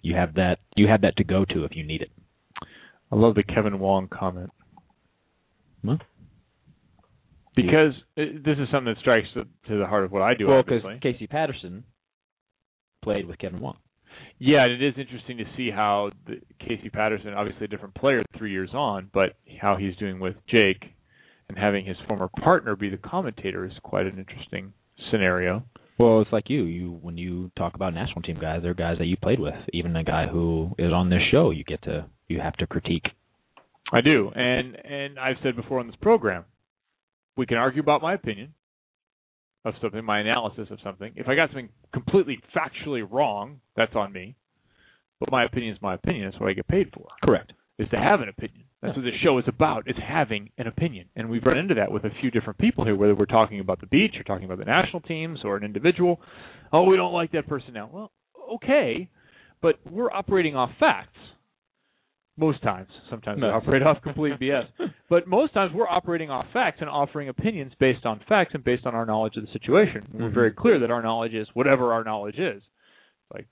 you have that you have that to go to if you need it. I love the Kevin Wong comment Well, because it, this is something that strikes to, to the heart of what I do. well, because. Casey Patterson played with Kevin Wong. Yeah, and it is interesting to see how the, Casey Patterson, obviously a different player three years on, but how he's doing with Jake, and having his former partner be the commentator is quite an interesting scenario. Well, it's like you. You when you talk about national team guys, they're guys that you played with. Even a guy who is on this show, you get to you have to critique. I do, and and I've said before on this program, we can argue about my opinion of something, my analysis of something. If I got something completely factually wrong, that's on me. But my opinion is my opinion. That's what I get paid for. Correct. Is to have an opinion. That's what this show is about. It's having an opinion, and we've run into that with a few different people here. Whether we're talking about the beach, or talking about the national teams, or an individual. Oh, we don't like that person now. Well, okay, but we're operating off facts. Most times, sometimes we No. operate off complete BS. But most times we're operating off facts and offering opinions based on facts and based on our knowledge of the situation. We're Mhm. very clear that our knowledge is whatever our knowledge is. Like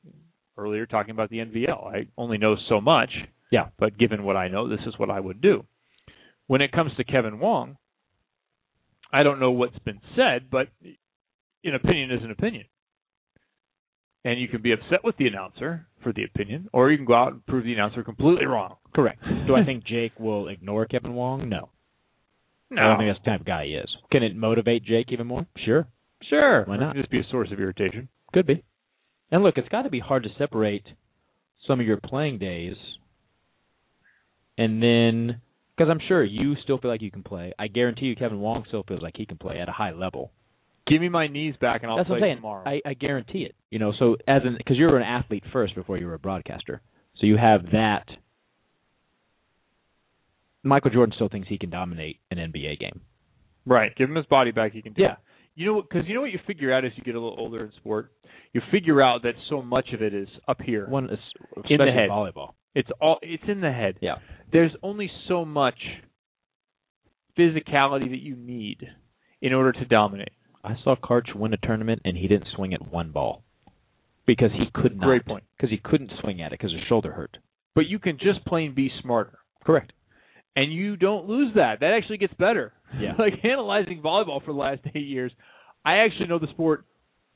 earlier talking about the NVL, I only know so much. Yeah. But given what I know, this is what I would do. When it comes to Kevin Wong, I don't know what's been said, but an opinion is an opinion. And you can be upset with the announcer for the opinion, or you can go out and prove the announcer completely wrong. Correct. Do I think Jake will ignore Kevin Wong? No. No. I don't think that's the type of guy he is. Can it motivate Jake even more? Sure. Sure. Why not? Just be a source of irritation. Could be. And look, it's got to be hard to separate some of your playing days and then because I'm sure you still feel like you can play. I guarantee you Kevin Wong still feels like he can play at a high level. Give me my knees back and I'll That's play what I'm saying. tomorrow. I, I guarantee it. You know, so as an because you're an athlete first before you were a broadcaster, so you have that. Michael Jordan still thinks he can dominate an NBA game. right. Give him his body back. He can do Yeah. it. You know, because you know what you figure out as you get a little older in sport. You figure out that so much of it is up here. One is In the head. volleyball. It's all. It's in the head. Yeah. There's only so much physicality that you need in order to dominate. I saw Karch win a tournament and he didn't swing at one ball because he could not. Great point. Because he couldn't swing at it because his shoulder hurt. But you can just plain be smarter. Correct. and you don't lose that. That actually gets better. Yeah. like analyzing volleyball for the last eight years, I actually know the sport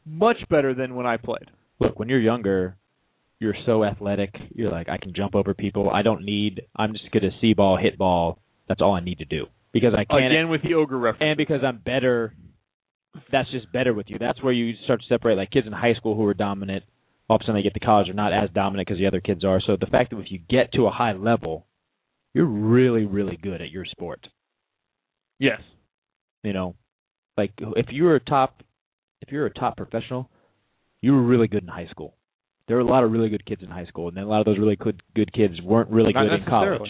much better than when I played. Look, when you're younger, you're so athletic. You're like, I can jump over people. I don't need. I'm just gonna see ball, hit ball. That's all I need to do because I can't. Again with the ogre reference. and because I'm better, that's just better with you. That's where you start to separate like kids in high school who are dominant. All of a sudden they get to college, they're not as dominant because the other kids are. So the fact that if you get to a high level, you're really, really good at your sport. yes. You know, like if you were a top, if you're a top professional, you were really good in high school. There were a lot of really good kids in high school, and then a lot of those really good good kids weren't really Not good in college.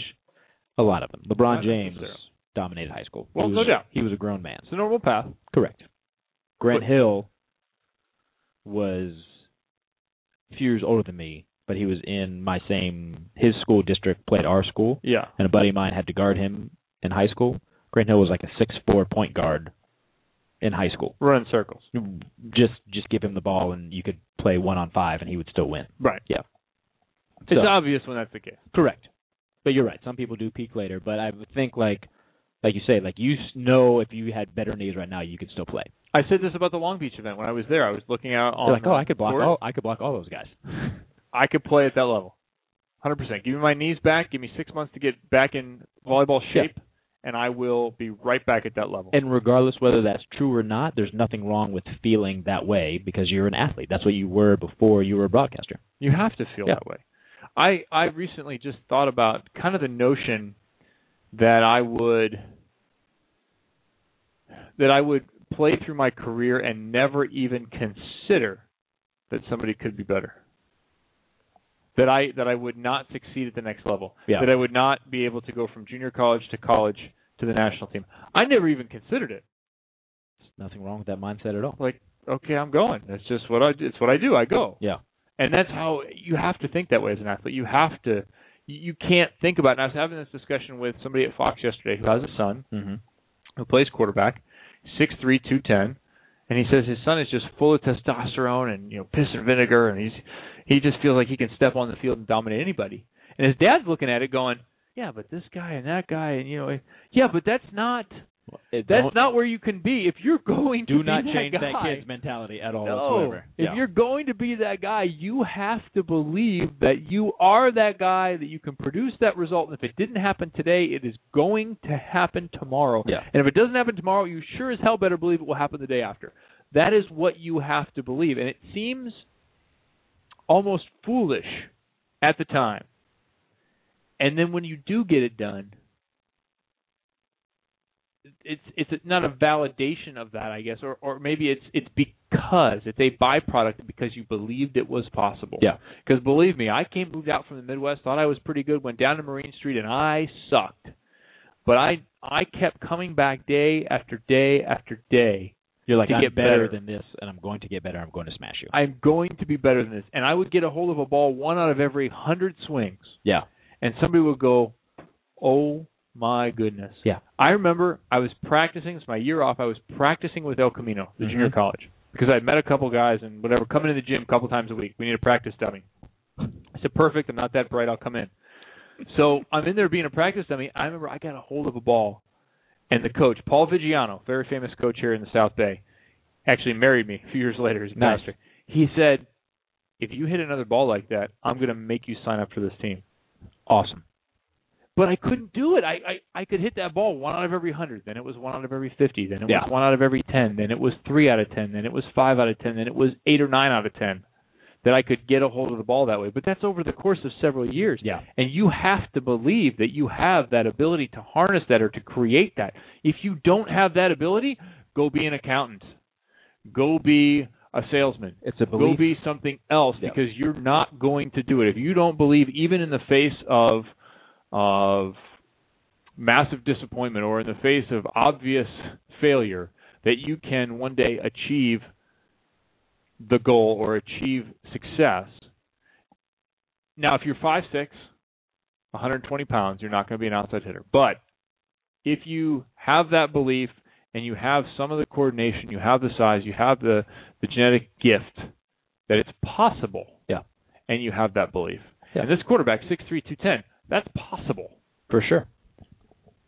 A lot of them. LeBron Not James dominated high school. Well, he no was, doubt. he was a grown man. It's a normal path. Correct. Grant Hill was a few years older than me, but he was in my same his school district played our school, Yeah. and a buddy of mine had to guard him in high school. Grant Hill was like a six four point guard in high school. Run in circles. Just just give him the ball and you could play one on five and he would still win. Right. Yeah. It's So- obvious when that's the case. Correct. But you're right. Some people do peak later, but I would think like like you say, like you know if you had better knees right now, you could still play. I said this about the Long Beach event when I was there. I was looking out on You're like, oh, I could block court. all I could block all those guys. I could play at that level. 100%. Give me my knees back. Give me six months to get back in volleyball Yeah. shape, and I will be right back at that level. And regardless whether that's true or not, there's nothing wrong with feeling that way because you're an athlete. That's what you were before you were a broadcaster. You have to feel Yeah. that way. I I recently just thought about kind of the notion that I would that I would play through my career and never even consider that somebody could be better. That I that I would not succeed at the next level. Yeah. That I would not be able to go from junior college to college to the national team. I never even considered it. Nothing wrong with that mindset at all. Like, okay, I'm going. That's just what I it's what I do. I go. Yeah. And that's how you have to think that way as an athlete. You have to. You can't think about. And I was having this discussion with somebody at Fox yesterday who has a son Mm-hmm. who plays quarterback, six three, two ten, and he says his son is just full of testosterone and you know piss and vinegar, and he's he just feels like he can step on the field and dominate anybody. And his dad's looking at it, going, "Yeah, but this guy and that guy, and you know, yeah, but that's not It- That's don't- where you can be. If you're going to do not that change that kid's mentality at all no. whatsoever. If Yeah. you're going to be that guy, you have to believe that you are that guy, that you can produce that result. And if it didn't happen today, it is going to happen tomorrow. Yeah. And if it doesn't happen tomorrow, you sure as hell better believe it will happen the day after. That is what you have to believe. And it seems almost foolish at the time. And then when you do get it done, it's it's not a validation of that, I guess, or or maybe it's it's because it's a byproduct because you believed it was possible. Yeah. Because believe me, I came moved out from the Midwest, thought I was pretty good, went down to Marine Street, and I sucked. But I I kept coming back day after day after day. You're like I'm get better, better. than this, and I'm going to get better. I'm going to smash you. I'm going to be better than this, and I would get a hold of a ball one out of every hundred swings, yeah, and somebody would go, "Oh my goodness." yeah, I remember I was practicing. It's my year off. I was practicing with El Camino, the junior Mhm. college, because I met a couple guys and whatever, coming to the gym a couple times a week. We need a practice dummy. I said, "Perfect. I'm not that bright. I'll come in." So I'm in there being a practice dummy. I remember I got a hold of a ball, and the coach, Paul Vigiano, very famous coach here in the South Bay, actually married me a few years later as a Nice. pastor. He said, "If you hit another ball like that, I'm going to make you sign up for this team." awesome. But I couldn't do it. I, I I could hit that ball one out of every hundred, then it was one out of every fifty, then it Yeah. was one out of every ten, then it was three out of ten, then it was five out of ten, then it was eight or nine out of ten. That I could get a hold of the ball that way. But that's over the course of several years. Yeah. And you have to believe that you have that ability to harness that or to create that. If you don't have that ability, go be an accountant. Go be a salesman. It's a belief. Go be something else Yeah. because you're not going to do it. If you don't believe, even in the face of of massive disappointment or in the face of obvious failure, that you can one day achieve the goal or achieve success. Now, if you're five six, 120 pounds, you're not going to be an outside hitter. But if you have that belief and you have some of the coordination, you have the size, you have the the genetic gift that it's possible. Yeah. And you have that belief. Yeah. And this quarterback, six three two ten, that's possible. for sure.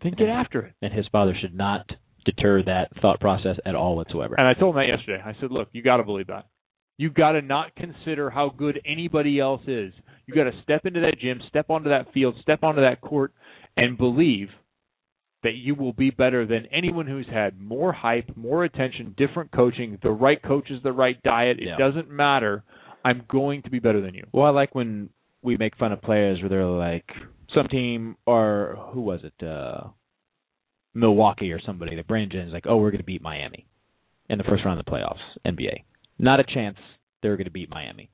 Then get after it. And his father should not deter that thought process at all whatsoever. And I told him that yesterday. I said, look, you got to believe that. You got to not consider how good anybody else is. You got to step into that gym, step onto that field, step onto that court, and believe that you will be better than anyone who's had more hype, more attention, different coaching, the right coaches, the right diet. It Yeah. doesn't matter. I'm going to be better than you. Well, I like when we make fun of players where they're like some team or who was it, uh Milwaukee or somebody. The Brandon is like, oh, we're going to beat Miami in the first round of the playoffs, NBA. Not a chance they're going to beat Miami.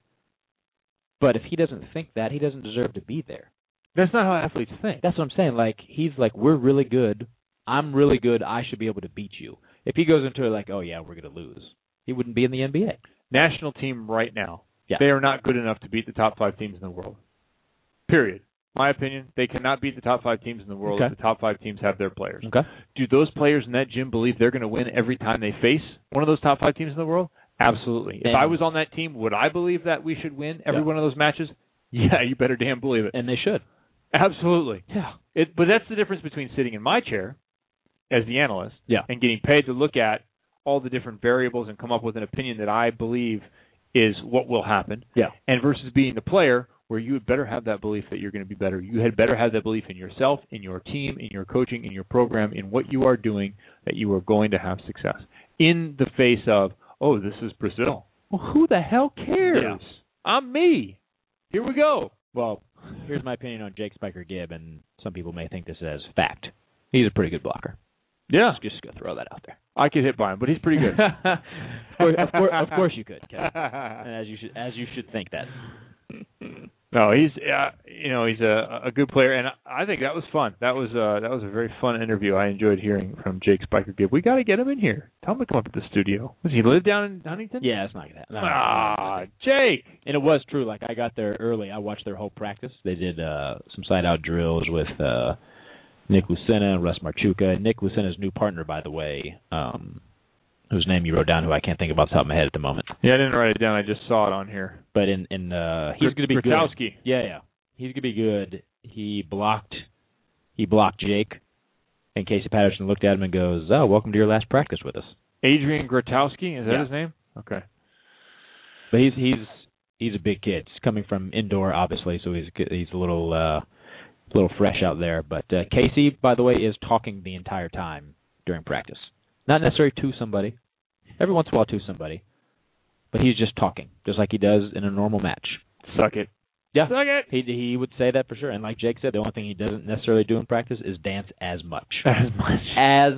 But if he doesn't think that, he doesn't deserve to be there. That's not how athletes think. That's what I'm saying. Like he's like, we're really good. I'm really good. I should be able to beat you. If he goes into it like, oh yeah, we're going to lose, he wouldn't be in the NBA. National team right now, Yeah. they are not good enough to beat the top five teams in the world. Period. My opinion, they cannot beat the top five teams in the world Okay. if the top five teams have their players. Okay. Do those players in that gym believe they're going to win every time they face one of those top five teams in the world? Absolutely. If I was on that team, would I believe that we should win every Yeah. one of those matches? Yeah, you better damn believe it. And they should. Absolutely. Yeah. It, but that's the difference between sitting in my chair as the analyst Yeah. and getting paid to look at all the different variables and come up with an opinion that I believe is what will happen. Yeah. And versus being the player where you had better have that belief that you're going to be better. You had better have that belief in yourself, in your team, in your coaching, in your program, in what you are doing that you are going to have success. In the face of, oh, this is Brazil. Well, who the hell cares? Yeah. I'm me. Here we go. Well, here's my opinion on Jake Spiker Gibb, and some people may think this as fact. He's a pretty good blocker. Yeah. Just, just gonna throw that out there. I could hit by him, but he's pretty good. of, course, of, course, of course you could, Kevin. And as you should, as you should think that. No, he's uh, you know he's a a good player, and I think that was fun. That was uh that was a very fun interview. I enjoyed hearing from Jake Spiker Gibb. We got to get him in here. Tell him to come up to the studio. Does he live down in Huntington? Yeah, it's not gonna happen. No, Ah, Jake. And it was true. Like I got there early. I watched their whole practice. They did uh some side out drills with uh Nick Lucena and Russ Marchewka. Nick Lucena's new partner, by the way, um whose name you wrote down, who I can't think of off the top of my head at the moment. Yeah, I didn't write it down. I just saw it on here. But in in uh he's gonna be good. Yeah, yeah. He's gonna be good. He blocked he blocked Jake And Casey Patterson looked at him and goes, "Oh, welcome to your last practice with us." Adrian Grotowski, is that Yeah. his name? Okay. But he's he's he's a big kid. He's coming from indoor, obviously, so he's he's a little uh, a little fresh out there. But uh, Casey, by the way, is talking the entire time during practice. Not necessarily to somebody. Every once in a while to somebody. But he's just talking, just like he does in a normal match. Suck it. Yeah. Suck it. He he would say that for sure. And like Jake said, the only thing he doesn't necessarily do in practice is dance as much. As much. As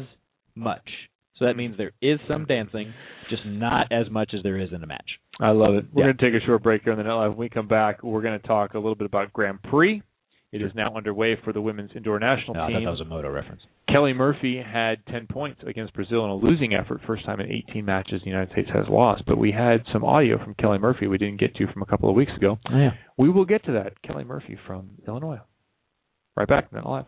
much. So that means there is some dancing, just not as much as there is in a match. I love it. We're Yeah. going to take a short break here on the Net Live. When we come back, we're going to talk a little bit about Grand Prix. It is now underway for the women's indoor national No, I thought that was a moto reference. Kelly Murphy had 10 points against Brazil in a losing effort, first time in 18 matches the United States has lost. But we had some audio from Kelly Murphy we didn't get to from a couple of weeks ago. Oh, yeah. We will get to that. Kelly Murphy from Illinois. Right back, Net Live.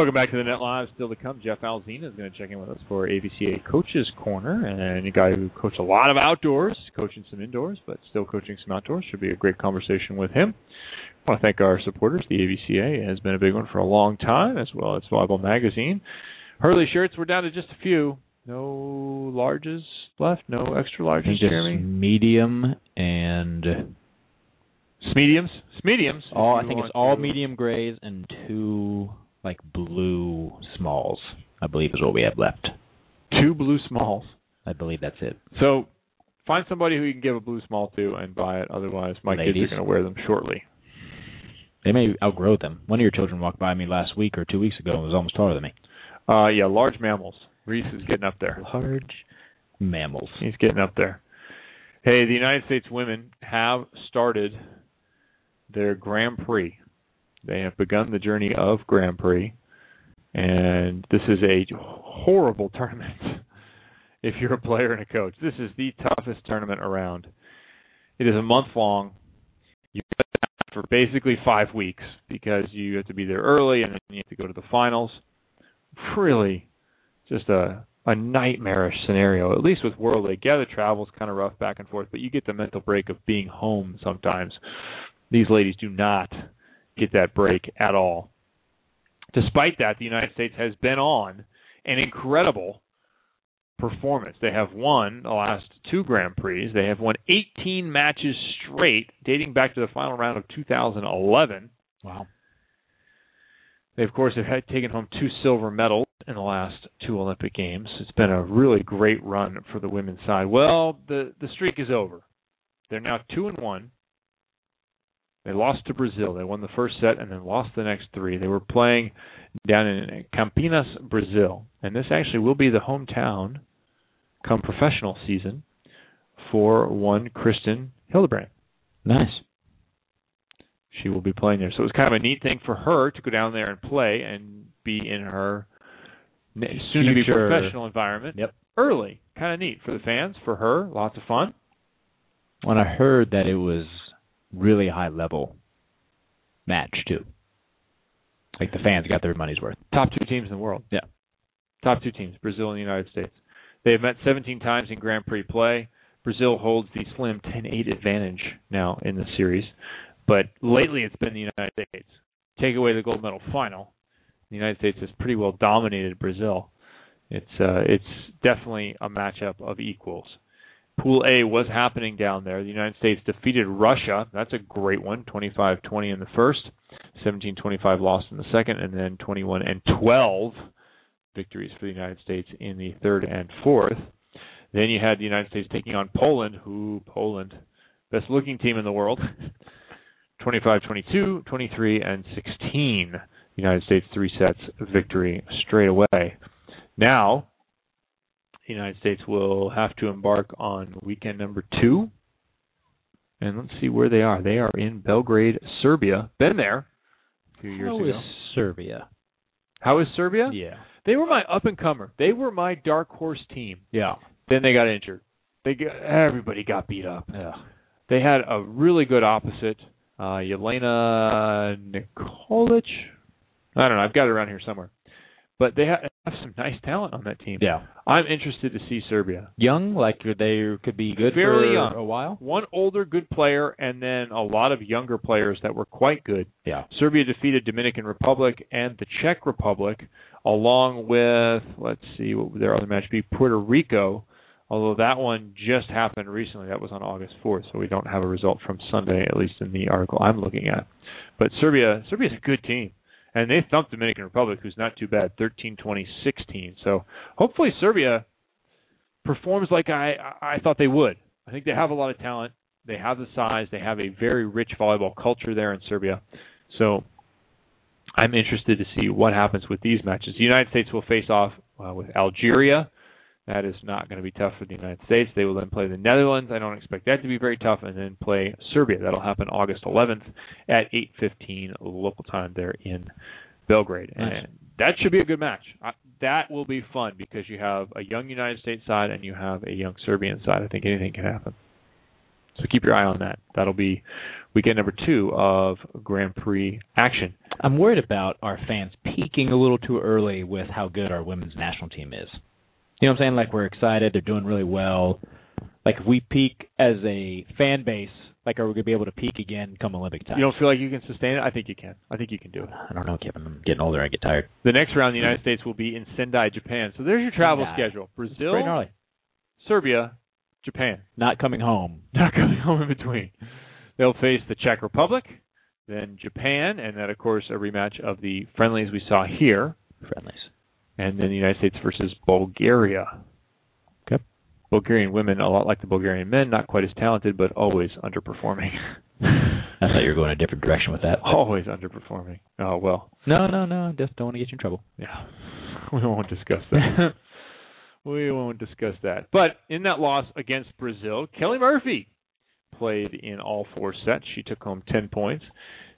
Welcome back to the Net Live. Still to come, Jeff Alzina is going to check in with us for AVCA Coaches Corner, and a guy who coached a lot of outdoors, coaching some indoors, but still coaching some outdoors. Should be a great conversation with him. I want to thank our supporters. The AVCA has been a big one for a long time, as well as Volleyball Magazine. Hurley shirts, we're down to just a few. No larges left, no extra larges, just Jeremy. medium and Mediums, mediums. all. I think it's all medium grays and two like blue smalls. I believe is what we have left. Two blue smalls. I believe that's it. So find somebody who you can give a blue small to and buy it. Otherwise, my kids are going to wear them shortly. They may outgrow them. One of your children walked by me last week or two weeks ago and was almost taller than me. Uh, yeah, large mammals. Reese is getting up there. Large mammals. He's getting up there. Hey, the United States women have started their Grand Prix. They have begun the journey of Grand Prix, and this is a horrible tournament. If you're a player and a coach, this is the toughest tournament around. It is a month long. You for basically five weeks because you have to be there early and then you have to go to the finals. Really, just a a nightmarish scenario. At least with World League, yeah, the travel's kind of rough back and forth, but you get the mental break of being home sometimes. These ladies do not get that break at all. Despite that, the United States has been on an incredible performance. They have won the last two Grand Prix. They have won 18 matches straight, dating back to the final round of 2011. Wow. They, of course, have had, taken home two silver medals in the last two Olympic Games. It's been a really great run for the women's side. Well, the the streak is over. They're now two and one. They lost to Brazil. They won the first set and then lost the next three. They were playing down in Campinas, Brazil, and this actually will be the hometown come professional season for one Kristin Hildebrand. Nice. She will be playing there. So it was kind of a neat thing for her to go down there and play and be in her soon to be Future- professional environment Yep. early. Kind of neat for the fans, for her, lots of fun. When I heard that it was really high level match too. Like the fans got their money's worth. Top two teams in the world. Yeah. Top two teams, Brazil and the United States. They have met 17 times in Grand Prix play. Brazil holds the slim 10-8 advantage now in the series, but lately it's been the United States. Take away the gold medal final, the United States has pretty well dominated Brazil. It's uh, it's definitely a matchup of equals. Pool A was happening down there. The United States defeated Russia. That's a great one. 25-20 in the first, 17-25 lost in the second, and then 21 and 12 victories for the United States in the third and fourth. Then you had the United States taking on Poland, who Poland, best looking team in the world. 25 22, 23, and 16. United States three sets victory straight away. Now, the United States will have to embark on weekend number two. And let's see where they are. They are in Belgrade, Serbia. Been there a few years How ago. is Serbia? How is Serbia? Yeah. They were my up and comer. They were my dark horse team. Yeah. Then they got injured. They got, everybody got beat up. Yeah. They had a really good opposite, uh, Yelena Nikolic. I don't know. I've got it around here somewhere. But they have some nice talent on that team. Yeah. I'm interested to see Serbia. Young, like they could be good Fairly for young. a while. One older good player, and then a lot of younger players that were quite good. Yeah. Serbia defeated Dominican Republic and the Czech Republic, along with let's see what their other match be Puerto Rico. Although that one just happened recently, that was on August 4th, so we don't have a result from Sunday, at least in the article I'm looking at. But Serbia, Serbia's a good team, and they thumped Dominican Republic, who's not too bad, 13-20, 16. So hopefully Serbia performs like I I thought they would. I think they have a lot of talent. They have the size. They have a very rich volleyball culture there in Serbia. So I'm interested to see what happens with these matches. The United States will face off uh, with Algeria. That is not going to be tough for the United States. They will then play the Netherlands. I don't expect that to be very tough, and then play Serbia. That'll happen August 11th at 8:15 local time there in Belgrade, Nice. and that should be a good match. I, that will be fun because you have a young United States side and you have a young Serbian side. I think anything can happen. So keep your eye on that. That'll be weekend number two of Grand Prix action. I'm worried about our fans peaking a little too early with how good our women's national team is. You know what I'm saying? Like we're excited, they're doing really well. Like if we peak as a fan base, like are we gonna be able to peak again come Olympic time? You don't feel like you can sustain it? I think you can. I think you can do it. I don't know, Kevin. I'm getting older. I get tired. The next round, the United States will be in Sendai, Japan. So there's your travel Sendai. schedule: Brazil, Bright and early. Serbia, Japan. Not coming home. Not coming home in between. They'll face the Czech Republic, then Japan, and then of course a rematch of the friendlies we saw here, Friendlies. And then the United States versus Bulgaria. Okay. Bulgarian women, a lot like the Bulgarian men, not quite as talented, but always underperforming. I thought you were going a different direction with that. always underperforming. Oh well, No, no, no. Just don't want to get you in trouble. yeah. We won't discuss that. we won't discuss that. But in that loss against Brazil, Kelly Murphy played in all four sets. She took home 10 points.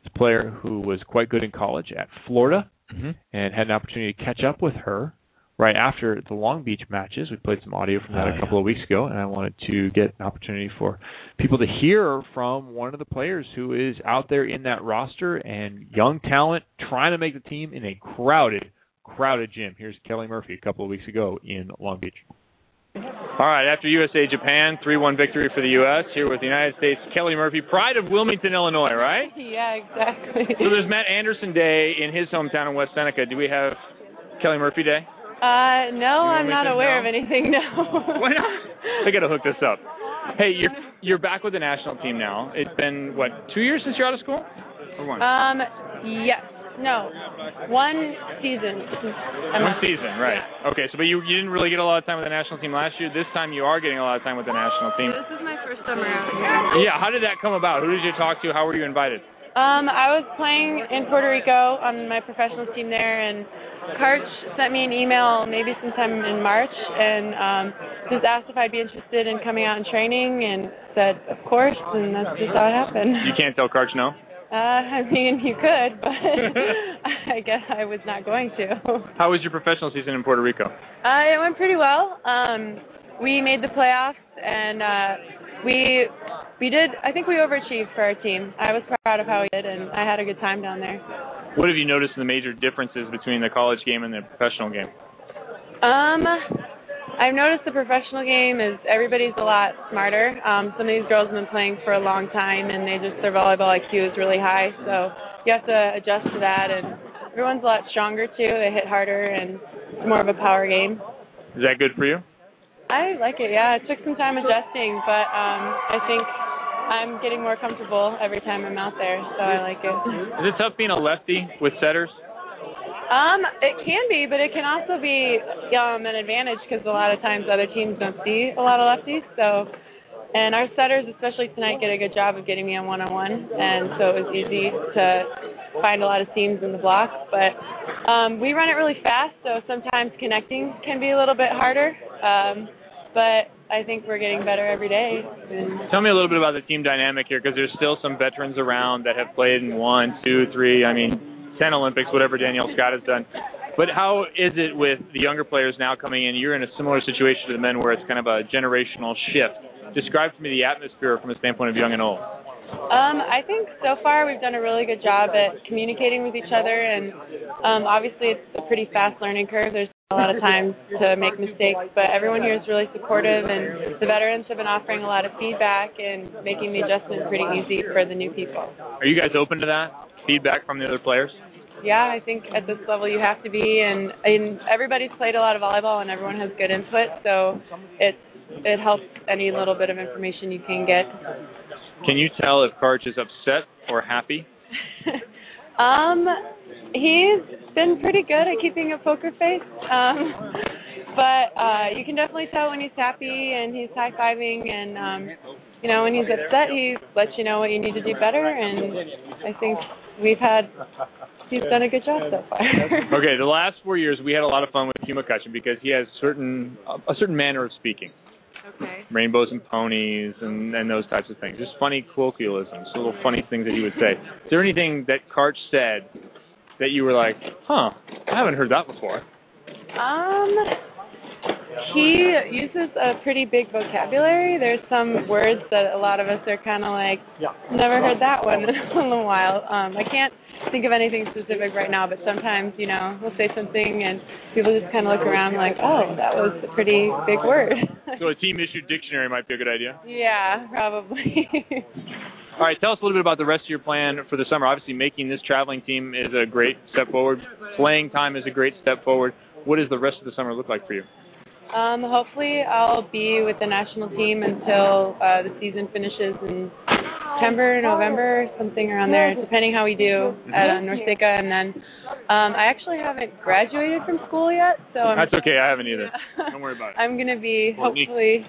It's a player who was quite good in college at Florida mm-hmm. and had an opportunity to catch up with her right after the Long Beach matches. We played some audio from that Oh, a couple of weeks ago, and I wanted to get an opportunity for people to hear from one of the players who is out there in that roster and young talent trying to make the team in a crowded, crowded gym. Here's Kelly Murphy a couple of weeks ago in Long Beach. All right, after USA Japan, 3-1 victory for the U.S. Here with the United States, Kelly Murphy, pride of Wilmington, Illinois, right? Yeah, exactly. So there's Matt Anderson Day in his hometown in West Seneca. Do we have Kelly Murphy Day? Uh, no, I'm not aware of anything. No. Why not? I got to hook this up. Hey, you're you're back with the national team now. It's been what two years since you're out of school, or one? Um, yes. No. One season. One season, right? Okay, so but you you didn't really get a lot of time with the national team last year. This time you are getting a lot of time with the national team. This is my first summer out here. Yeah, how did that come about? Who did you talk to? How were you invited? Um, I was playing in Puerto Rico on my professional team there, and Karch sent me an email maybe sometime in March, and um, just asked if I'd be interested in coming out and training, and said of course, and that's just how it happened. You can't tell Karch no. Uh, I mean, you could, but I guess I was not going to. How was your professional season in Puerto Rico? Uh, it went pretty well. Um, we made the playoffs, and uh, we we did. I think we overachieved for our team. I was proud of how we did, and I had a good time down there. What have you noticed in the major differences between the college game and the professional game? Um, I've noticed the professional game is everybody's a lot smarter. Um, some of these girls have been playing for a long time, and they just their volleyball IQ is really high. So you have to adjust to that, and everyone's a lot stronger too. They hit harder, and it's more of a power game. Is that good for you? I like it. Yeah, it took some time adjusting, but um, I think I'm getting more comfortable every time I'm out there, so I like it. Is it tough being a lefty with setters? Um, it can be, but it can also be um, an advantage because a lot of times other teams don't see a lot of lefties. So, and our setters, especially tonight, get a good job of getting me on one-on-one, and so it was easy to find a lot of seams in the block. But um, we run it really fast, so sometimes connecting can be a little bit harder. Um, but I think we're getting better every day. And Tell me a little bit about the team dynamic here, because there's still some veterans around that have played in one, two, three. I mean, ten Olympics, whatever Danielle Scott has done. But how is it with the younger players now coming in? You're in a similar situation to the men, where it's kind of a generational shift. Describe to me the atmosphere from a standpoint of young and old. Um, I think so far we've done a really good job at communicating with each other, and um, obviously it's a pretty fast learning curve. There's a lot of times to make mistakes, but everyone here is really supportive, and the veterans have been offering a lot of feedback and making the adjustment pretty easy for the new people. Are you guys open to that feedback from the other players? Yeah, I think at this level you have to be, and, and everybody's played a lot of volleyball, and everyone has good input, so it's it helps any little bit of information you can get. Can you tell if Karch is upset or happy? Um, he's been pretty good at keeping a poker face. Um, but uh, you can definitely tell when he's happy and he's high fiving, and um, you know when he's upset, he lets you know what you need to do better. And I think we've had he's done a good job so far. okay, the last four years we had a lot of fun with Hugh McCutcheon because he has certain a certain manner of speaking. okay. Rainbows and ponies and, and those types of things. Just funny colloquialisms, little funny things that he would say. Is there anything that Karch said that you were like, huh, I haven't heard that before? Um, he uses a pretty big vocabulary. There's some words that a lot of us are kind of like, yeah. never heard that one in a while. Um, I can't think of anything specific right now, but sometimes, you know, we'll say something and people just kind of look around like, oh, that was a pretty big word. So a team issued dictionary might be a good idea. yeah, probably. All right, tell us a little bit about the rest of your plan for the summer. Obviously, making this traveling team is a great step forward. Playing time is a great step forward. What does the rest of the summer look like for you? Um, hopefully, I'll be with the national team until uh, the season finishes in September, November, something around there, depending how we do at uh, NORCECA. And then um, I actually haven't graduated from school yet, so I'm That's okay. I haven't either. Don't worry about it. I'm gonna be hopefully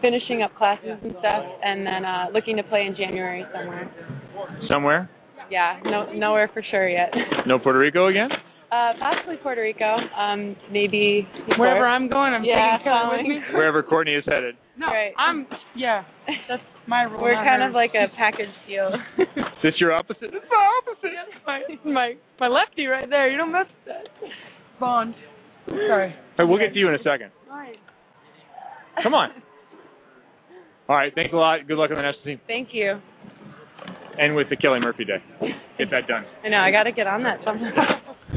finishing up classes and stuff, and then uh, looking to play in January somewhere. Somewhere? Yeah, no, nowhere for sure yet. No Puerto Rico again? Uh, possibly Puerto Rico. Um, maybe Wherever I'm going, I'm yeah, taking Kelly with me. Wherever Courtney is headed. No, Right. I'm. Yeah, that's my rule. We're kind hers. of like a package deal. Is this your opposite? It's my opposite. my my my lefty right there. You don't mess with that. Bond. Sorry. Hey, we'll get to you in a second. Come on. All right. Thanks a lot. Good luck on the national team Thank you. and with the Kelly Murphy Day. Get that done. I know I got to get on that somehow.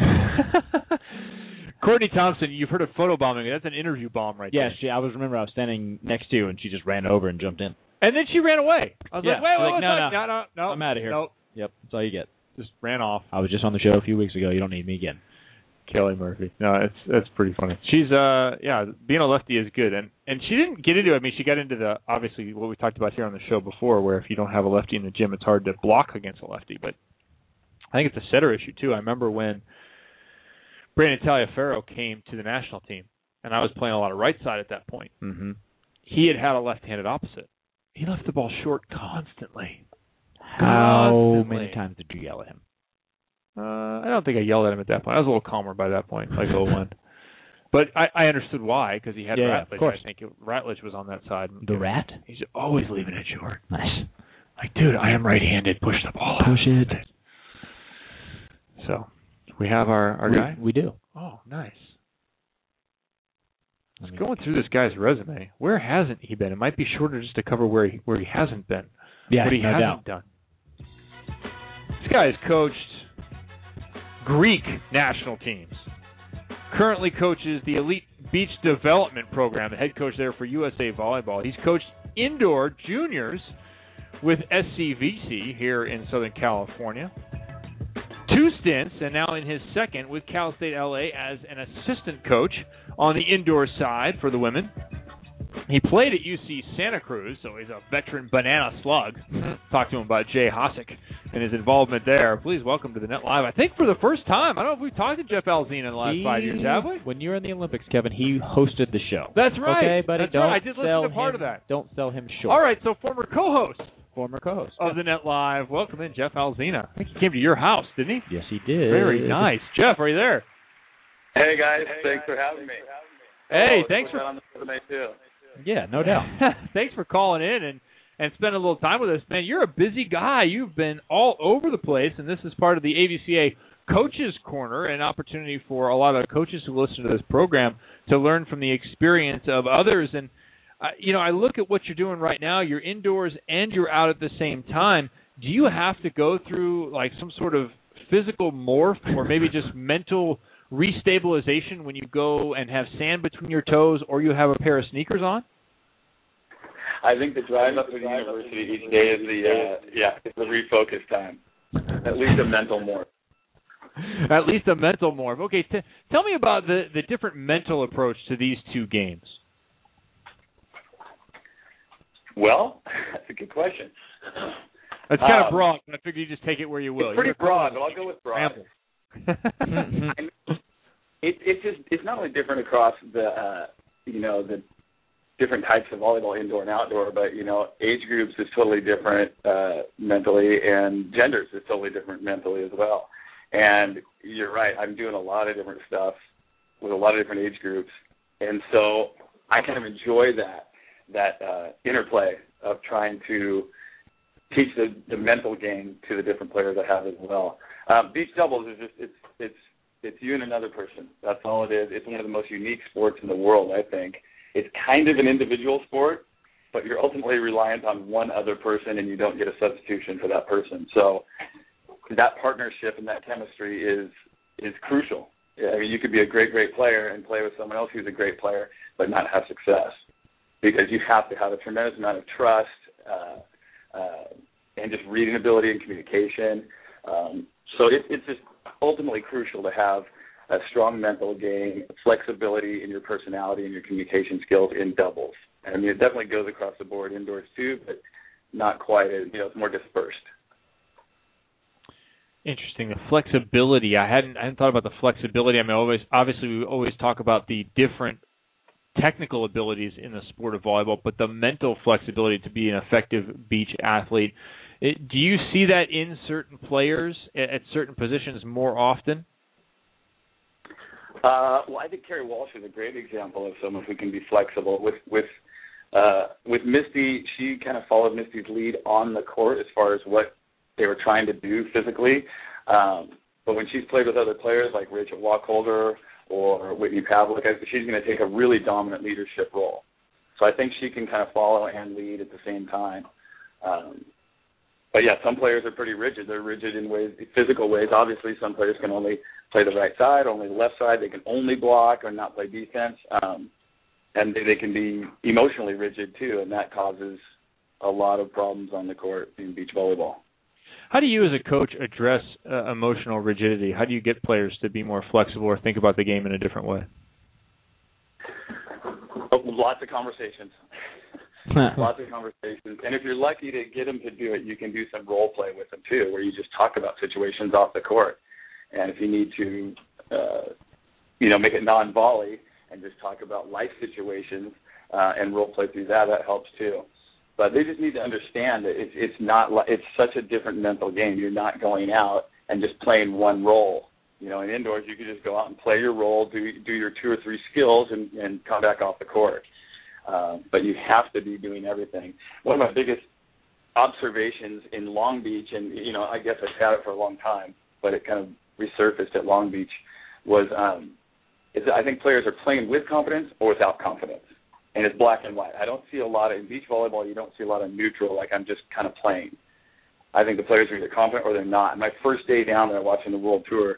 Courtney Thompson, you've heard of photobombing. That's an interview bomb right Yeah, there. she. I was remember I was standing next to you, and she just ran over and jumped in. And then she ran away. I was Yeah, like, wait, wait, like, wait, no, wait, no. no, no, no. I'm out of here. Nope. Yep, that's all you get. Just ran off. I was just on the show a few weeks ago. You don't need me again. Kelly Murphy. No, it's that's pretty funny. She's uh yeah, being a lefty is good and and she didn't get into it. I mean, she got into the obviously what we talked about here on the show before where if you don't have a lefty in the gym it's hard to block against a lefty, but I think it's a setter issue too. I remember when Brandon Taliaferro came to the national team and I was playing a lot of right side at that point. Mm-hmm. He had had a left-handed opposite. He left the ball short constantly. How Constantly. many times did you yell at him? Uh, I don't think I yelled at him at that point. I was a little calmer by that point, like 01. But I, I understood why because he had Yeah, yeah, of course. I think it, Ratledge was on that side. The rat? He's always leaving it short. Nice. Like, dude, I am right-handed. Push the ball. out. Push it. So we have our our we, guy. We do. Oh, nice. Mean, Going through this guy's resume, where hasn't he been? It might be shorter just to cover where he where he hasn't been. yeah, what he no hasn't doubt. done. This guy has coached Greek national teams. Currently coaches the Elite Beach Development Program, the head coach there for USA Volleyball. He's coached indoor juniors with SCVC here in Southern California. Two stints, and now in his second with Cal State LA as an assistant coach on the indoor side for the women. He played at UC Santa Cruz, so he's a veteran banana slug. Talk to him about Jay Hosick and his involvement there. Please welcome to the Net Live. I think for the first time. I don't know if we've talked to Jeff Alzina in the last He- five years, have we? When you were in the Olympics, Kevin, he hosted the show. That's right. Okay, buddy. That's don't right. I did listen to part him, of that. Don't sell him short. All right, so former co-host Former co-host. of the Net Live, welcome in Jeff Alzina. I think he came to your house, didn't he? Yes, he did. Very nice. Jeff, are you there? Hey guys, thanks for having me. Hey, Oh, thanks for that on the resume too. Yeah, no doubt. Thanks for calling in and and spending a little time with us, man. You're a busy guy. You've been all over the place, and this is part of the AVCA Coaches Corner, an opportunity for a lot of coaches who listen to this program to learn from the experience of others. And uh, you know, I look at what you're doing right now. You're indoors and you're out at the same time. Do you have to go through like some sort of physical morph, or maybe just mental? restabilization when you go and have sand between your toes or you have a pair of sneakers on? I think the drive up to the university each day is the uh, yeah, it's the refocus time. At least a mental morph At least a mental morph. Okay, t- tell me about the the different mental approach to these two games. Well, that's a good question. That's kind of Um, broad, but I figured you just take it where you will. It's pretty You're broad, but I'll go with broad. Ramble. it it's just it's not only different across the uh you know the different types of volleyball indoor and outdoor but you know age groups is totally different uh mentally and genders is totally different mentally as well and you're right i'm doing a lot of different stuff with a lot of different age groups and so i kind of enjoy that that uh interplay of trying to teach the the mental game to the different players i have as well um, beach doubles is just it's it's it's you and another person. That's all it is. It's one of the most unique sports in the world, I think. It's kind of an individual sport, but you're ultimately reliant on one other person, and you don't get a substitution for that person. So that partnership and that chemistry is is crucial. I mean, you could be a great, great player and play with someone else who's a great player, but not have success because you have to have a tremendous amount of trust uh, uh, and just reading ability and communication. Um, so it, it's just ultimately crucial to have a strong mental game, flexibility in your personality and your communication skills in doubles. I mean, it definitely goes across the board indoors too, but not quite as you know, it's more dispersed. Interesting. The flexibility. I hadn't I hadn't thought about the flexibility. I mean, always obviously we always talk about the different technical abilities in the sport of volleyball, but the mental flexibility to be an effective beach athlete. It, do you see that in certain players at, at certain positions more often? Uh, well, I think Kerri Walsh is a great example of someone who can be flexible. With with uh, with Misty, she kind of followed Misty's lead on the court as far as what they were trying to do physically. Um, but when she's played with other players like Rachel Wacholder or Whitney Pavlik. She's going to take a really dominant leadership role. So I think she can kind of follow and lead at the same time. Um, but yeah, some players are pretty rigid. They're rigid in ways, physical ways. Obviously, some players can only play the right side, only the left side. They can only block or not play defense, um, and they, they can be emotionally rigid too, and that causes a lot of problems on the court in beach volleyball. How do you, as a coach, address uh, emotional rigidity? How do you get players to be more flexible or think about the game in a different way? Oh, lots of conversations. lots of conversations. And if you're lucky to get them to do it, you can do some role play with them too, where you just talk about situations off the court. And if you need to, uh, you know, make it non-volley and just talk about life situations uh, and role play through that, that helps too. But they just need to understand that it's it's not li- it's such a different mental game. You're not going out and just playing one role. You know, in indoors you can just go out and play your role, do do your two or three skills, and and come back off the court. Uh, but you have to be doing everything. One of my biggest observations in Long Beach, and you know, I guess I've had it for a long time, but it kind of resurfaced at Long Beach, was um, is that I think players are playing with confidence or without confidence, and it's black and white. I don't see a lot of in beach volleyball. You don't see a lot of neutral, like I'm just kind of playing. I think the players are either confident or they're not. My first day down there watching the World Tour,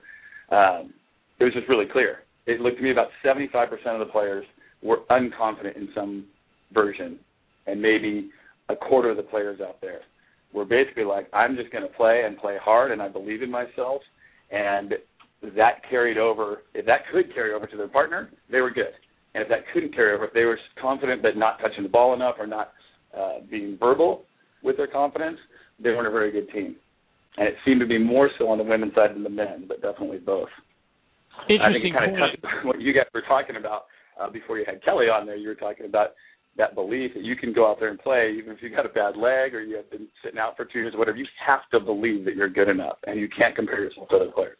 um, it was just really clear. It looked to me about 75% of the players were unconfident in some version, and maybe a quarter of the players out there were basically like, I'm just going to play and play hard, and I believe in myself. And that carried over. If that could carry over to their partner, they were good. And if that couldn't carry over, if they were confident but not touching the ball enough or not uh, being verbal with their confidence, they weren't a very good team. And it seemed to be more so on the women's side than the men, but definitely both. I think Interesting it kind of point. touched on what you guys were talking about uh, before you had Kelly on there. You were talking about that belief that you can go out there and play, even if you got a bad leg or you have been sitting out for two years, whatever. You have to believe that you're good enough, and you can't compare yourself to other players.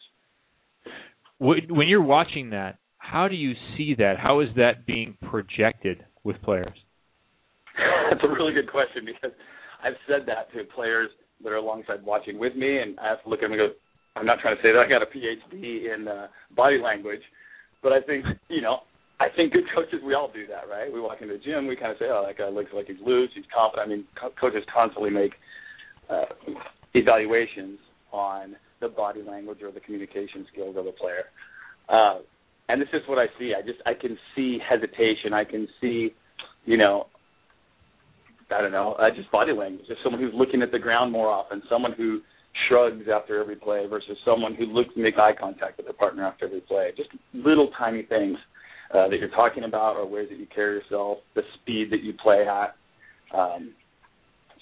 When you're watching that, how do you see that? How is that being projected with players? That's a really good question because I've said that to players that are alongside watching with me, and I have to look at them and go, I'm not trying to say that I got a PhD in uh, body language, but I think, you know, I think good coaches, we all do that, right? We walk into the gym, we kind of say, oh, that guy looks like he's loose, he's confident. I mean, co- coaches constantly make uh, evaluations on the body language or the communication skills of a player. Uh, and this is what I see. I just I can see hesitation. I can see, you know, I don't know, uh, just body language. Just someone who's looking at the ground more often, someone who shrugs after every play versus someone who looks make eye contact with their partner after every play. Just little tiny things uh, that you're talking about, or ways that you carry yourself, the speed that you play at. Um,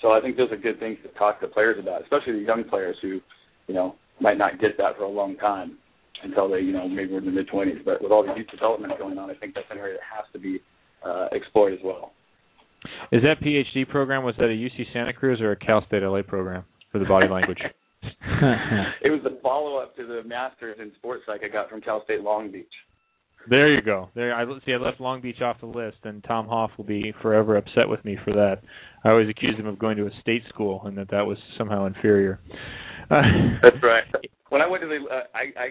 so I think those are good things to talk to players about, especially the young players who, you know, might not get that for a long time until they, you know, maybe we're in the mid 20s. But with all the youth development going on, I think that's an area that has to be uh, explored as well. Is that PhD program was that a UC Santa Cruz or a Cal State LA program for the body language? it was the follow up to the masters in sports psych I got from Cal State Long Beach. There you go. There, I see. I left Long Beach off the list, and Tom Hoff will be forever upset with me for that. I always accused him of going to a state school, and that that was somehow inferior. Uh, That's right. When I went to the, uh, I, I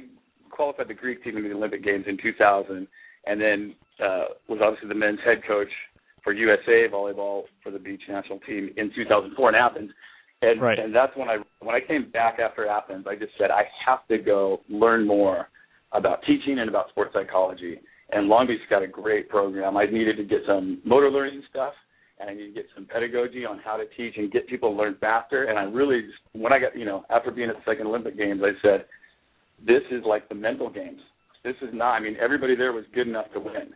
qualified the Greek team in the Olympic Games in 2000, and then uh, was obviously the men's head coach for USA volleyball for the beach national team in 2004 in Athens. And Right. and that's when I when I came back after Athens, I just said I have to go learn more about teaching and about sports psychology. And Long Beach got a great program. I needed to get some motor learning stuff, and I needed to get some pedagogy on how to teach and get people to learn faster. And I really, just, when I got, you know, after being at the second Olympic Games, I said, this is like the mental games. This is not. I mean, everybody there was good enough to win,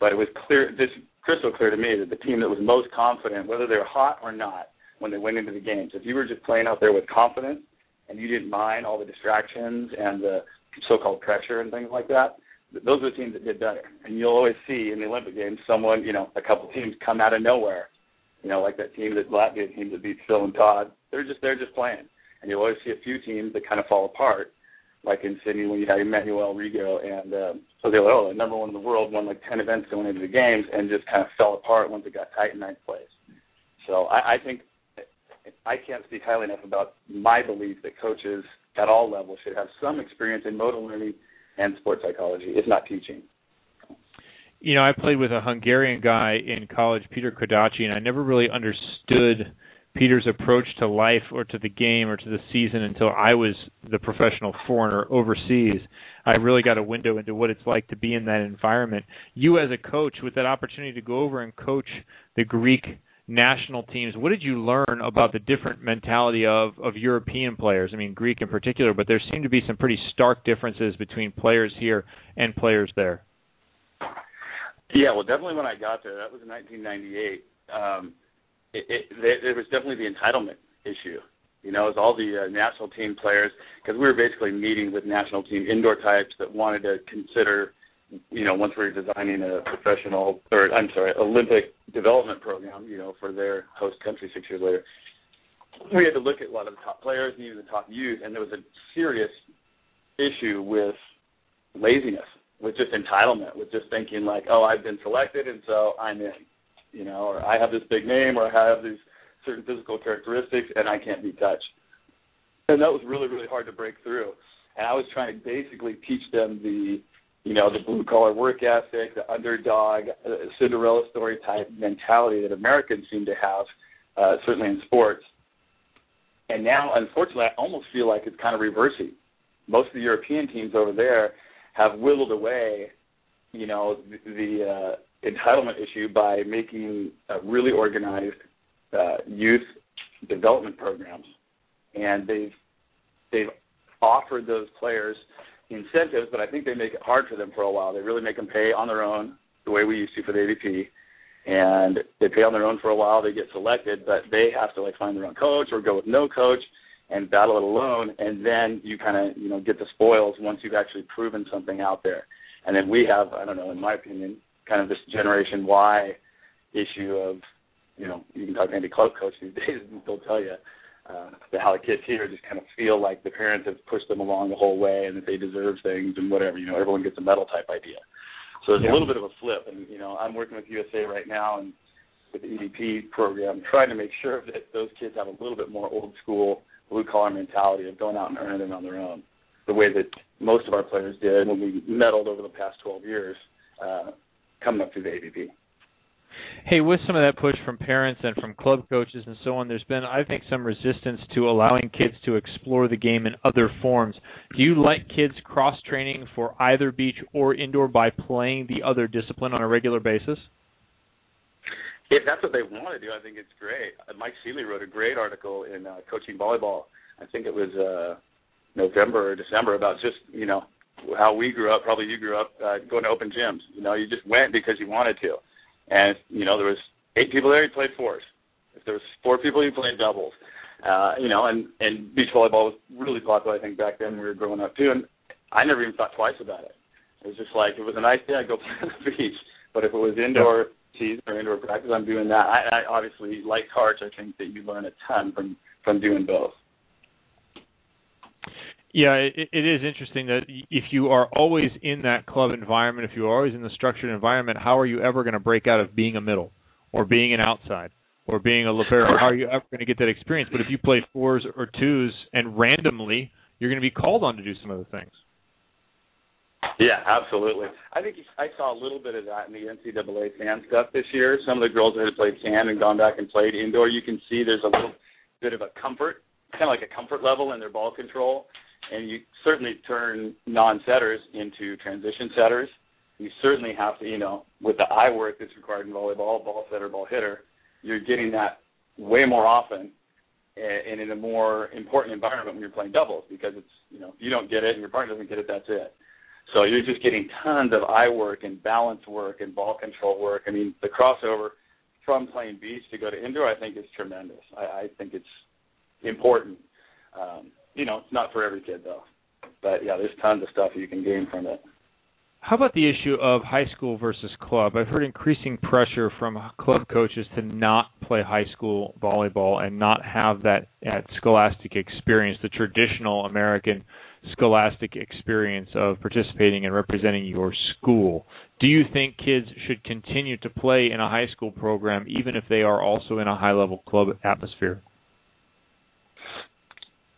but it was clear, just crystal clear to me that the team that was most confident, whether they were hot or not, when they went into the games, if you were just playing out there with confidence and you didn't mind all the distractions and the so-called pressure and things like that, those are the teams that did better. And you'll always see in the Olympic Games someone, you know, a couple teams come out of nowhere, you know, like that team that Latvia team that beat Phil and Todd. They're just they're just playing, and you'll always see a few teams that kind of fall apart, like in Sydney when you had Emanuel Rego and were oh the number one in the world won like ten events going into the games and just kind of fell apart once it got tight in ninth place. So I, I think I can't speak highly enough about my belief that coaches at all levels should have some experience in motor learning and sports psychology, if not teaching. You know, I played with a Hungarian guy in college, Peter Kodachi, and I never really understood Peter's approach to life or to the game or to the season until I was the professional foreigner overseas. I really got a window into what it's like to be in that environment. You, as a coach, with that opportunity to go over and coach the Greek national teams, what did you learn about the different mentality of of European players? I mean, Greek in particular, but there seem to be some pretty stark differences between players here and players there. Yeah, well, definitely when I got there, that was in 1998. Um, it, it, there was definitely the entitlement issue. You know, it was all the uh, national team players because we were basically meeting with national team indoor types that wanted to consider, you know, once we were designing a professional or I'm sorry, Olympic development program, you know, for their host country six years later. We had to look at a lot of the top players and even the top youth, and there was a serious issue with laziness, with just entitlement, with just thinking like, oh, I've been selected and so I'm in, you know, or I have this big name or I have these certain physical characteristics and I can't be touched. And that was really, really hard to break through. And I was trying to basically teach them the, you know, the blue collar work ethic, the underdog, uh, Cinderella story type mentality that Americans seem to have, uh, certainly in sports. And now, unfortunately, I almost feel like it's kind of reversing. Most of the European teams over there have whittled away, you know, the, the uh, entitlement issue by making a really organized uh, youth development programs, and they've they've offered those players incentives, but I think they make it hard for them for a while. They really make them pay on their own, the way we used to for the AVP, and they pay on their own for a while. They get selected, but they have to like find their own coach or go with no coach and battle it alone. And then you kind of you know get the spoils once you've actually proven something out there. And then we have, I don't know, in my opinion, kind of this Generation Y issue of you know, you can talk to any club coach these days, and they'll tell you uh, that how the kids here just kind of feel like the parents have pushed them along the whole way, and that they deserve things and whatever. You know, everyone gets a medal type idea. So there's Yeah. a little bit of a flip, and you know, I'm working with USA right now and with the EDP program, trying to make sure that those kids have a little bit more old school blue collar mentality of going out and earning it on their own, the way that most of our players did when we medaled over the past 12 years, uh, coming up through the AVP. Hey, with some of that push from parents and from club coaches and so on, there's been, I think, some resistance to allowing kids to explore the game in other forms. Do you like kids cross training for either beach or indoor by playing the other discipline on a regular basis? If that's what they want to do, I think it's great. Uh, Mike Seeley wrote a great article in uh, Coaching Volleyball. I think it was uh, November or December about just you know how we grew up. Probably you grew up uh, going to open gyms. You know, you just went because you wanted to, and you know there was eight people there. You played fours. If there was four people, you played doubles. Uh, you know, and and beach volleyball was really popular. I think back then we were growing up too, and I never even thought twice about it. It was just like it was a nice day, I'd go play on the beach. But if it was indoor season or indoor practice, I'm doing that. I, I obviously like cards. I think that you learn a ton from from doing both. Yeah, it, it is interesting that if you are always in that club environment, if you are always in the structured environment, how are you ever going to break out of being a middle or being an outside or being a libero? How are you ever going to get that experience? But if you play fours or twos and randomly, you're going to be called on to do some of the things. Yeah, absolutely. I think I saw a little bit of that in the NCAA fan stuff this year. Some of the girls that had played can and gone back and played indoor, you can see there's a little bit of a comfort, kind of like a comfort level in their ball control. And you certainly turn non-setters into transition setters. You certainly have to, you know, with the eye work that's required in volleyball, ball setter, ball hitter, you're getting that way more often and in a more important environment when you're playing doubles because it's, you know, if you don't get it and your partner doesn't get it, that's it. So you're just getting tons of eye work and balance work and ball control work. I mean, the crossover from playing beach to go to indoor, I think is tremendous. I, I think it's important. Um, you know, it's not for every kid though. But yeah, there's tons of stuff you can gain from it. How about the issue of high school versus club? I've heard increasing pressure from club coaches to not play high school volleyball and not have that, scholastic experience, the traditional American scholastic experience of participating and representing your school. Do you think kids should continue to play in a high school program even if they are also in a high level club atmosphere?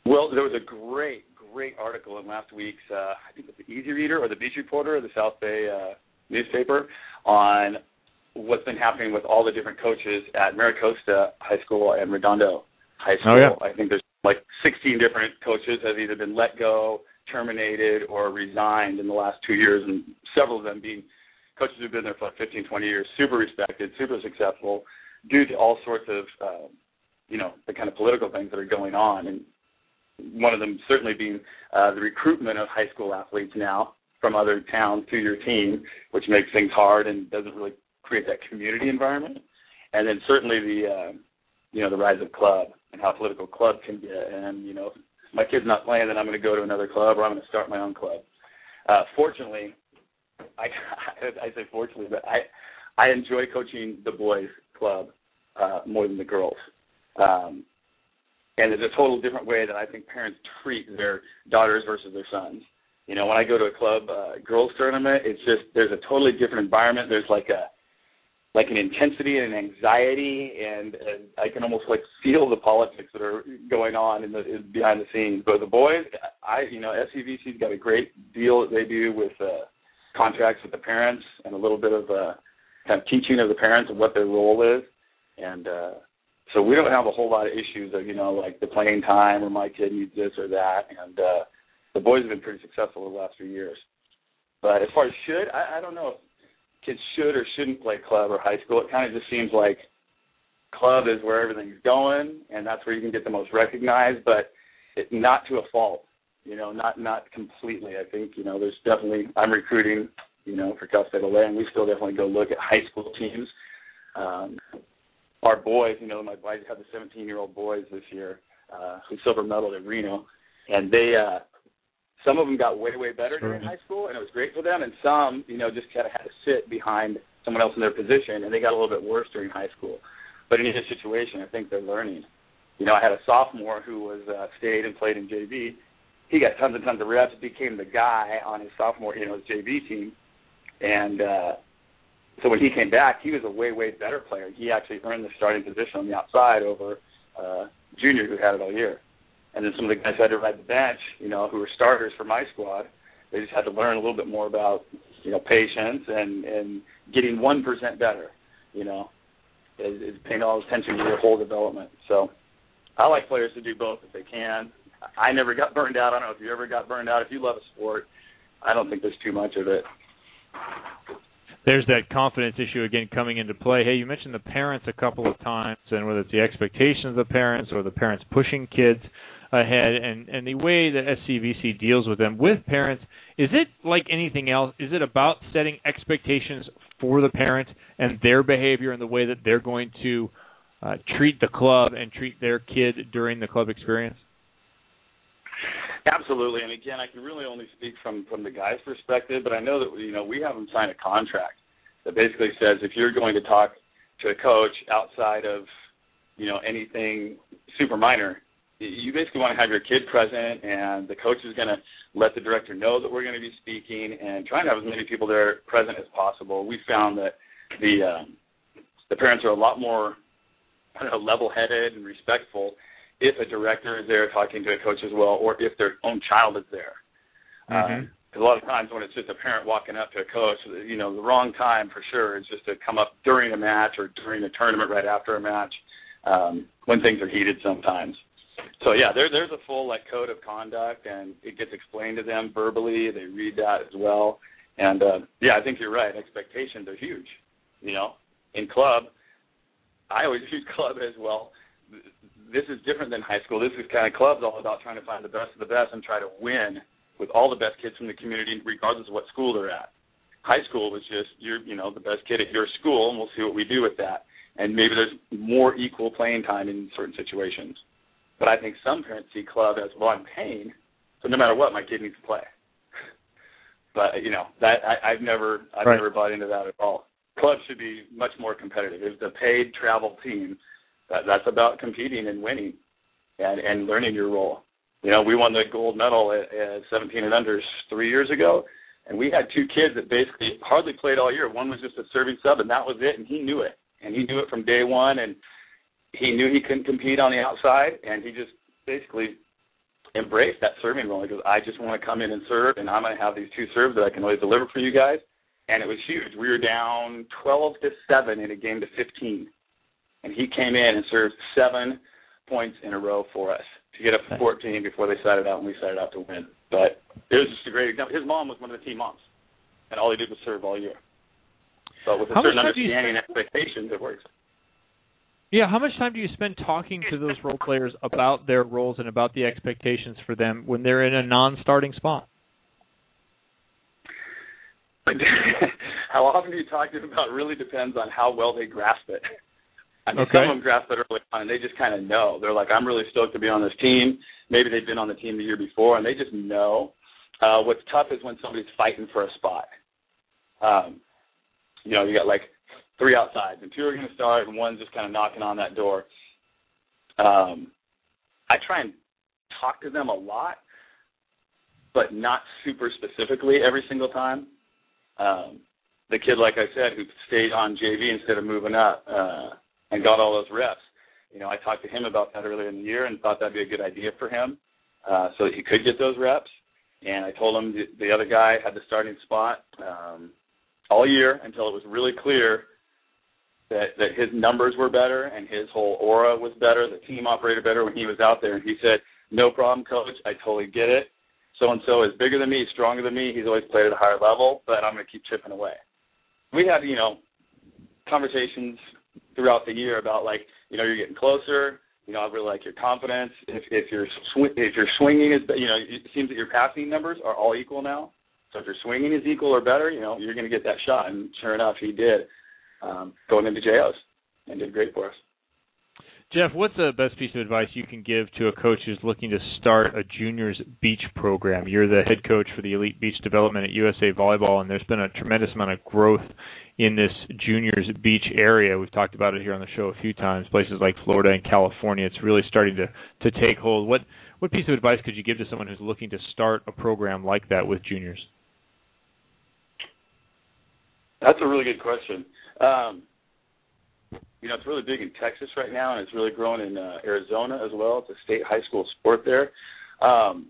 Well, there was a great, great article in last week's, uh, I think it was the Easy Reader or the Beach Reporter, the South Bay uh, newspaper, on what's been happening with all the different coaches at Mira Costa High School and Redondo High School. Oh, yeah. I think there's like 16 different coaches have either been let go, terminated, or resigned in the last two years, and several of them being coaches who've been there for like 15, 20 years, super respected, super successful, due to all sorts of, uh, you know, the kind of political things that are going on. And one of them certainly being uh, the recruitment of high school athletes now from other towns to your team, which makes things hard and doesn't really create that community environment. And then certainly the, uh, you know, the rise of club and how political club can get. And you know, if my kid's not playing, then I'm going to go to another club or I'm going to start my own club. Uh, fortunately, I I say fortunately, but I I enjoy coaching the boys club uh, more than the girls. Um, and there's a total different way that I think parents treat their daughters versus their sons. You know, when I go to a club uh, girls tournament, it's just there's a totally different environment. There's like a like an intensity and an anxiety, and, and I can almost like feel the politics that are going on in the in, behind the scenes. But the boys, I you know, SCVC's got a great deal that they do with uh, contracts with the parents and a little bit of uh, kind of teaching of the parents of what their role is, and uh, so we don't have a whole lot of issues of you know like the playing time or my kid needs this or that, and uh, the boys have been pretty successful the last few years. But as far as should, I, I don't know if kids should or shouldn't play club or high school. It kind of just seems like club is where everything's going, and that's where you can get the most recognized, but it, not to a fault. You know, not not completely. I think you know there's definitely I'm recruiting. You know, for Cal State LA, and we still definitely go look at high school teams. Um, our boys, you know, my I had the 17 year old boys this year uh, who silver medaled at Reno, and they uh, some of them got way way better during high school, and it was great for them, and some, you know, just kind of had to sit behind someone else in their position, and they got a little bit worse during high school. But in his situation, I think they're learning. You know, I had a sophomore who was uh, stayed and played in JV. He got tons and tons of reps, became the guy on his sophomore, you know, his JV team, and uh, so when he came back, he was a way way better player. He actually earned the starting position on the outside over uh, junior who had it all year. And then some of the guys who had to ride the bench, you know, who were starters for my squad, they just had to learn a little bit more about, you know, patience and and getting one percent better. You know, is, is paying all attention to your whole development. So I like players to do both if they can. I never got burned out. I don't know if you ever got burned out. If you love a sport, I don't think there's too much of it. There's that confidence issue again coming into play. Hey, you mentioned the parents a couple of times, and whether it's the expectations of the parents or the parents pushing kids ahead, and and the way that SCVC deals with them with parents, is it like anything else? Is it about setting expectations for the parent and their behavior and the way that they're going to uh, treat the club and treat their kid during the club experience? Absolutely, and again, I can really only speak from from the guy's perspective, but I know that you know we have them sign a contract that basically says if you're going to talk to a coach outside of you know anything super minor, you basically want to have your kid present, and the coach is going to let the director know that we're going to be speaking, and trying to have as many people there present as possible. We found that the um, the parents are a lot more I don't know, level-headed and respectful if a director is there talking to a coach as well, or if their own child is there. Mhm. Because a lot of times when it's just a parent walking up to a coach, you know, the wrong time for sure is just to come up during a match or during a tournament right after a match um, when things are heated sometimes. So yeah, there there's a full like code of conduct, and it gets explained to them verbally. They read that as well, and uh, yeah, I think you're right. Expectations are huge. You know, in club, I always use club as well. This is different than high school. This is kind of club's all about trying to find the best of the best and try to win with all the best kids from the community, regardless of what school they're at. High school was just you're you know the best kid at your school, and we'll see what we do with that. And maybe there's more equal playing time in certain situations. But I think some parents see club as well. I'm paying, so no matter what, my kid needs to play. but you know that I, I've never I've Right. never bought into that at all. Clubs should be much more competitive. It's a paid travel team. That, that's about competing and winning, and and learning your role. You know, we won the gold medal at, at 17 and under three years ago, and we had two kids that basically hardly played all year. One was just a serving sub, and that was it. And he knew it, and he knew it from day one, and he knew he couldn't compete on the outside, and he just basically embraced that serving role. Goes, I just want to come in and serve, and I'm going to have these two serves that I can always deliver for you guys. And it was huge. We were down 12 to seven in a game to 15, and he came in and served seven points in a row for us to get up to 14 before they sided out, and we sided out to win. But it was just a great example. His mom was one of the team moms, and all he did was serve all year. So with a How certain time do you understanding and expectations, it works. Yeah, how much time do you spend talking to those role players about their roles and about the expectations for them when they're in a non-starting spot? how often do you talk to them about really depends on how well they grasp it. I mean, Okay. some of them grasp it early on, and they just kind of know. They're like, I'm really stoked to be on this team. Maybe they've been on the team the year before, and they just know. Uh, what's tough is when somebody's fighting for a spot. Um, you know, you got like three outsides, and two are going to start, and one's just kind of knocking on that door. Um, I try and talk to them a lot, but not super specifically every single time. Um, the kid, like I said, who stayed on JV instead of moving up uh, and got all those reps. You know, I talked to him about that earlier in the year and thought that'd be a good idea for him, uh, so that he could get those reps. And I told him the, the other guy had the starting spot um, all year until it was really clear that that his numbers were better and his whole aura was better, the team operated better when he was out there. And he said, "No problem, coach. I totally get it. So and so is bigger than me, stronger than me. He's always played at a higher level, but I'm going to keep chipping away." We had, you know, conversations throughout the year about like, you know, you're getting closer. You know, I really like your confidence. If if your sw- if your swinging is, you know, it seems that your passing numbers are all equal now. So if your swinging is equal or better, you know, you're going to get that shot. And sure enough, he did um, going into JOs and did great for us. Jeff, what's the best piece of advice you can give to a coach who's looking to start a juniors beach program? You're the head coach for the elite beach development at USA Volleyball, and there's been a tremendous amount of growth in this juniors beach area. We've talked about it here on the show a few times. Places like Florida and California, it's really starting to to take hold. What what piece of advice could you give to someone who's looking to start a program like that with juniors? That's a really good question. Um, you know, it's really big in Texas right now, and it's really growing in uh, Arizona as well. It's a state high school sport there. Um,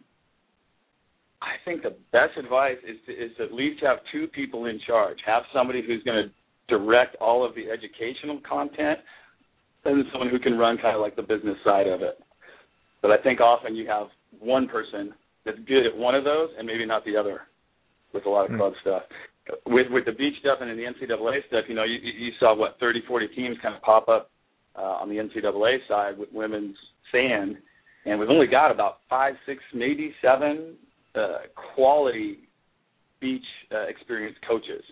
I think the best advice is to, is to at least have two people in charge. Have somebody who's going to direct all of the educational content, and someone who can run kind of like the business side of it. But I think often you have one person that's good at one of those, and maybe not the other, with a lot of club stuff with with the beach stuff and in the NCAA stuff, you know, you you saw what 30, 40 teams kind of pop up uh, on the NCAA side with women's sand, and we've only got about five, six, maybe seven uh, quality beach uh, experienced coaches.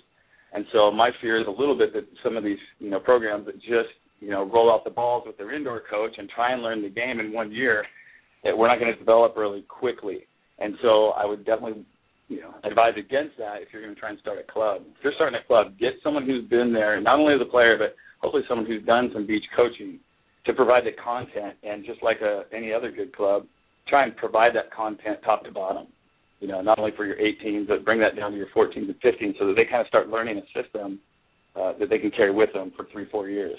And so my fear is a little bit that some of these you know programs that just you know roll out the balls with their indoor coach and try and learn the game in one year, that we're not going to develop really quickly. And so I would definitely you know, advise against that if you're going to try and start a club. If you're starting a club, get someone who's been there, not only as a player, but hopefully someone who's done some beach coaching to provide the content. And just like a, any other good club, try and provide that content top to bottom. You know, not only for your 18s, but bring that down to your 14s and 15s so that they kind of start learning a system uh, that they can carry with them for three, four years.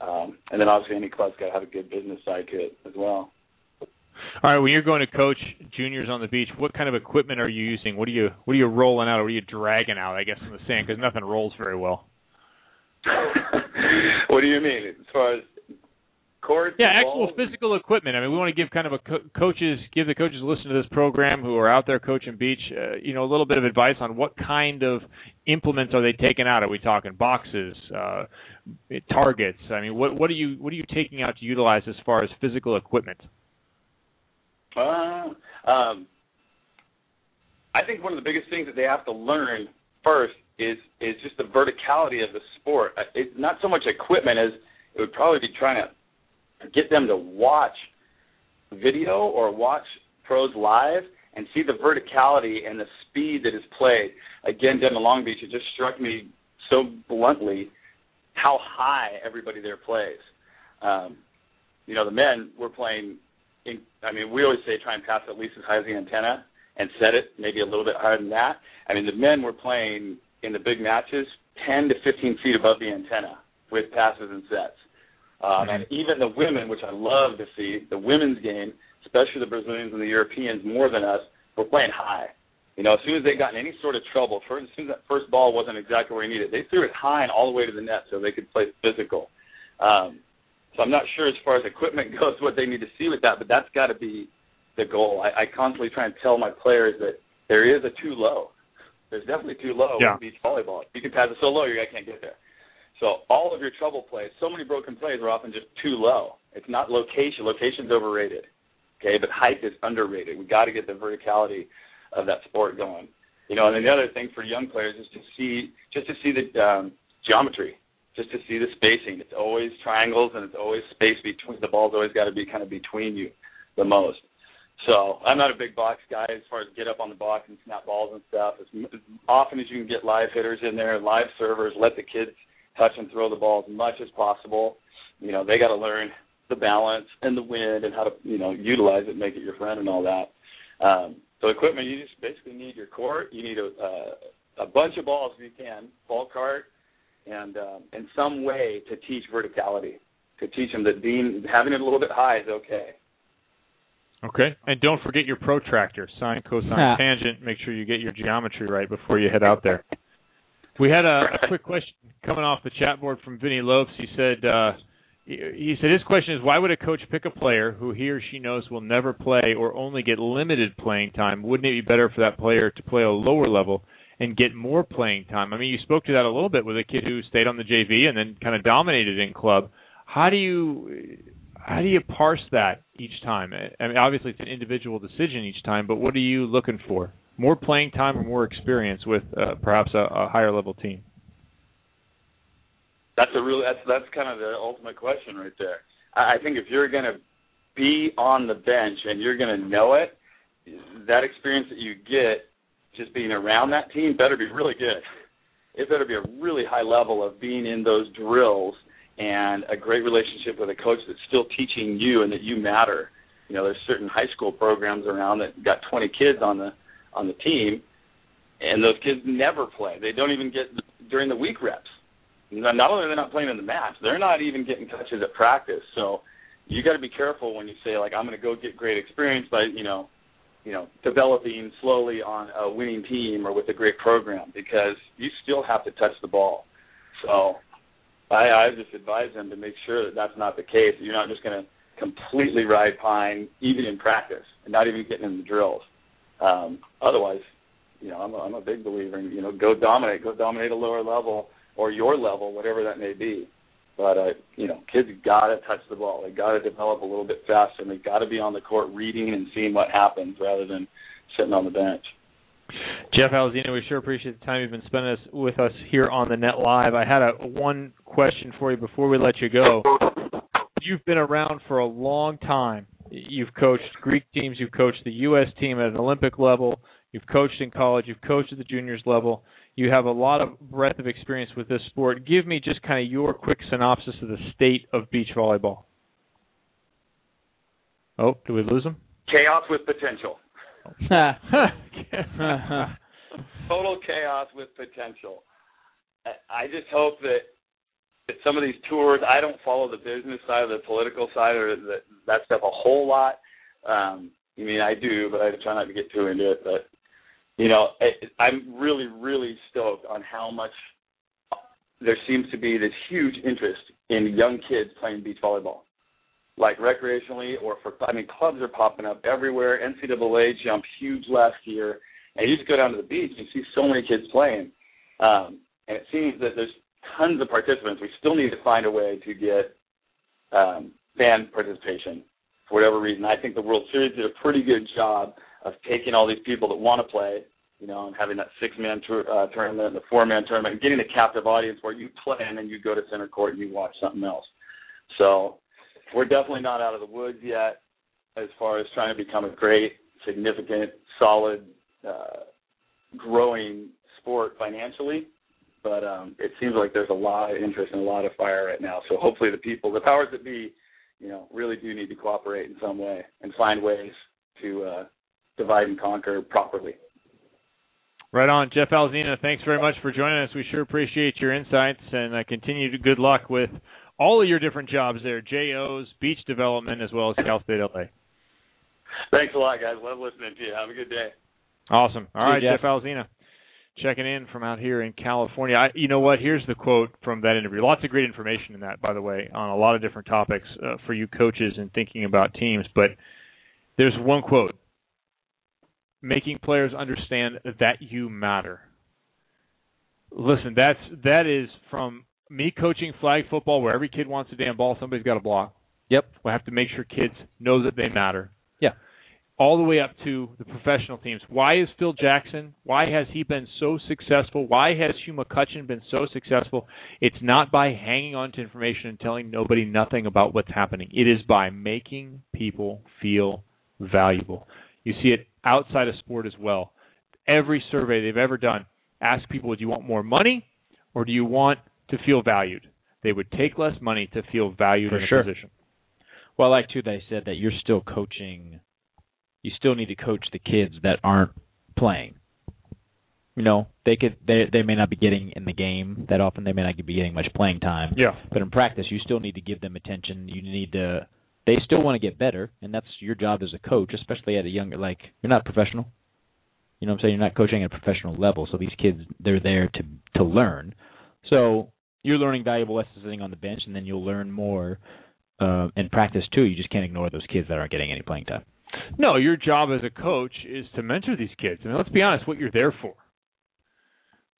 Um, and then obviously any club's got to have a good business side to it as well. All right, when you're going to coach juniors on the beach, what kind of equipment are you using? What are you what are you rolling out? Or what are you dragging out? I guess in the sand because nothing rolls very well. what do you mean as far as courts? Yeah, actual balls? physical equipment. I mean, we want to give kind of a co- coaches give the coaches listen to this program who are out there coaching beach, uh, you know, a little bit of advice on what kind of implements are they taking out? Are we talking boxes, uh, targets? I mean, what what are you what are you taking out to utilize as far as physical equipment? Uh, um, I think one of the biggest things that they have to learn first is is just the verticality of the sport. Uh, It's not so much equipment as it would probably be trying to get them to watch video or watch pros live and see the verticality and the speed that is played. Again, down in Long Beach, it just struck me so bluntly how high everybody there plays. Um, you know, the men were playing. In, I mean, we always say try and pass at least as high as the antenna and set it maybe a little bit higher than that. I mean, the men were playing in the big matches 10 to 15 feet above the antenna with passes and sets. Um, and even the women, which I love to see, the women's game, especially the Brazilians and the Europeans more than us, were playing high. You know, as soon as they got in any sort of trouble, first, as soon as that first ball wasn't exactly where he needed, they threw it high and all the way to the net so they could play physical. Um, so I'm not sure as far as equipment goes what they need to see with that, but that's got to be the goal. I, I constantly try and tell my players that there is a too low. There's definitely too low Yeah. in beach volleyball. You can pass it so low, your guy can't get there. So all of your trouble plays, so many broken plays are often just too low. It's not location. Location's overrated. Okay, but height is underrated. We got to get the verticality of that sport going. You know, and then the other thing for young players is to see just to see the um, geometry, just to see the spacing. It's always triangles and it's always space between the ball's always got to be kind of between you the most. So I'm not a big box guy as far as get up on the box and snap balls and stuff. As, as often as you can get live hitters in there, live servers, let the kids touch and throw the ball as much as possible. You know, they got to learn the balance and the wind and how to you know utilize it, make it your friend, and all that. Um, so equipment, you just basically need your court. You need a uh, a bunch of balls if you can, ball cart, and um, in some way to teach verticality, to teach them that being having it a little bit high is okay. Okay, and don't forget your protractor, sine, cosine, tangent. Make sure you get your geometry right before you head out there. We had a, a quick question coming off the chat board from Vinny Lopes. He said, uh, he, said his question is, why would a coach pick a player who he or she knows will never play or only get limited playing time? Wouldn't it be better for that player to play a lower level and get more playing time? I mean, you spoke to that a little bit with a kid who stayed on the JV and then kind of dominated in club. How do you how do you parse that each time? I mean, obviously it's an individual decision each time, but what are you looking for? More playing time or more experience with uh, perhaps a, a higher level team? That's a real. That's that's kind of the ultimate question right there. I think if you're going to be on the bench and you're going to know it, that experience that you get just being around that team better be really good. It better be a really high level of being in those drills and a great relationship with a coach that's still teaching you and that you matter. You know, there's certain high school programs around that got 20 kids on the on the team, and those kids never play. They don't even get during the week reps. Not only are they not playing in the match, they're not even getting touches at practice. So you got to be careful when you say like I'm going to go get great experience by you know, you know, developing slowly on a winning team or with a great program because you still have to touch the ball. So I, I just advise them to make sure that that's not the case. You're not just going to completely ride pine even in practice and not even getting in the drills. Um, otherwise, you know, I'm a, I'm a big believer in you know go dominate, go dominate a lower level or your level, whatever that may be. But uh, you know, kids got to touch the ball. They got to develop a little bit faster, and they got to be on the court reading and seeing what happens rather than sitting on the bench. Jeff Alzina, we sure appreciate the time you've been spending us, with us here on the Net Live. I had a one question for you before we let you go. You've been around for a long time. You've coached Greek teams. You've coached the U.S. team at an Olympic level. You've coached in college. You've coached at the juniors level. You have a lot of breadth of experience with this sport. Give me just kind of your quick synopsis of the state of beach volleyball. Oh, do we lose him? Chaos with potential. Total chaos with potential. I- I just hope that that some of these tours, I don't follow the business side or the political side or the, that stuff a whole lot. Um, I mean, I do, but I try not to get too into it. But you know, it, I'm really, really stoked on how much there seems to be this huge interest in young kids playing beach volleyball, like recreationally or for. I mean, clubs are popping up everywhere. NCAA jumped huge last year, and you just go down to the beach and see so many kids playing. Um, and it seems that there's tons of participants. We still need to find a way to get um, fan participation for whatever reason. I think the World Series did a pretty good job of taking all these people that want to play, you know, and having that six-man tour, uh, tournament, and the four-man tournament, and getting a captive audience where you play and then you go to center court and you watch something else. So we're definitely not out of the woods yet as far as trying to become a great, significant, solid, uh, growing sport financially but um, it seems like there's a lot of interest and a lot of fire right now. So hopefully the people, the powers that be, you know, really do need to cooperate in some way and find ways to uh, divide and conquer properly. Right on, Jeff Alzina. Thanks very much for joining us. We sure appreciate your insights and uh, continued good luck with all of your different jobs there, JOs, beach development, as well as Cal State LA. Thanks a lot, guys. Love listening to you. Have a good day. Awesome. All See right, you, Jeff Alzina, checking in from out here in California. I, you know what? Here's the quote from that interview. Lots of great information in that, by the way, on a lot of different topics uh, for you coaches and thinking about teams. But there's one quote: "Making players understand that you matter." Listen, that's that is from me coaching flag football, where every kid wants a damn ball, somebody's got to block. Yep. We have to make sure kids know that they matter. Yeah. All the way up to the professional teams. Why is Phil Jackson? Why has he been so successful? Why has Hugh McCutcheon been so successful? It's not by hanging on to information and telling nobody nothing about what's happening. It is by making people feel valuable. You see it outside of sport as well. Every survey they've ever done asks people, do you want more money or do you want to feel valued? They would take less money to feel valued For in a sure. position. Well, I like too. They said that you're still coaching. You still need to coach the kids that aren't playing. You know, they could they they may not be getting in the game that often. They may not be getting much playing time. Yeah. But in practice, you still need to give them attention. You need to. They still want to get better, and that's your job as a coach, especially at a younger. Like you're not professional. You know what I'm saying? You're not coaching at a professional level, so these kids they're there to to learn. So you're learning valuable lessons sitting on the bench, and then you'll learn more uh, in practice too. You just can't ignore those kids that aren't getting any playing time. No, your job as a coach is to mentor these kids. I mean, let's be honest, what you're there for.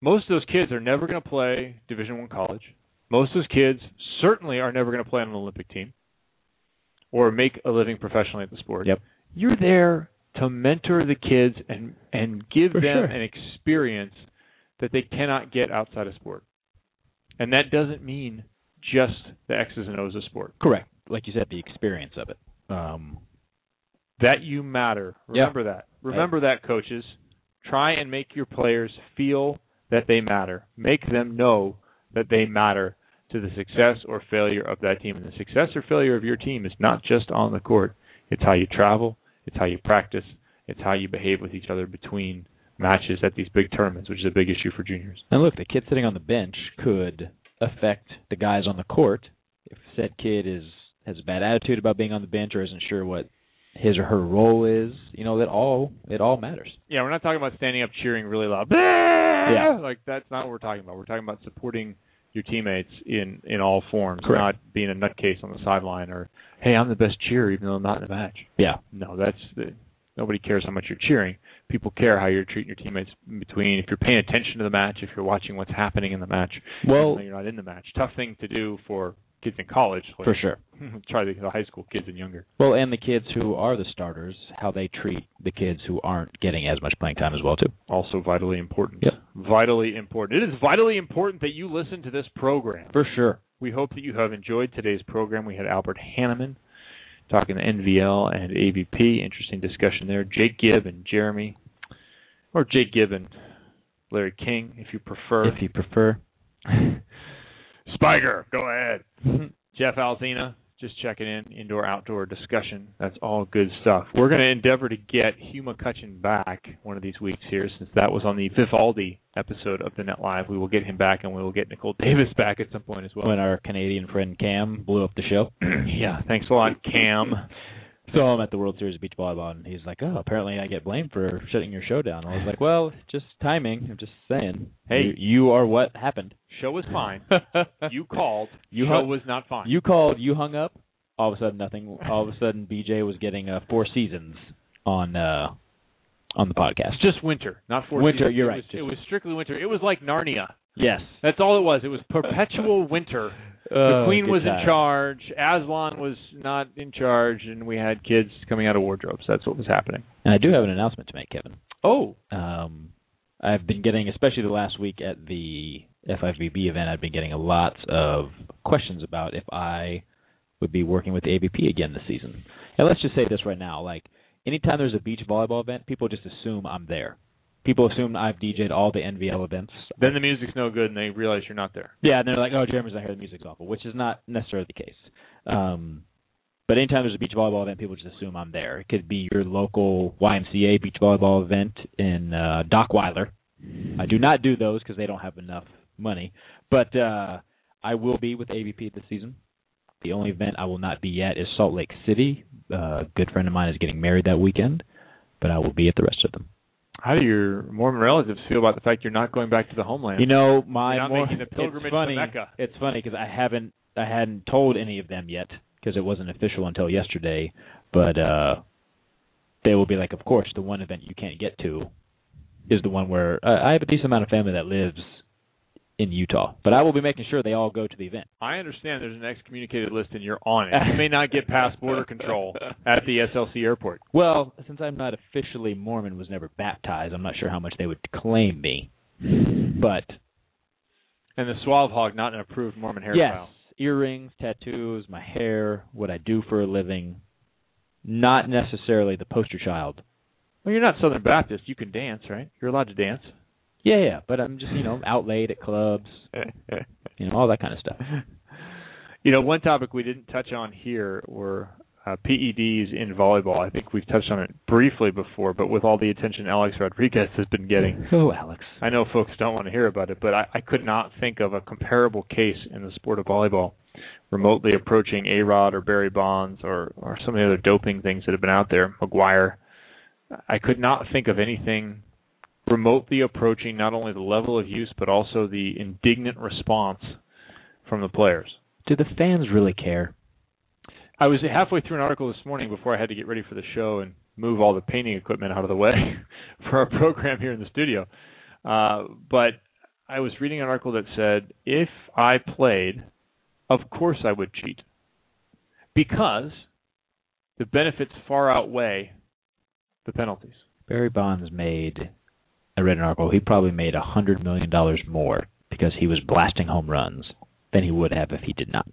Most of those kids are never going to play Division One college. Most of those kids certainly are never going to play on an Olympic team or make a living professionally at the sport. Yep. You're there to mentor the kids and and give For them sure. an experience that they cannot get outside of sport. And that doesn't mean just the X's and O's of sport. Correct. Like you said, the experience of it. Um, that you matter. Yeah. Remember that. Remember that, coaches. Try and make your players feel that they matter. Make them know that they matter to the success or failure of that team. And the success or failure of your team is not just on the court. It's how you travel. It's how you practice. It's how you behave with each other between matches at these big tournaments, which is a big issue for juniors. and look, the kid sitting on the bench could affect the guys on the court. If said kid is has a bad attitude about being on the bench or isn't sure what his or her role is, you know that all it all matters. Yeah, we're not talking about standing up cheering really loud. Yeah, like that's not what we're talking about. We're talking about supporting your teammates in in all forms, Correct. not being a nutcase on the sideline or hey, I'm the best cheer even though I'm not in the match. Yeah. No, that's the, nobody cares how much you're cheering. People care how you're treating your teammates in between. If you're paying attention to the match, if you're watching what's happening in the match, Well- you're not in the match. Tough thing to do for kids in college. like- For sure. Try the, the high school kids and younger. Well, and the kids who are the starters, how they treat the kids who aren't getting as much playing time as well too. Also vitally important. Yep. Vitally important. It is vitally important that you listen to this program. For sure. We hope that you have enjoyed today's program. We had Albert Hannemann talking to NVL and AVP. Interesting discussion there. Jake Gibb and Jeremy, or Jake Gibb and Larry King, if you prefer. If you prefer. Spiker, go ahead. Jeff Alzina, just checking in. Indoor outdoor discussion. That's all good stuff. We're going to endeavor to get Hugh McCutcheon back one of these weeks here, since that was on the Vivaldi episode of the Net Live. We will get him back, and we will get Nicole Davis back at some point as well. When our Canadian friend Cam blew up the show. yeah, thanks a lot, Cam. Saw him at the World Series of Beach Volleyball, and he's like, "Oh, apparently I get blamed for shutting your show down." I was like, "Well, just timing. I'm just saying. Hey. you, you are what happened. Show was fine. you called. You Show hung- was not fine. You called. You hung up. All of a sudden, nothing. All of a sudden, BJ was getting uh, four seasons on uh on the podcast. Just winter, not four Winter, seasons. you're It right. was- it was strictly winter. It was like Narnia. Yes. That's all it was. It was perpetual winter. The Oh, queen was time. in charge. Aslan was not in charge, and we had kids coming out of wardrobes. That's what was happening. And I do have an announcement to make, Kevin. Oh, Um, I've been getting, especially the last week at the FIVB event, I've been getting a lot of questions about if I would be working with the AVP again this season. And let's just say this right now: like, anytime there's a beach volleyball event, people just assume I'm there. People assume I've DJ'd all the NVL events. then the music's no good, and they realize you're not there. Yeah, and they're like, "Oh, Jeremy's not here. The music's awful," which is not necessarily the case. Um, but anytime there's a beach volleyball event, people just assume I'm there. It could be your local YMCA beach volleyball event in uh, Dockweiler. I do not do those because they don't have enough money. But uh, I will be with AVP this season. The only event I will not be at is Salt Lake City. Uh, a good friend of mine is getting married that weekend, but I will be at the rest of them. How do your Mormon relatives feel about the fact you're not going back to the homeland? You know, my You're not more, making the pilgrimage it's funny, to Mecca. It's funny because I haven't I hadn't told any of them yet because it wasn't official until yesterday. But uh they will be like, of course, the one event you can't get to is the one where uh, I have a decent amount of family that lives in Utah, but I will be making sure they all go to the event. I understand there's an excommunicated list and you're on it. You may not get past border control at the SLC airport. Well, since I'm not officially Mormon, was never baptized, I'm not sure how much they would claim me. But And the Suave Hog, not an approved Mormon hairstyle. yes, earrings, tattoos, my hair, what I do for a living, not necessarily the poster child. Well, you're not Southern Baptist. You can dance, right? You're allowed to dance. Yeah, yeah, but I'm just you know out late at clubs, you know all that kind of stuff. You know, one topic we didn't touch on here were uh, PEDs in volleyball. I think we've touched on it briefly before, but with all the attention Alex Rodriguez has been getting, Oh, Alex. I know folks don't want to hear about it, but I, I could not think of a comparable case in the sport of volleyball remotely approaching A Rod or Barry Bonds or, or some of the other doping things that have been out there, McGwire. I could not think of anything remotely approaching not only the level of use but also the indignant response from the players. Do the fans really care? I was halfway through an article this morning before I had to get ready for the show and move all the painting equipment out of the way for our program here in the studio. Uh, but I was reading an article that said if I played, of course I would cheat because the benefits far outweigh the penalties. Barry Bonds made. I read an article. He probably made a hundred million dollars more because he was blasting home runs than he would have if he did not.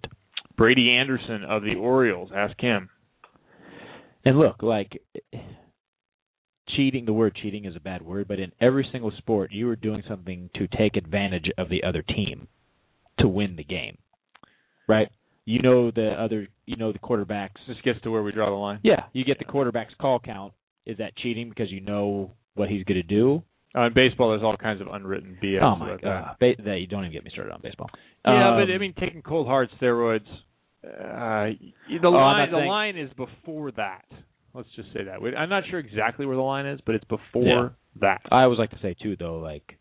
Brady Anderson of the Orioles, ask him. And look, like cheating, the word cheating is a bad word, but in every single sport, you are doing something to take advantage of the other team to win the game. Right? You know the other, you know the quarterbacks. This gets to where we draw the line. Yeah, you get the quarterback's call count. Is that cheating because you know what he's going to do? Uh, in baseball, there's all kinds of unwritten BS. oh my god! that you don't even get me started on baseball. Yeah, Um, but I mean, taking cold hard steroids. Uh, the Oh, line, not the saying- line is before that. Let's just say that. I'm not sure exactly where the line is, but it's before Yeah. that. I always like to say too, though, like,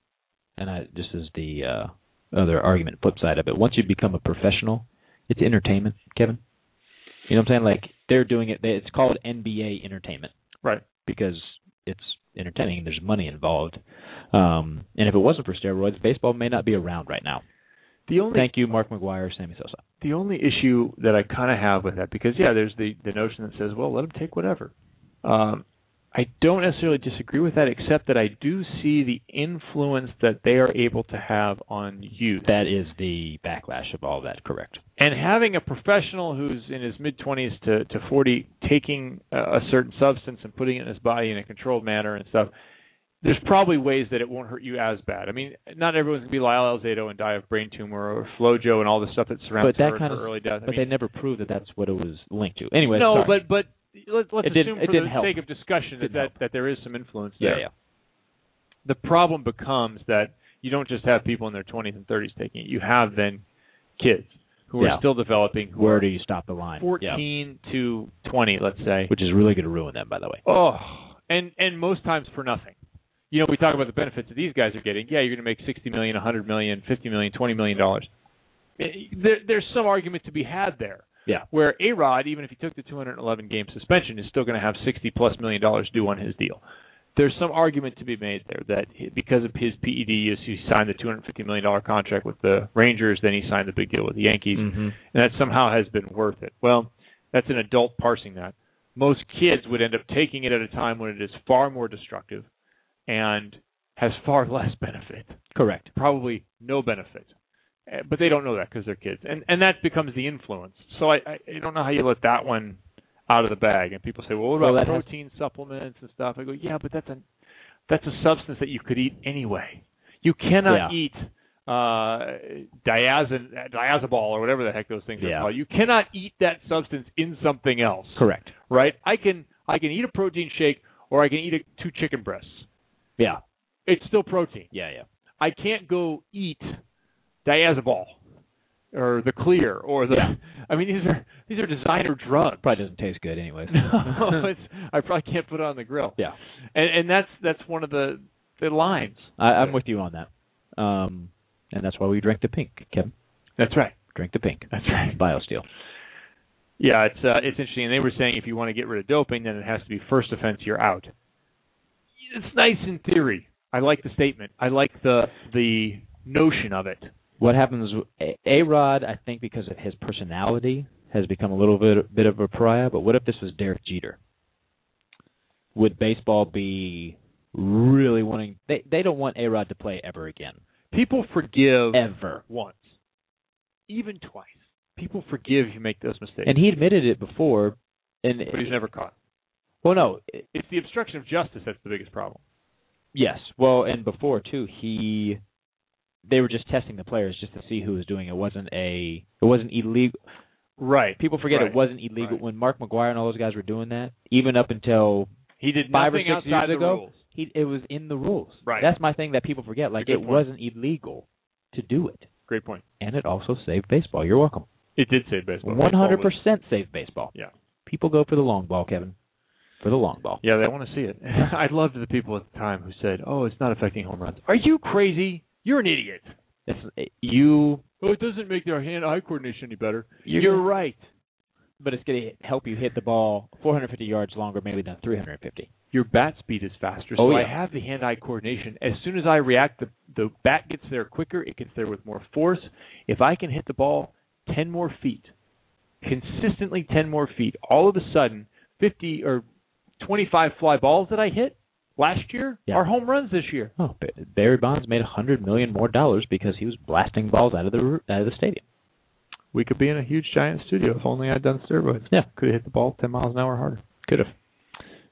and I this is the uh, other argument, flip side of it. Once you become a professional, it's entertainment, Kevin. You know what I'm saying? Like they're doing it. They, it's called NBA entertainment, Right. Because it's entertaining. There's money involved. Um, and if it wasn't for steroids, baseball may not be around right now. The only Thank you, Mark McGwire, Sammy Sosa. the only issue that I kind of have with that because yeah, there's the the notion that says, well, let them take whatever. Um, I don't necessarily disagree with that, except that I do see the influence that they are able to have on you. That is the backlash of all that. Correct. and having a professional who's in his mid 20s to to 40 taking a, a certain substance and putting it in his body in a controlled manner and stuff there's probably ways that it won't hurt you as bad. I mean, not everyone's gonna be Lyle Alzado and die of brain tumor or FloJo and all the stuff that surrounds But that her, kind her of- early death. I But mean, they never proved that that's what it was linked to. Anyway, no, sorry. but but let's let's assume for the help. sake of discussion that, that that there is some influence yeah, there. yeah. The problem becomes that you don't just have people in their 20s and 30s taking it. You have then kids who Yeah. are still developing, who Where do you stop the line? Yeah. 14 to 20, let's say. Which is really going to ruin them, by the way. Oh, and and most times for nothing. You know, we talk about the benefits that these guys are getting. Yeah, you're going to make 60 million, 100 million, 50 million, 20 million dollars. Eh, there, there's some argument to be had there. Yeah. Where A Rod, even if he took the 211 game suspension, is still going to have 60 plus million dollars due on his deal. There's some argument to be made there that because of his PED use, he signed the 250 million dollar contract with the Rangers, then he signed the big deal with the Yankees, Mhm. and that somehow has been worth it. Well, that's an adult parsing that. Most kids would end up taking it at a time when it is far more destructive and has far less benefit. Correct. Probably no benefit. Uh, But they don't know that because they're kids, and and that becomes the influence. So I, I I don't know how you let that one out of the bag. And people say, well, what Well, about has- protein supplements and stuff? I go, yeah, but that's a that's a substance that you could eat anyway. You cannot Yeah. eat uh diazin diazabol or whatever the heck those things Yeah. are called. You cannot eat that substance in something else. Correct. Right? I can I can eat a protein shake or I can eat a, two chicken breasts. Yeah. It's still protein. Yeah, yeah. I can't go eat diazabol or the clear or the. Yeah. I mean, these are these are designer drugs. Probably doesn't taste good, anyways. no, I probably can't put it on the grill. yeah, and and that's that's one of the the lines. I, I'm with you on that. Um, and that's why we drank the pink, Kevin. That's right. Drink the pink. That's right. BioSteel. Yeah, it's uh, it's interesting. And they were saying if you want to get rid of doping, then it has to be first offense. You're out. It's nice in theory. I like the statement. I like the the notion of it. What happens? A Rod, I think, because of his personality, has become a little bit bit of a pariah. But what if this was Derek Jeter? Would baseball be really wanting? They they don't want A Rod to play ever again. People forgive Ever. once, even twice. People forgive you make those mistakes, And he admitted it before. And but he's never caught. Well, no. it- It's the obstruction of justice that's the biggest problem. Yes. Well, and before too, he they were just testing the players just to see who was doing it. It wasn't a it wasn't illegal. Right. People forget Right. it wasn't illegal Right. when Mark McGwire and all those guys were doing that. Even up until He did five or nothing six outside years the ago, rules. he it was in the rules. Right. That's my thing that people forget. Like it point. wasn't illegal to do it, Great point. and it also saved baseball. You're welcome. It did save baseball. One hundred percent saved baseball. Yeah. People go for the long ball, Kevin. For the long ball. Yeah, they want to see it. I loved the people at the time who said, "Oh, it's not affecting home runs." Are you crazy? You're an idiot. It's, you Oh, it doesn't make their hand-eye coordination any better. You're You're, right. but it's going to help you hit the ball 450 yards longer maybe than 350. Your bat speed is faster, oh, so Oh, I have the hand-eye coordination. As soon as I react, the the bat gets there quicker. It gets there with more force. If I can hit the ball ten more feet, consistently ten more feet, all of a sudden, fifty or twenty-five fly balls that I hit last year Yeah. are home runs this year. Oh, Barry Bonds made a hundred million more dollars because he was blasting balls out of the out of the stadium. We could be in a huge giant studio if only I'd done steroids. Yeah. Could have hit the ball ten miles an hour harder. Could have.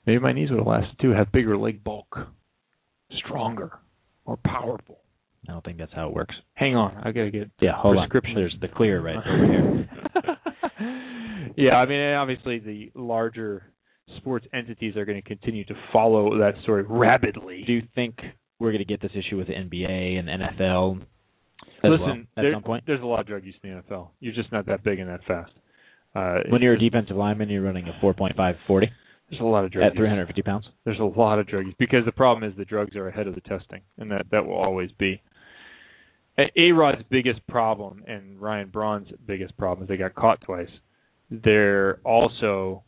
Maybe my knees would have lasted too. Have bigger leg bulk, stronger, more powerful. I don't think that's how it works. Hang on, I gotta get Yeah, hold prescription. on. There's the clear right over here. yeah, I mean, obviously the larger sports entities are going to continue to follow that story rapidly. Do you think we're going to get this issue with the NBA and NFL Listen, well at there- some point? there's a lot of drug use in the NFL. You're just not that big and that fast. Uh, When you're a defensive lineman, you're running a 4.5 40 there's a lot of drugs at use. 350 pounds. There's a lot of drugs because the problem is the drugs are ahead of the testing, and that that will always be. A Rod's biggest problem and Ryan Braun's biggest problem is they got caught twice. They're also,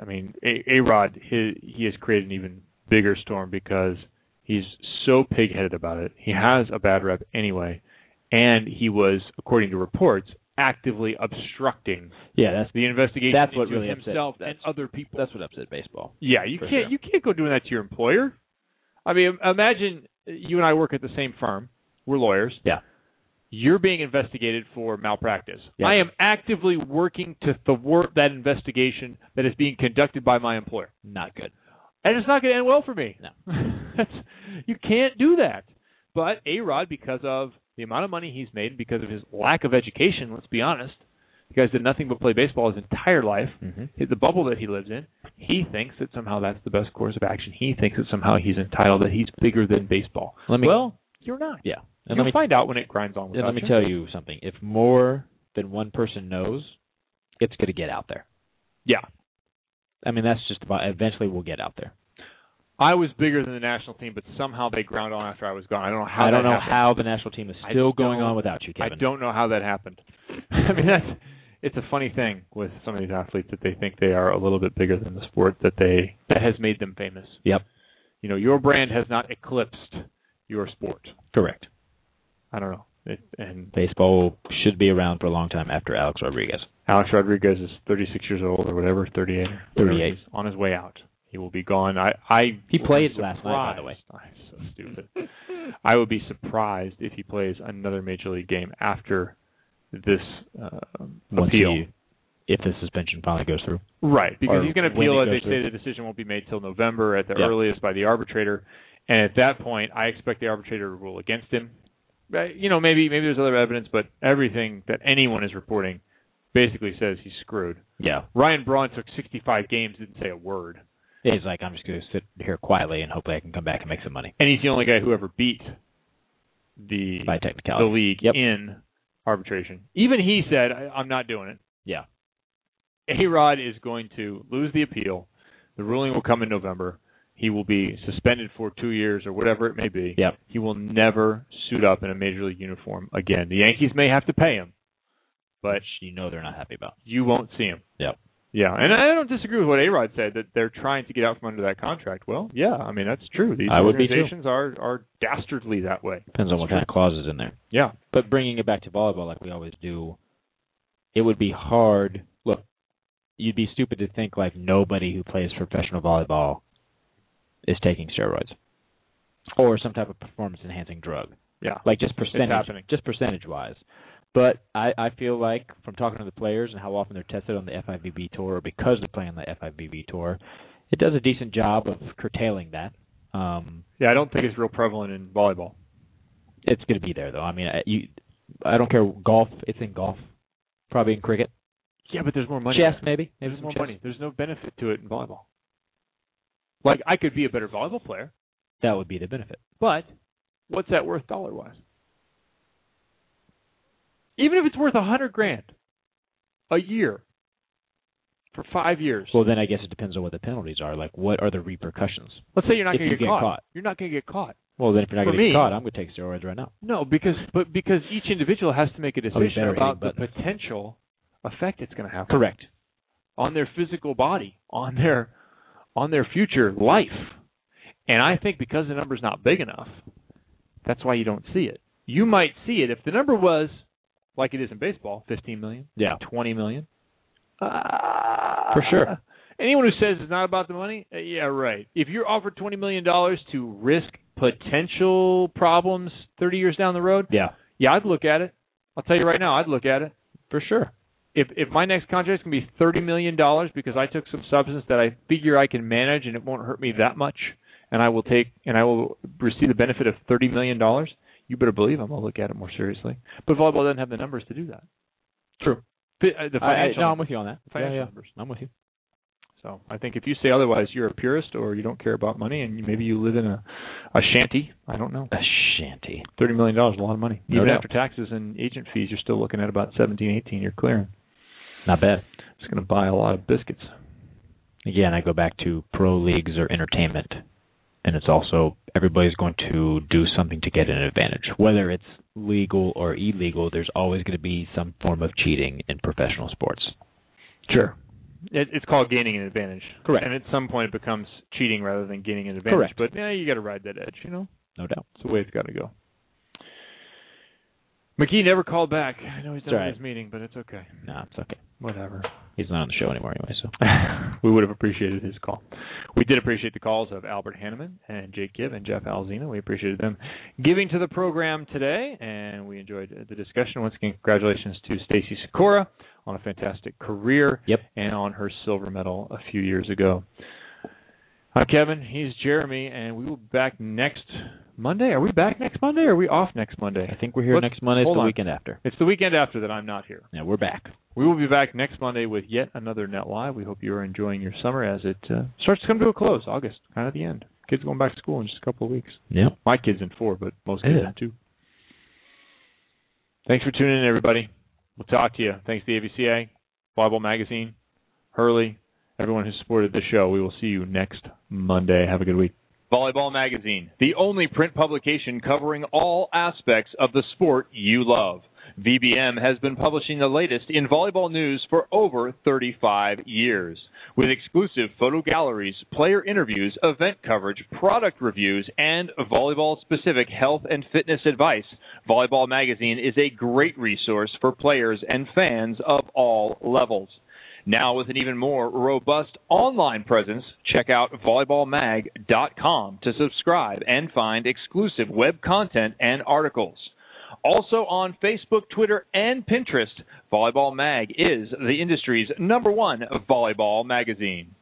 I mean, A Rod he he has created an even bigger storm because he's so pigheaded about it. He has a bad rep anyway, and he was, according to reports, actively obstructing Yeah, that's the investigation That's what really upset- and that's- other people. that's what upset baseball. Yeah, you can't sure. you can't go doing that to your employer. I mean, imagine you and I work at the same firm. We're lawyers. Yeah. You're being investigated for malpractice. I am actively working to thwart that investigation that is being conducted by my employer. Not good. And it's not going to end well for me. No. That's, you can't do that. But A Rod, because of the amount of money he's made, because of his lack of education, let's be honest, the guy's did nothing but play baseball his entire life. Mm-hmm. The bubble that he lives in, he thinks that somehow that's the best course of action. He thinks that somehow he's entitled, that he's bigger than baseball. Let me well, you're not. yeah. And You'll let me find out when it grinds on. and let me tell you something. If more than one person knows, it's going to get out there. Yeah. I mean, that's just about. Eventually, we'll get out there. I was bigger than the national team, but somehow they ground on after I was gone. I don't know how. I don't know happened. how the national team is still going on without you, Kevin. I don't know how that happened. I mean, that's it's a funny thing with some of these athletes that they think they are a little bit bigger than the sport that they that has made them famous. Yep. You know, your brand has not eclipsed your sport. Correct. I don't know. It, and Baseball should be around for a long time after Alex Rodriguez. Alex Rodriguez is 36 years old or whatever, 38. 38. He's on his way out. He will be gone. I, I He played last night, by the way. I'm so stupid. I would be surprised if he plays another major league game after this uh, Once appeal. he- if the suspension finally goes through. Right, because Or he's going to appeal it. They through. say the decision won't be made till November at the Yeah. earliest by the arbitrator, and at that point, I expect the arbitrator to rule against him. You know, maybe maybe there's other evidence, but everything that anyone is reporting basically says he's screwed. Yeah. Ryan Braun took 65 games, didn't say a word, He's like, I'm just going to sit here quietly and hopefully I can come back and make some money. and he's the only guy who ever beat the By technicality the league Yep. in arbitration. Even he said, I, "I'm not doing it." Yeah. A Rod is going to lose the appeal. The ruling will come in November. He will be suspended for two years or whatever it may be. Yep. He will never suit up in a major league uniform again. The Yankees may have to pay him, but you know they're not happy about. It. You won't see him. Yep. Yeah, and I don't disagree with what A Rod said that they're trying to get out from under that contract. Well, yeah, I mean that's true. These I would be too. organizations are are dastardly that way. Depends on what kind of clauses in there. Yeah. But bringing it back to volleyball, like we always do, it would be hard. Look, you'd be stupid to think like nobody who plays professional volleyball is taking steroids or some type of performance enhancing drug. Yeah. Like just percentage, just percentage wise. But I, I feel like from talking to the players and how often they're tested on the FIVB tour, or because they're playing on the FIVB tour, it does a decent job of curtailing that. Um, Yeah, I don't think it's real prevalent in volleyball. it's going to be there though. I mean, I- you, I don't care golf. It's in golf, probably in cricket, Yeah, but there's more money. chess there. maybe. Maybe There's more chess. money. There's no benefit to it in volleyball. Like I could be a better volleyball player, That would be the benefit. but what's that worth dollar wise? Even if it's worth a hundred grand a year for five years. Well, then I guess it depends on what the penalties are. Like, what are the repercussions? Let's say you're not going to get, caught. caught. You're not going to get caught. Well, then if you're not going to get caught, I'm going to take steroids right now. No, because but because each individual has to make a decision about the potential effect it's going to have. Correct. on their physical body, on their on their future life. And I think because the number's not big enough, that's why you don't see it. You might see it if the number was like it is in baseball, 15 million, Yeah. 20 million. Uh, For sure. Anyone who says it's not about the money, uh, yeah, right. If you're offered 20 million dollars to risk potential problems 30 years down the road, Yeah. yeah, I'd look at it. I'll tell you right now, I'd look at it For sure. If if my next contract is going to be thirty million dollars because I took some substance that I figure I can manage and it won't hurt me that much, and I will take and I will receive the benefit of thirty million dollars, you better believe I'm going to look at it more seriously. But volleyball doesn't have the numbers to do that. True. Uh, The I, I, financial, no, I'm with you on that. Yeah, financial yeah. numbers. I'm with you. So I think if you say otherwise, you're a purist or you don't care about money, and you, maybe you live in a a shanty. I don't know. A shanty. Thirty million dollars is a lot of money. No Even doubt. after taxes and agent fees, you're still looking at about seventeen, eighteen. You're clearing. Not bad. It's going to buy a lot of biscuits. Again, I go back to pro leagues or entertainment, and it's also everybody's going to do something to get an advantage. Whether it's legal or illegal, there's always going to be some form of cheating in professional sports. Sure. It, it's called gaining an advantage. Correct. And at some point, it becomes cheating rather than gaining an advantage. Correct. But yeah, you got to ride that edge. You know, No doubt. it's the way it's got to go. McKee never called back. I know he's done right. his meeting, but it's okay. No, it's okay. Whatever. He's not on the show anymore anyway, so. we would have appreciated his call. We did appreciate the calls of Albert Hannemann and Jake Gibb and Jeff Alzina. We appreciated them giving to the program today, and we enjoyed the discussion. Once again, congratulations to Stacy Sikora on a fantastic career Yep. and on her silver medal a few years ago. I'm Kevin. He's Jeremy, and we will be back next Monday. Are we back next Monday, or are we off next Monday? I think we're here Let's- next Monday. It's the on. weekend after. It's the weekend after that I'm not here. Yeah, we're back. We will be back next Monday with yet another Net Live. We hope you are enjoying your summer as it uh, starts to come to a close. August, kind of the end. Kids going back to school in just a couple of weeks. Yeah. My kids in four, but most kids Yeah. in two. Thanks for tuning in, everybody. We'll talk to you. Thanks to the AVCA, Bible Magazine, Hurley, everyone who supported the show. We will see you next Monday. Have a good week. Volleyball Magazine, the only print publication covering all aspects of the sport you love. VBM has been publishing the latest in volleyball news for over 35 years. With exclusive photo galleries, player interviews, event coverage, product reviews, and volleyball specific health and fitness advice, Volleyball Magazine is a great resource for players and fans of all levels. Now, with an even more robust online presence, check out volleyballmag.com to subscribe and find exclusive web content and articles. Also on Facebook, Twitter, and Pinterest, Volleyball Mag is the industry's number one volleyball magazine.